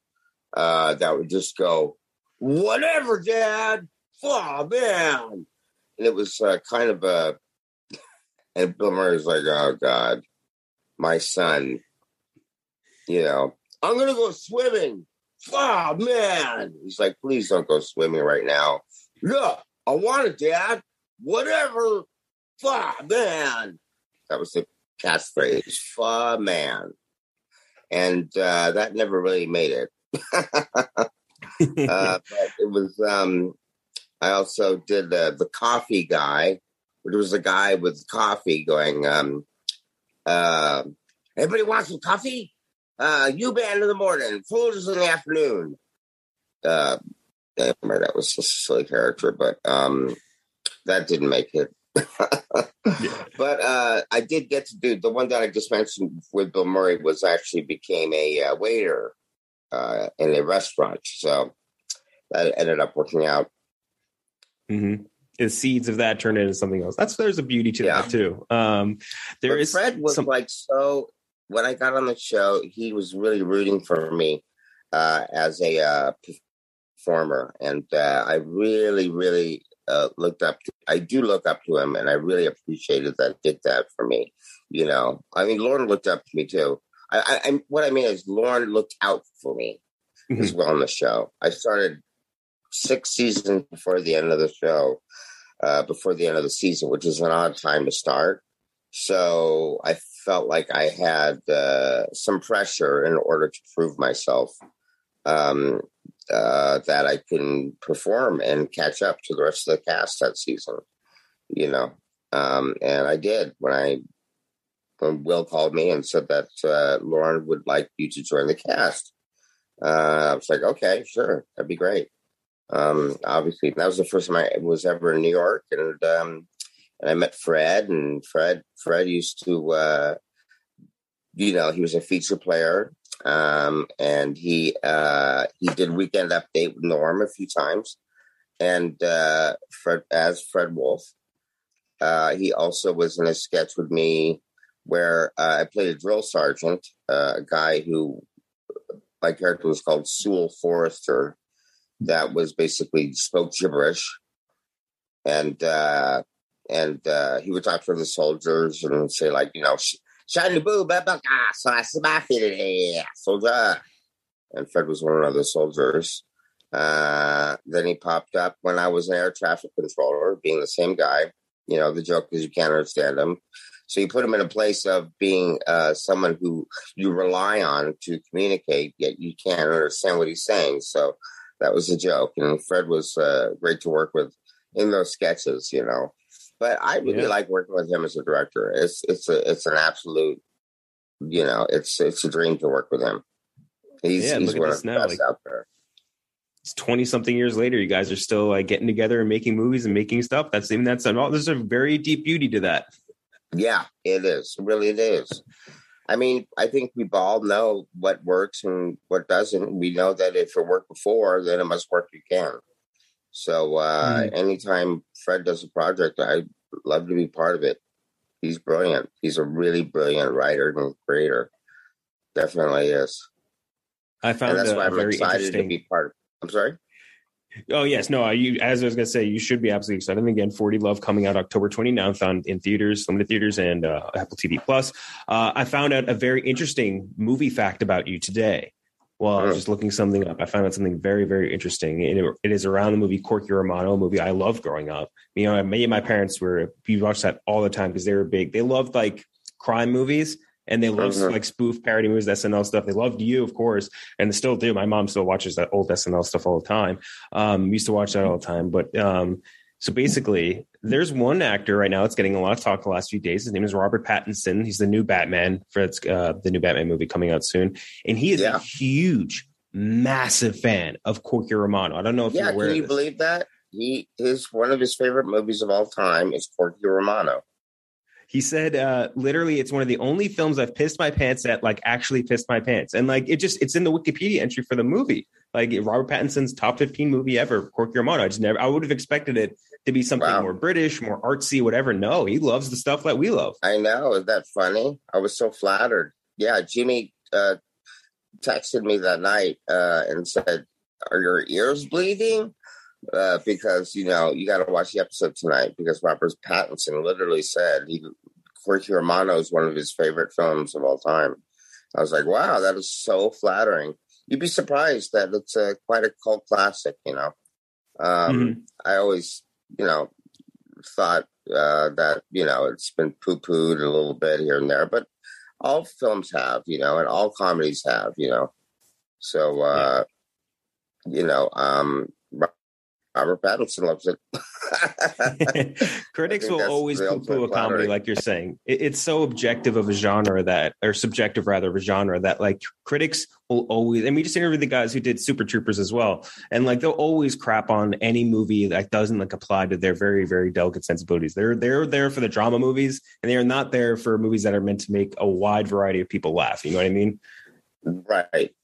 [SPEAKER 12] uh, that would just go, "Whatever, Dad." Oh man, and it was uh, kind of a. And Bill Murray's like, "Oh God." my son, you know, I'm gonna go swimming. Oh man. He's like, please don't go swimming right now. Look, I want it, Dad. Whatever. Fuh, man. That was the catchphrase. Fuh, man. And uh, that never really made it. uh, but it was, um, I also did the, the coffee guy, which was a guy with coffee going, um, uh, everybody wants some coffee? Uh, U band in the morning, fools in the afternoon. Uh, yeah, that was a silly character, but um, that didn't make it. But uh, I did get to do the one that I just mentioned with Bill Murray was actually became a uh, waiter uh, in a restaurant, so that ended up working out.
[SPEAKER 10] Hmm The seeds of that turned into something else. That's there's a beauty to
[SPEAKER 12] Yeah.
[SPEAKER 10] that too. Um, there
[SPEAKER 12] But
[SPEAKER 10] is
[SPEAKER 12] Fred was
[SPEAKER 10] some-
[SPEAKER 12] like so. When I got on the show, he was really rooting for me uh, as a uh, performer, and uh, I really, really uh, looked up. To, I do look up to him, and I really appreciated that did that for me. You know, I mean, Lauren looked up to me too. I, I, I what I mean is, Lauren looked out for me as well on the show. I started six seasons before the end of the show, uh, before the end of the season, which is an odd time to start. So I felt like I had uh, some pressure in order to prove myself um, uh, that I can perform and catch up to the rest of the cast that season. You know, um, and I did when I when Will called me and said that uh, Lauren would like you to join the cast. Uh, I was like, okay, sure, that'd be great. Um, obviously, that was the first time I was ever in New York, and um, and I met Fred, and Fred Fred used to, uh, you know, he was a feature player, um, and he uh, he did Weekend Update with Norm a few times, and uh, Fred as Fred Wolf. Uh, he also was in a sketch with me where uh, I played a drill sergeant, uh, a guy who my character was called Sewell Forrester, that was basically spoke gibberish, and uh, and uh, he would talk to the soldiers and say like, you know, "Shiny boo, babaka, yeah, soldier." And Fred was one of the soldiers. Uh, then he popped up when I was an air traffic controller, being the same guy. You know, the joke is you can't understand him. So you put him in a place of being uh, someone who you rely on to communicate, yet you can't understand what he's saying. So that was a joke. And Fred was uh, great to work with in those sketches, you know. But I really
[SPEAKER 10] Yeah.
[SPEAKER 12] like working with him as a director. It's it's a it's an absolute, you know, it's it's a dream to work with him. He's
[SPEAKER 10] Yeah,
[SPEAKER 12] he's one of the
[SPEAKER 10] now,
[SPEAKER 12] best
[SPEAKER 10] like-
[SPEAKER 12] out there.
[SPEAKER 10] It's twenty something years later, you guys are still like getting together and making movies and making stuff. That's even that's all. there's a very deep beauty to that.
[SPEAKER 12] Yeah, it is. Really, it is. I mean, I think we all know what works and what doesn't. We know that if it worked before, then it must work again. So uh, mm. anytime Fred does a project, I love to be part of it. He's brilliant. He's a really brilliant writer and creator. Definitely is.
[SPEAKER 10] I found
[SPEAKER 12] and that's why I'm
[SPEAKER 10] very
[SPEAKER 12] excited to be part of. I'm sorry.
[SPEAKER 10] Oh yes, no. You, as I was gonna say, you should be absolutely excited. And again, 40 Love coming out October 29th on in theaters, limited theaters, and uh, Apple TV Plus. Uh, I found out a very interesting movie fact about you today. Well, I was just looking something up. I found out something very, very interesting. And it, it is around the movie Corky Romano, a movie I loved growing up. You know, me and my parents were we watched that all the time because they were big. They loved like crime movies and they love mm-hmm. like spoof parody movies, SNL stuff. They loved you, of course, and they still do. My mom still watches that old SNL stuff all the time. Um, used to watch that all the time. But um, so basically, there's one actor right now that's getting a lot of talk the last few days. His name is Robert Pattinson. He's the new Batman for uh, the new Batman movie coming out soon, and he is yeah. a huge, massive fan of Corky Romano. I don't know if
[SPEAKER 12] yeah,
[SPEAKER 10] you're aware.
[SPEAKER 12] Can you believe that? He his one of his favorite movies of all time is Corky Romano.
[SPEAKER 10] He said, uh, literally, it's one of the only films I've pissed my pants at, like actually pissed my pants. And like, it just, it's in the Wikipedia entry for the movie. Like Robert Pattinson's top 15 movie ever, Corky Romano. I just never, I would have expected it to be something wow. more British, more artsy, whatever. No, he loves the stuff that we love.
[SPEAKER 12] I know. Is that funny? I was so flattered. Yeah. Jimmy, uh, texted me that night, uh, and said, are your ears bleeding? Uh, because you know you got to watch the episode tonight because Robert Pattinson literally said he Corky Romano is one of his favorite films of all time. I was like, wow, that is so flattering. You'd be surprised that it's a, quite a cult classic. You know, um, mm-hmm. I always you know thought uh, that you know it's been poo pooed a little bit here and there, but all films have, you know, and all comedies have, you know. So, uh, yeah. you know, um, Robert Pattinson loves
[SPEAKER 10] it. Critics will always poo-poo a comedy, like you're saying. It, it's so objective of a genre that, or subjective rather, of a genre that, like, critics will always. And we just interviewed the guys who did Super Troopers as well, and like they'll always crap on any movie that doesn't like apply to their very, very delicate sensibilities. They're they're there for the drama movies, and they are not there for movies that are meant to make a wide variety of people laugh. You know what I mean?
[SPEAKER 12] Right.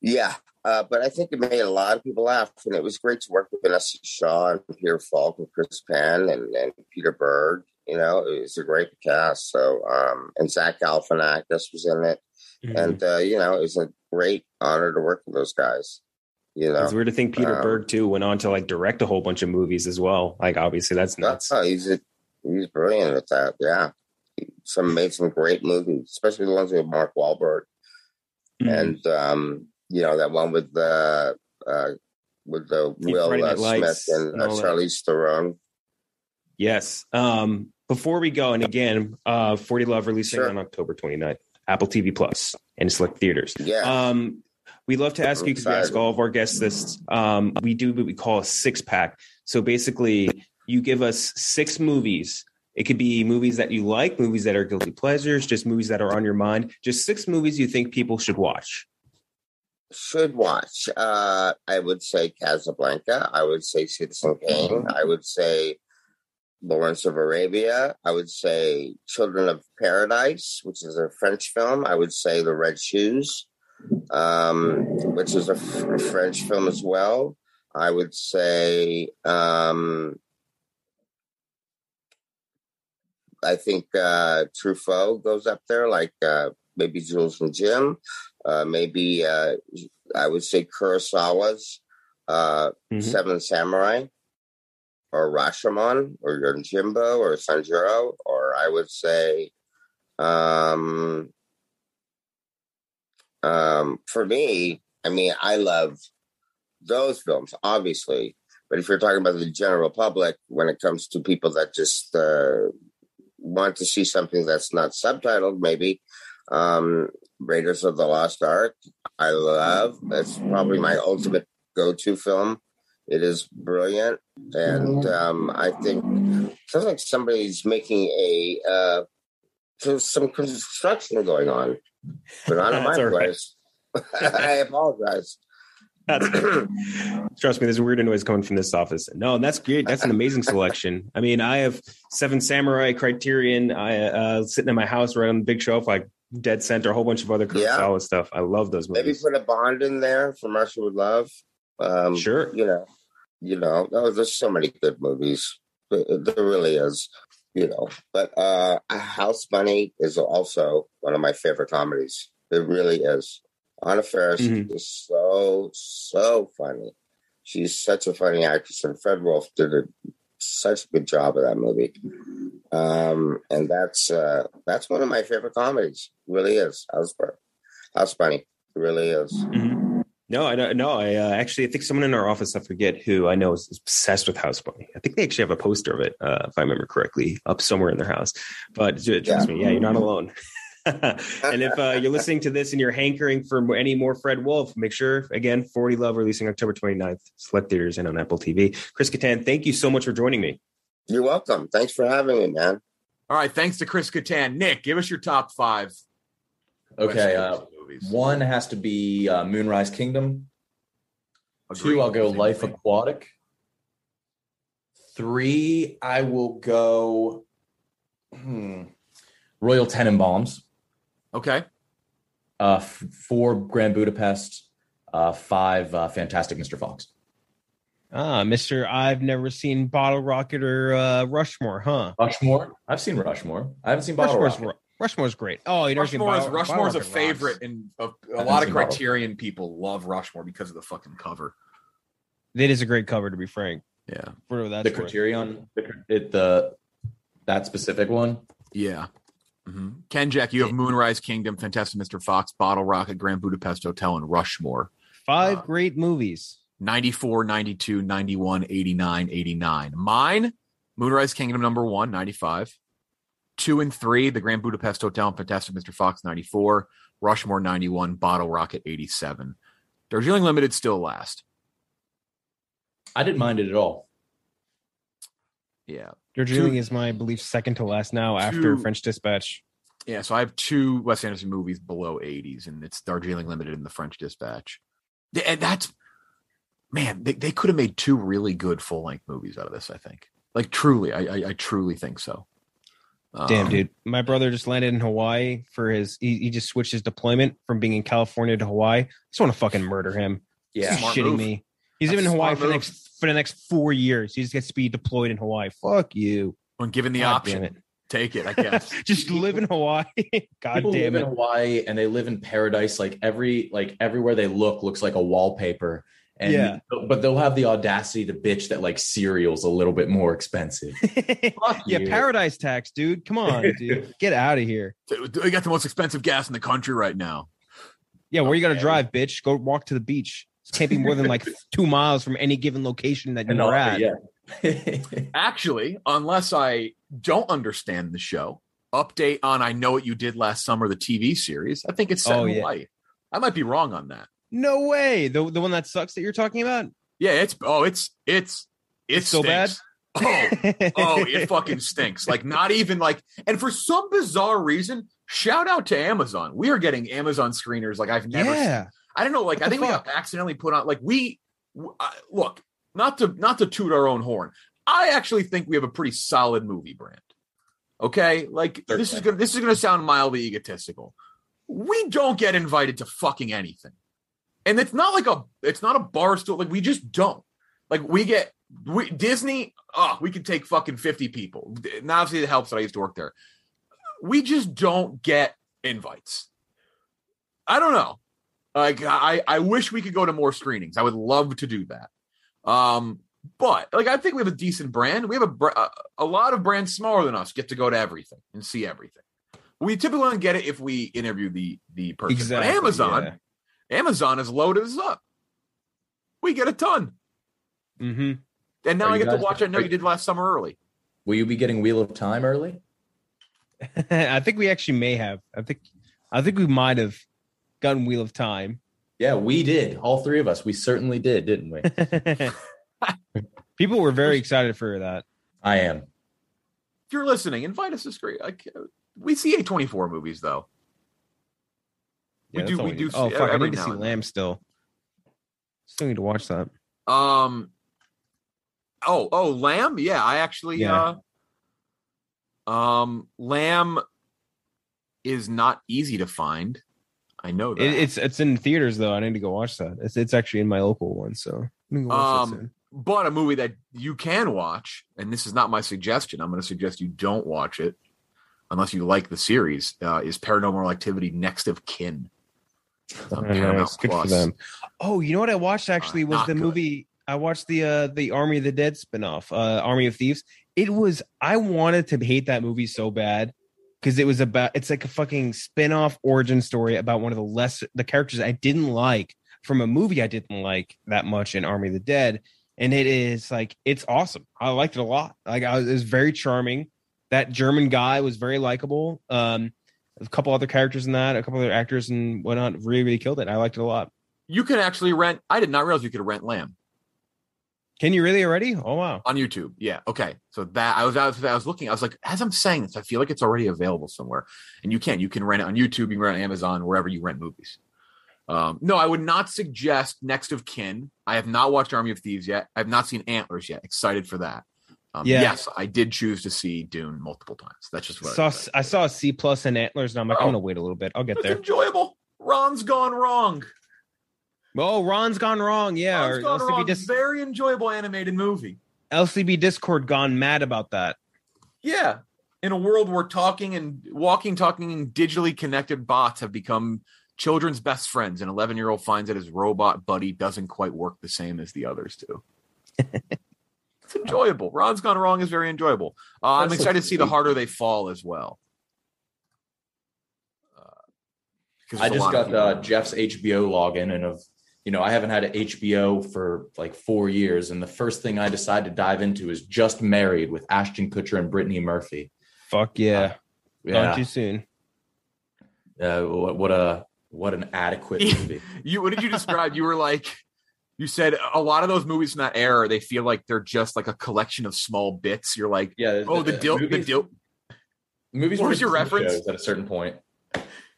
[SPEAKER 12] Yeah, uh, but I think it made a lot of people laugh, and it was great to work with Vinessa Shaw and Peter Falk and Chris Penn and, and Peter Berg. You know, it was a great cast. So, um, and Zach Galifianakis was in it, mm-hmm. and uh, you know, it was a great honor to work with those guys. You know,
[SPEAKER 10] it's weird to think Peter um, Berg too went on to like direct a whole bunch of movies as well. Like, obviously, that's nuts.
[SPEAKER 12] Oh, he's a, he's brilliant at that. Yeah, some made some great movies, especially the ones with Mark Wahlberg. Mm-hmm. And um, you know that one with the uh, with the Will uh, Smith and, uh, Charlize Theron.
[SPEAKER 10] Yes. Um, before we go, and again, uh, 40 Love releasing sure. on October 29th, Apple TV Plus and select theaters.
[SPEAKER 12] Yeah.
[SPEAKER 10] Um, we love to ask I'm you because we ask all of our guests this. Um, we do what we call a six pack. So basically, you give us six movies. It could be movies that you like, movies that are guilty pleasures, just movies that are on your mind, just six movies you think people should watch
[SPEAKER 12] should watch. Uh, I would say Casablanca. I would say Citizen Kane. I would say Lawrence of Arabia. I would say Children of Paradise, which is a French film. I would say The Red Shoes, um, which is a, f- a French film as well. I would say um, I think uh, Truffaut goes up there, like uh, maybe Jules and Jim uh, maybe uh, I would say Kurosawa's uh, mm-hmm. Seven Samurai, or Rashomon, or Yojimbo, or Sanjuro, or I would say, um, um, for me, I mean, I love those films, obviously. But if you're talking about the general public, when it comes to people that just uh, want to see something that's not subtitled, maybe um, Raiders of the Lost Ark. I love. It's probably my ultimate go-to film. It is brilliant, and um, I think sounds like somebody's making a uh, some construction going on, but not in my place. I apologize.
[SPEAKER 10] That's, trust me, there's a weird noise coming from this office. No, that's great. That's an amazing selection. I mean, I have Seven Samurai, Criterion. I uh, sitting in my house right on the big shelf, like Dead Center, a whole bunch of other
[SPEAKER 12] Yeah.
[SPEAKER 10] solid stuff. I love those movies.
[SPEAKER 12] Maybe put a Bond in there from Russia with Love. Um,
[SPEAKER 10] Sure.
[SPEAKER 12] You know, you know, no, there's so many good movies. There there really is. You know, but uh, House Bunny is also one of my favorite comedies. It really is. Anna Faris
[SPEAKER 10] Mhm.
[SPEAKER 12] is so so funny. She's such a funny actress, and Fred Wolf did a, such a good job of that movie. Um, and that's uh, that's one of my favorite comedies. It really is. House Bunny. House Bunny. It really is.
[SPEAKER 10] No, I don't. No, I uh, actually I think someone in our office, I forget who I know, is obsessed with House Bunny. I think they actually have a poster of it, uh, if I remember correctly, up somewhere in their house. But uh, trust me, yeah, you're not alone. and if uh, you're listening to this and you're hankering for any more Fred Wolf, make sure again, 40 Love releasing October 29th, select theaters and on Apple TV. Chris Kattan, thank you so much for joining me.
[SPEAKER 12] You're welcome. Thanks for having me, man.
[SPEAKER 1] All right, thanks to Chris Kattan. Nick, give us your top five.
[SPEAKER 11] Okay, uh, one has to be uh, Moonrise Kingdom.
[SPEAKER 1] Agreed.
[SPEAKER 11] Two, I'll go
[SPEAKER 1] Same
[SPEAKER 11] Life
[SPEAKER 1] thing.
[SPEAKER 11] Aquatic. Three, I will go hmm, Royal Tenenbaums.
[SPEAKER 1] Okay.
[SPEAKER 11] Uh, f- four, Grand Budapest. Uh, five, uh, Fantastic Mr. Fox.
[SPEAKER 10] Ah, Mr. I've never seen Bottle Rocket or uh, Rushmore, huh?
[SPEAKER 11] Rushmore. I've seen Rushmore. I haven't seen Bottle
[SPEAKER 10] Rushmore's,
[SPEAKER 11] Rocket.
[SPEAKER 10] Rushmore's great. Oh, you never seen
[SPEAKER 1] Rushmore is,
[SPEAKER 10] Bottle,
[SPEAKER 1] Rushmore's
[SPEAKER 10] Bottle
[SPEAKER 1] a favorite, and a, a lot of
[SPEAKER 11] seen Bottle.
[SPEAKER 1] Criterion people love Rushmore because of the fucking cover.
[SPEAKER 10] It is a great cover, to be frank.
[SPEAKER 1] Yeah,
[SPEAKER 10] For what that's
[SPEAKER 11] the. Criterion, the, it, the that specific one.
[SPEAKER 1] yeah. Hmm Kenjac, you have Moonrise Kingdom, Fantastic Mr. Fox, Bottle Rocket, Grand Budapest Hotel, and Rushmore.
[SPEAKER 10] Five
[SPEAKER 1] Uh,
[SPEAKER 10] great movies.
[SPEAKER 1] 94, 92, 91, 89, 89. Mine, Moonrise Kingdom number one, 95. Two and three, The Grand Budapest Hotel and Fantastic Mr. Fox, 94. Rushmore, 91. Bottle Rocket, 87. Darjeeling Limited still last.
[SPEAKER 11] I didn't mind it at all.
[SPEAKER 1] Yeah.
[SPEAKER 10] Darjeeling is my belief second to last now after
[SPEAKER 1] two-
[SPEAKER 10] French Dispatch.
[SPEAKER 1] Yeah, so I have two Wes Anderson movies below 80s, and it's Darjeeling Limited and The French Dispatch. And that's, man, they, they could have made two really good full length movies out of this, I think. Like, truly, I, I, I truly think so.
[SPEAKER 10] Damn,
[SPEAKER 1] Um,
[SPEAKER 10] dude. My brother just landed in Hawaii for his. He, he just switched his deployment from being in California to Hawaii. I just want to fucking murder him.
[SPEAKER 11] Yeah.
[SPEAKER 10] Shitting
[SPEAKER 1] move.
[SPEAKER 10] me. He's
[SPEAKER 1] That's
[SPEAKER 10] been in Hawaii for the next for the next four years. He just gets to be deployed in Hawaii. Fuck you.
[SPEAKER 1] When given the
[SPEAKER 10] God
[SPEAKER 1] option,
[SPEAKER 10] it.
[SPEAKER 1] take it, I guess.
[SPEAKER 10] just live in Hawaii. God
[SPEAKER 11] People
[SPEAKER 10] damn
[SPEAKER 11] live
[SPEAKER 10] it.
[SPEAKER 11] in Hawaii and they live in paradise. Like every like everywhere they look looks like a wallpaper. And
[SPEAKER 10] Yeah.
[SPEAKER 11] but they'll have the audacity to bitch that like cereal's a little bit more expensive. Fuck
[SPEAKER 10] yeah,
[SPEAKER 11] you.
[SPEAKER 10] paradise tax, dude. Come on, dude. Get out of here.
[SPEAKER 1] we got the most expensive gas in the country right now.
[SPEAKER 10] Yeah, where you got to drive, bitch? Go walk to the beach. It can't be more than like two miles from any given location that
[SPEAKER 11] And
[SPEAKER 10] you're at.
[SPEAKER 11] yeah.
[SPEAKER 1] Actually, unless I don't understand the show, update on I Know What You Did Last Summer, the TV series. I think it's set
[SPEAKER 10] Oh,
[SPEAKER 1] in
[SPEAKER 10] yeah.
[SPEAKER 1] Hawaii. I might be wrong on that.
[SPEAKER 10] No way. The the one that sucks that you're talking about.
[SPEAKER 1] Yeah, it's oh, it's it's it's
[SPEAKER 10] so bad?
[SPEAKER 1] Oh, oh, it fucking stinks. Like not even like, and for some bizarre reason, shout out to Amazon. We are getting Amazon screeners like I've never.
[SPEAKER 10] yeah.
[SPEAKER 1] Seen. I don't know. Like I think we got accidentally put on. Like we I- look not to not to toot our own horn. I actually think we have a pretty solid movie brand. Okay, like this is gonna this is gonna sound mildly egotistical. We don't get invited to fucking anything, and it's not like a it's not a bar stool. Like we just don't. Like we get we Disney. Oh, we could take fucking fifty people. Now obviously it helps that I used to work there. We just don't get invites. I don't know. Like I, I wish we could go to more screenings. I would love to do that. Um, but like I think we have a decent brand. We have a a, a lot of brands smaller than us get to go to everything and see everything. We typically don't get it if we interview the the person.
[SPEAKER 10] Exactly,
[SPEAKER 1] But Amazon, Amazon is loaded us up. We get a ton,
[SPEAKER 10] Mm-hmm.
[SPEAKER 1] and now
[SPEAKER 11] Are
[SPEAKER 1] I
[SPEAKER 11] you
[SPEAKER 1] get to watch. I know you
[SPEAKER 11] you-
[SPEAKER 1] did last summer early.
[SPEAKER 11] Will you be getting Wheel of Time early?
[SPEAKER 10] I think we actually may have. I think I think we might have gotten Wheel of Time.
[SPEAKER 11] Yeah, we did. All three of us. We certainly did, didn't we?
[SPEAKER 10] People were very excited for that.
[SPEAKER 11] I am.
[SPEAKER 1] If you're listening, invite us to screen. Like we see A24 movies though. We
[SPEAKER 10] Yeah,
[SPEAKER 1] do-
[SPEAKER 10] that's
[SPEAKER 1] we do
[SPEAKER 10] Oh
[SPEAKER 1] see-
[SPEAKER 10] fuck! I need to see. Lamb still. Still need to watch that.
[SPEAKER 1] Um. Oh, oh, Lamb. Yeah, I actually.
[SPEAKER 10] Yeah.
[SPEAKER 1] Uh, um, Lamb is not easy to find. I know that.
[SPEAKER 10] It, it's it's in theaters though. I need to go watch that. It's it's actually in my local one, so I'm go watch
[SPEAKER 1] um, but a movie that you can watch, and this is not my suggestion. I'm going to suggest you don't watch it unless you like the series. Uh, is Paranormal Activity: Next of Kin?
[SPEAKER 10] Uh,
[SPEAKER 1] Paramount
[SPEAKER 10] it's good for them. Oh, you know what I watched actually was the
[SPEAKER 1] good.
[SPEAKER 10] movie. I watched the uh the Army of the Dead spinoff, uh Army of Thieves. It was I wanted to hate that movie so bad because it was about it's like a fucking spin-off origin story about one of the less the characters I didn't like from a movie I didn't like that much in Army of the Dead. And it is like it's awesome. I liked it a lot. Like I was, it was very charming. That German guy was very likable. Um a couple other characters in that, a couple other actors and whatnot really, really killed it. I liked it a lot.
[SPEAKER 1] You can actually rent. I did not realize you could rent Lamb
[SPEAKER 10] Can you really already? Oh wow.
[SPEAKER 1] on YouTube. Yeah. Okay. So that I was, I was I was looking. I was like, as I'm saying this, I feel like it's already available somewhere, and you can. You can rent it on YouTube. You can rent it on Amazon, wherever you rent movies. Um, no, I would not suggest Next of Kin. I have not watched Army of Thieves yet. I have not seen Antlers yet. Excited for that. Um,
[SPEAKER 10] Yeah.
[SPEAKER 1] Yes, I did choose to see Dune multiple times. That's just what I
[SPEAKER 10] saw
[SPEAKER 1] I,
[SPEAKER 10] I saw a C plus and antlers, and I'm like,
[SPEAKER 1] Oh.
[SPEAKER 10] I'm gonna wait a little bit. I'll get
[SPEAKER 1] it's
[SPEAKER 10] there.
[SPEAKER 1] enjoyable. Ron's gone wrong.
[SPEAKER 10] Oh, Ron's gone wrong. Yeah,
[SPEAKER 1] Ron's
[SPEAKER 10] or
[SPEAKER 1] gone
[SPEAKER 10] LCB,
[SPEAKER 1] wrong.
[SPEAKER 10] Dis-
[SPEAKER 1] Very enjoyable animated movie.
[SPEAKER 10] LCB Discord gone mad about that.
[SPEAKER 1] Yeah. In a world where talking and walking, talking, and digitally connected bots have become children's best friends, an 11 year old finds that his robot buddy doesn't quite work the same as the others do. it's enjoyable. Ron's Gone Wrong is very enjoyable. Uh, I'm excited to see The. Harder They Fall as well. Uh, 'cause
[SPEAKER 11] I just got uh, Jeff's HBO login, and of you know, I haven't had an HBO for like four years, and the first thing I decided to dive into is Just Married with Ashton Kutcher and Brittany Murphy.
[SPEAKER 10] Fuck yeah.
[SPEAKER 11] Yeah,
[SPEAKER 10] Gone too soon.
[SPEAKER 11] uh, what, what a what an adequate movie.
[SPEAKER 1] you what did you describe? you were like you said a lot of those movies from that era, they feel like they're just like a collection of small bits. You're like,
[SPEAKER 11] Yeah,
[SPEAKER 1] oh, the dil- the
[SPEAKER 11] movies,
[SPEAKER 1] dil-
[SPEAKER 11] movies
[SPEAKER 1] What was your reference?
[SPEAKER 11] at a certain point.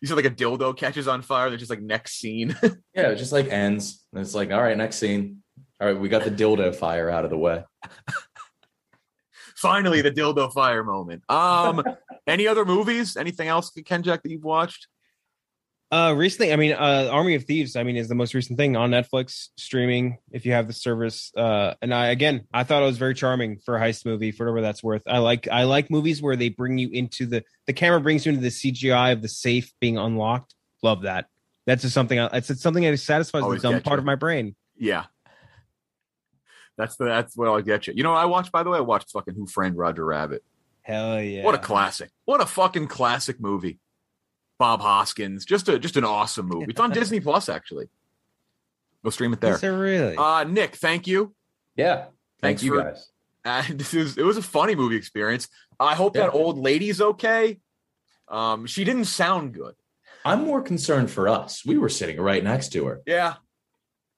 [SPEAKER 1] You said like a dildo catches on fire. They're just like next scene.
[SPEAKER 11] Yeah, it just like ends, and it's like, all right, next scene. All right, we got the dildo fire out of the way.
[SPEAKER 1] Finally, the dildo fire moment. Um, any other movies? Anything else, Kenjac, that you've watched?
[SPEAKER 10] Uh, recently, I mean, uh, Army of Thieves. I mean, is the most recent thing on Netflix streaming. If you have the service, uh, and I again, I thought it was very charming for a heist movie, for whatever that's worth. I like, I like movies where they bring you into the the camera brings you into the CGI of the safe being unlocked. Love that. That's just something. I, it's, it's something that satisfies
[SPEAKER 1] Always
[SPEAKER 10] the dumb part
[SPEAKER 1] you.
[SPEAKER 10] of my brain.
[SPEAKER 1] Yeah, that's the that's what I'll get you. You know, what I watched. By the way, I watched fucking Who Framed Roger Rabbit.
[SPEAKER 10] Hell yeah!
[SPEAKER 1] What a classic! What a fucking classic movie. Bob Hoskins, just a just an awesome movie. It's on Disney Plus, actually. Go stream it there.
[SPEAKER 10] Is it really?
[SPEAKER 1] Uh, Nick, thank you.
[SPEAKER 11] Yeah,
[SPEAKER 1] Thanks
[SPEAKER 11] thank you
[SPEAKER 1] for-
[SPEAKER 11] guys.
[SPEAKER 1] Uh, this is it was a funny movie experience. I hope
[SPEAKER 11] Yeah.
[SPEAKER 1] that old lady's okay. Um, she didn't sound good.
[SPEAKER 11] I'm more concerned for us. We were sitting right next to her.
[SPEAKER 1] Yeah,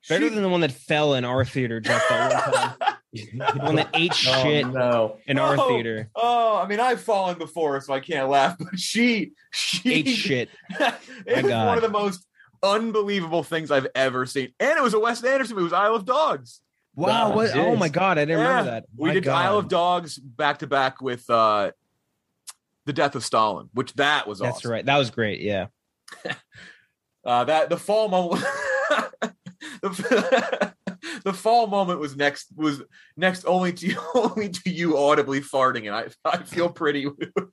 [SPEAKER 10] Better than the one that fell in our theater, Jeff. That one time. the one that ate
[SPEAKER 11] Oh,
[SPEAKER 10] shit
[SPEAKER 11] no.
[SPEAKER 10] in our
[SPEAKER 1] Oh,
[SPEAKER 10] theater.
[SPEAKER 1] Oh, I mean, I've fallen before, so I can't laugh. But she, she
[SPEAKER 10] Ate shit.
[SPEAKER 1] it was one of the most unbelievable things I've ever seen, and it was a Wes Anderson movie. It was Isle of Dogs.
[SPEAKER 10] Wow!
[SPEAKER 11] Wow,
[SPEAKER 10] What, oh my god! I didn't
[SPEAKER 1] Yeah.
[SPEAKER 10] remember that.
[SPEAKER 1] We did
[SPEAKER 10] God.
[SPEAKER 1] Isle of Dogs back to back with uh, the Death of Stalin, which that was
[SPEAKER 10] That's
[SPEAKER 1] awesome.
[SPEAKER 10] right. That was great. Yeah.
[SPEAKER 1] Uh, that the fall moment. the, the fall moment was next was next only to you, only to you audibly farting, and I I feel pretty with, with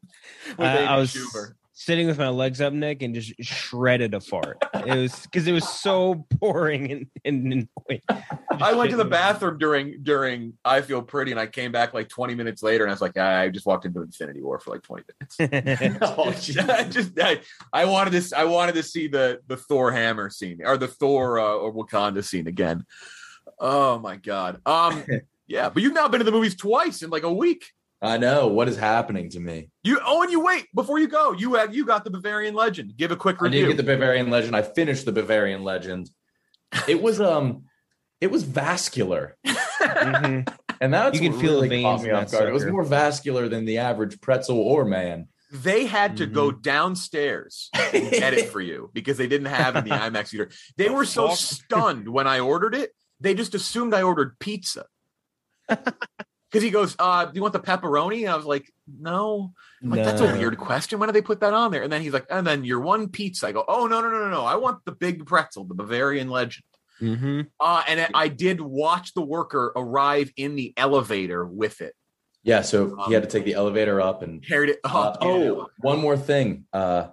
[SPEAKER 10] I, I was
[SPEAKER 1] Schumer.
[SPEAKER 10] sitting with my legs up, Nick, and just shredded a fart. It was because it was so boring and, and annoying.
[SPEAKER 1] I went to the bathroom during during I feel pretty, and I came back like 20 minutes later, and I was like, I just walked into Infinity War for like 20 minutes.
[SPEAKER 11] Oh,
[SPEAKER 1] I just I, I wanted this I wanted to see the the Thor hammer scene or the Thor uh, or Wakanda scene again. Oh my god. Um yeah, but you've now been to the movies twice in like a week.
[SPEAKER 11] I know what is happening to me.
[SPEAKER 1] You oh and you wait before you go. You have you got the Bavarian Legend. Give a quick review.
[SPEAKER 11] I
[SPEAKER 1] review.
[SPEAKER 11] did get the Bavarian Legend. I finished the Bavarian Legend. It was um, it was vascular,
[SPEAKER 10] Mhm.
[SPEAKER 11] and that's
[SPEAKER 10] You can
[SPEAKER 11] what
[SPEAKER 10] feel the
[SPEAKER 11] really caught
[SPEAKER 10] veins
[SPEAKER 11] me off guard. It was more vascular than the average pretzel or man.
[SPEAKER 1] they had to go
[SPEAKER 11] Mm-hmm.
[SPEAKER 1] downstairs and get it for you because they didn't have it in the IMAX theater. They were so stunned when I ordered it they just assumed I ordered pizza. Because he goes, uh, "Do you want the pepperoni?" And I was like, "No." I'm like that's a weird question. Why do they put that on there? And then he's like, "And then your one pizza." I go, "Oh no no no no no! I want the big pretzel, the Bavarian Legend."
[SPEAKER 10] Mm-hmm.
[SPEAKER 1] Uh, and I- did watch the worker arrive in the elevator with it.
[SPEAKER 11] Yeah, so he had to take the elevator up and
[SPEAKER 1] carried it
[SPEAKER 11] Uh,
[SPEAKER 1] up.
[SPEAKER 11] oh, one more thing. Uh,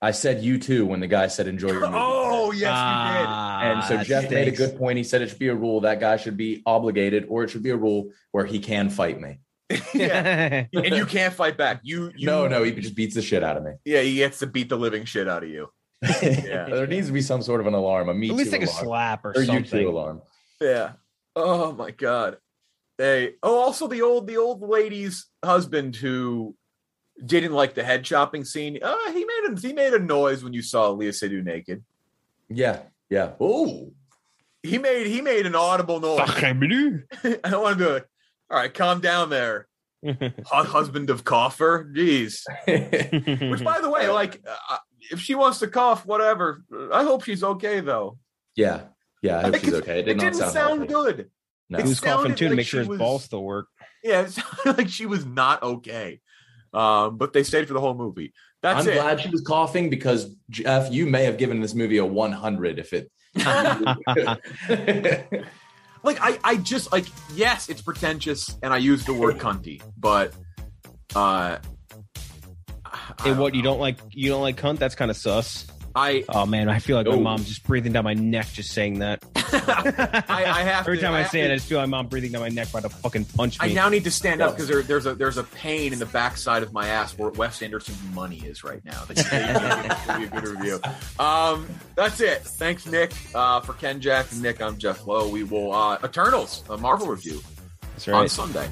[SPEAKER 11] I said you too when the guy said enjoy your movie.
[SPEAKER 1] Oh yes, we did.
[SPEAKER 11] And so
[SPEAKER 10] Ah,
[SPEAKER 11] Jeff made a good point. He said it should be a rule that guy should be obligated, or it should be a rule where he can fight me.
[SPEAKER 1] yeah, and you can't fight back. You, you
[SPEAKER 11] No, no, he just beats the shit out of me.
[SPEAKER 1] Yeah, he gets to beat the living shit out of you. Yeah.
[SPEAKER 11] there needs to be some sort of an alarm, a me
[SPEAKER 10] At least
[SPEAKER 11] too
[SPEAKER 10] take a slap or,
[SPEAKER 11] or you
[SPEAKER 10] something.
[SPEAKER 11] alarm.
[SPEAKER 1] Yeah. Oh my god. Hey. Oh, also the old the old lady's husband who didn't like the head chopping scene. Uh, he made a he made a noise when you saw Léa Seydoux naked.
[SPEAKER 11] Yeah, yeah. Oh,
[SPEAKER 1] He made he made an audible noise. I don't want to be like, all right, calm down there, hot husband of cougher. Jeez. Which, by the way, like, uh, if she wants to cough, whatever. I hope she's okay though.
[SPEAKER 11] yeah, yeah. I hope
[SPEAKER 1] Like,
[SPEAKER 11] she's okay. It
[SPEAKER 1] It,
[SPEAKER 11] did not
[SPEAKER 1] didn't
[SPEAKER 11] sound,
[SPEAKER 1] sound, good.
[SPEAKER 11] No.
[SPEAKER 10] He was coughing
[SPEAKER 1] sounded
[SPEAKER 10] too to
[SPEAKER 1] like
[SPEAKER 10] make sure his
[SPEAKER 1] was-
[SPEAKER 10] balls still work.
[SPEAKER 1] Yeah, it sounded like she was not okay. Um, but they stayed for the whole movie. That's
[SPEAKER 11] I'm
[SPEAKER 1] it.
[SPEAKER 11] glad she was coughing because Jeff, you may have given this movie a 100 if it.
[SPEAKER 1] Like I, I just like yes, it's pretentious, and I use the word cunty, but uh,
[SPEAKER 10] Hey, what you don't like? You don't like cunt? That's kind of sus.
[SPEAKER 1] I
[SPEAKER 10] Oh man, I feel like my mom's just breathing down my neck just saying that.
[SPEAKER 1] I, I have
[SPEAKER 10] Every
[SPEAKER 1] to,
[SPEAKER 10] time I,
[SPEAKER 1] have
[SPEAKER 10] say it, I just feel my mom breathing down my neck, about to fucking punch me.
[SPEAKER 1] I now need to stand up because there, there's a there's a pain in the backside of my ass where Wes Anderson's money is right now. That should be a good review. Um, that's it. Thanks, Nick, uh, for Kenjac and Nick. I'm Jeff Lowe. We will uh, Eternals, a Marvel review
[SPEAKER 10] That's
[SPEAKER 1] on
[SPEAKER 10] right.
[SPEAKER 1] Sunday.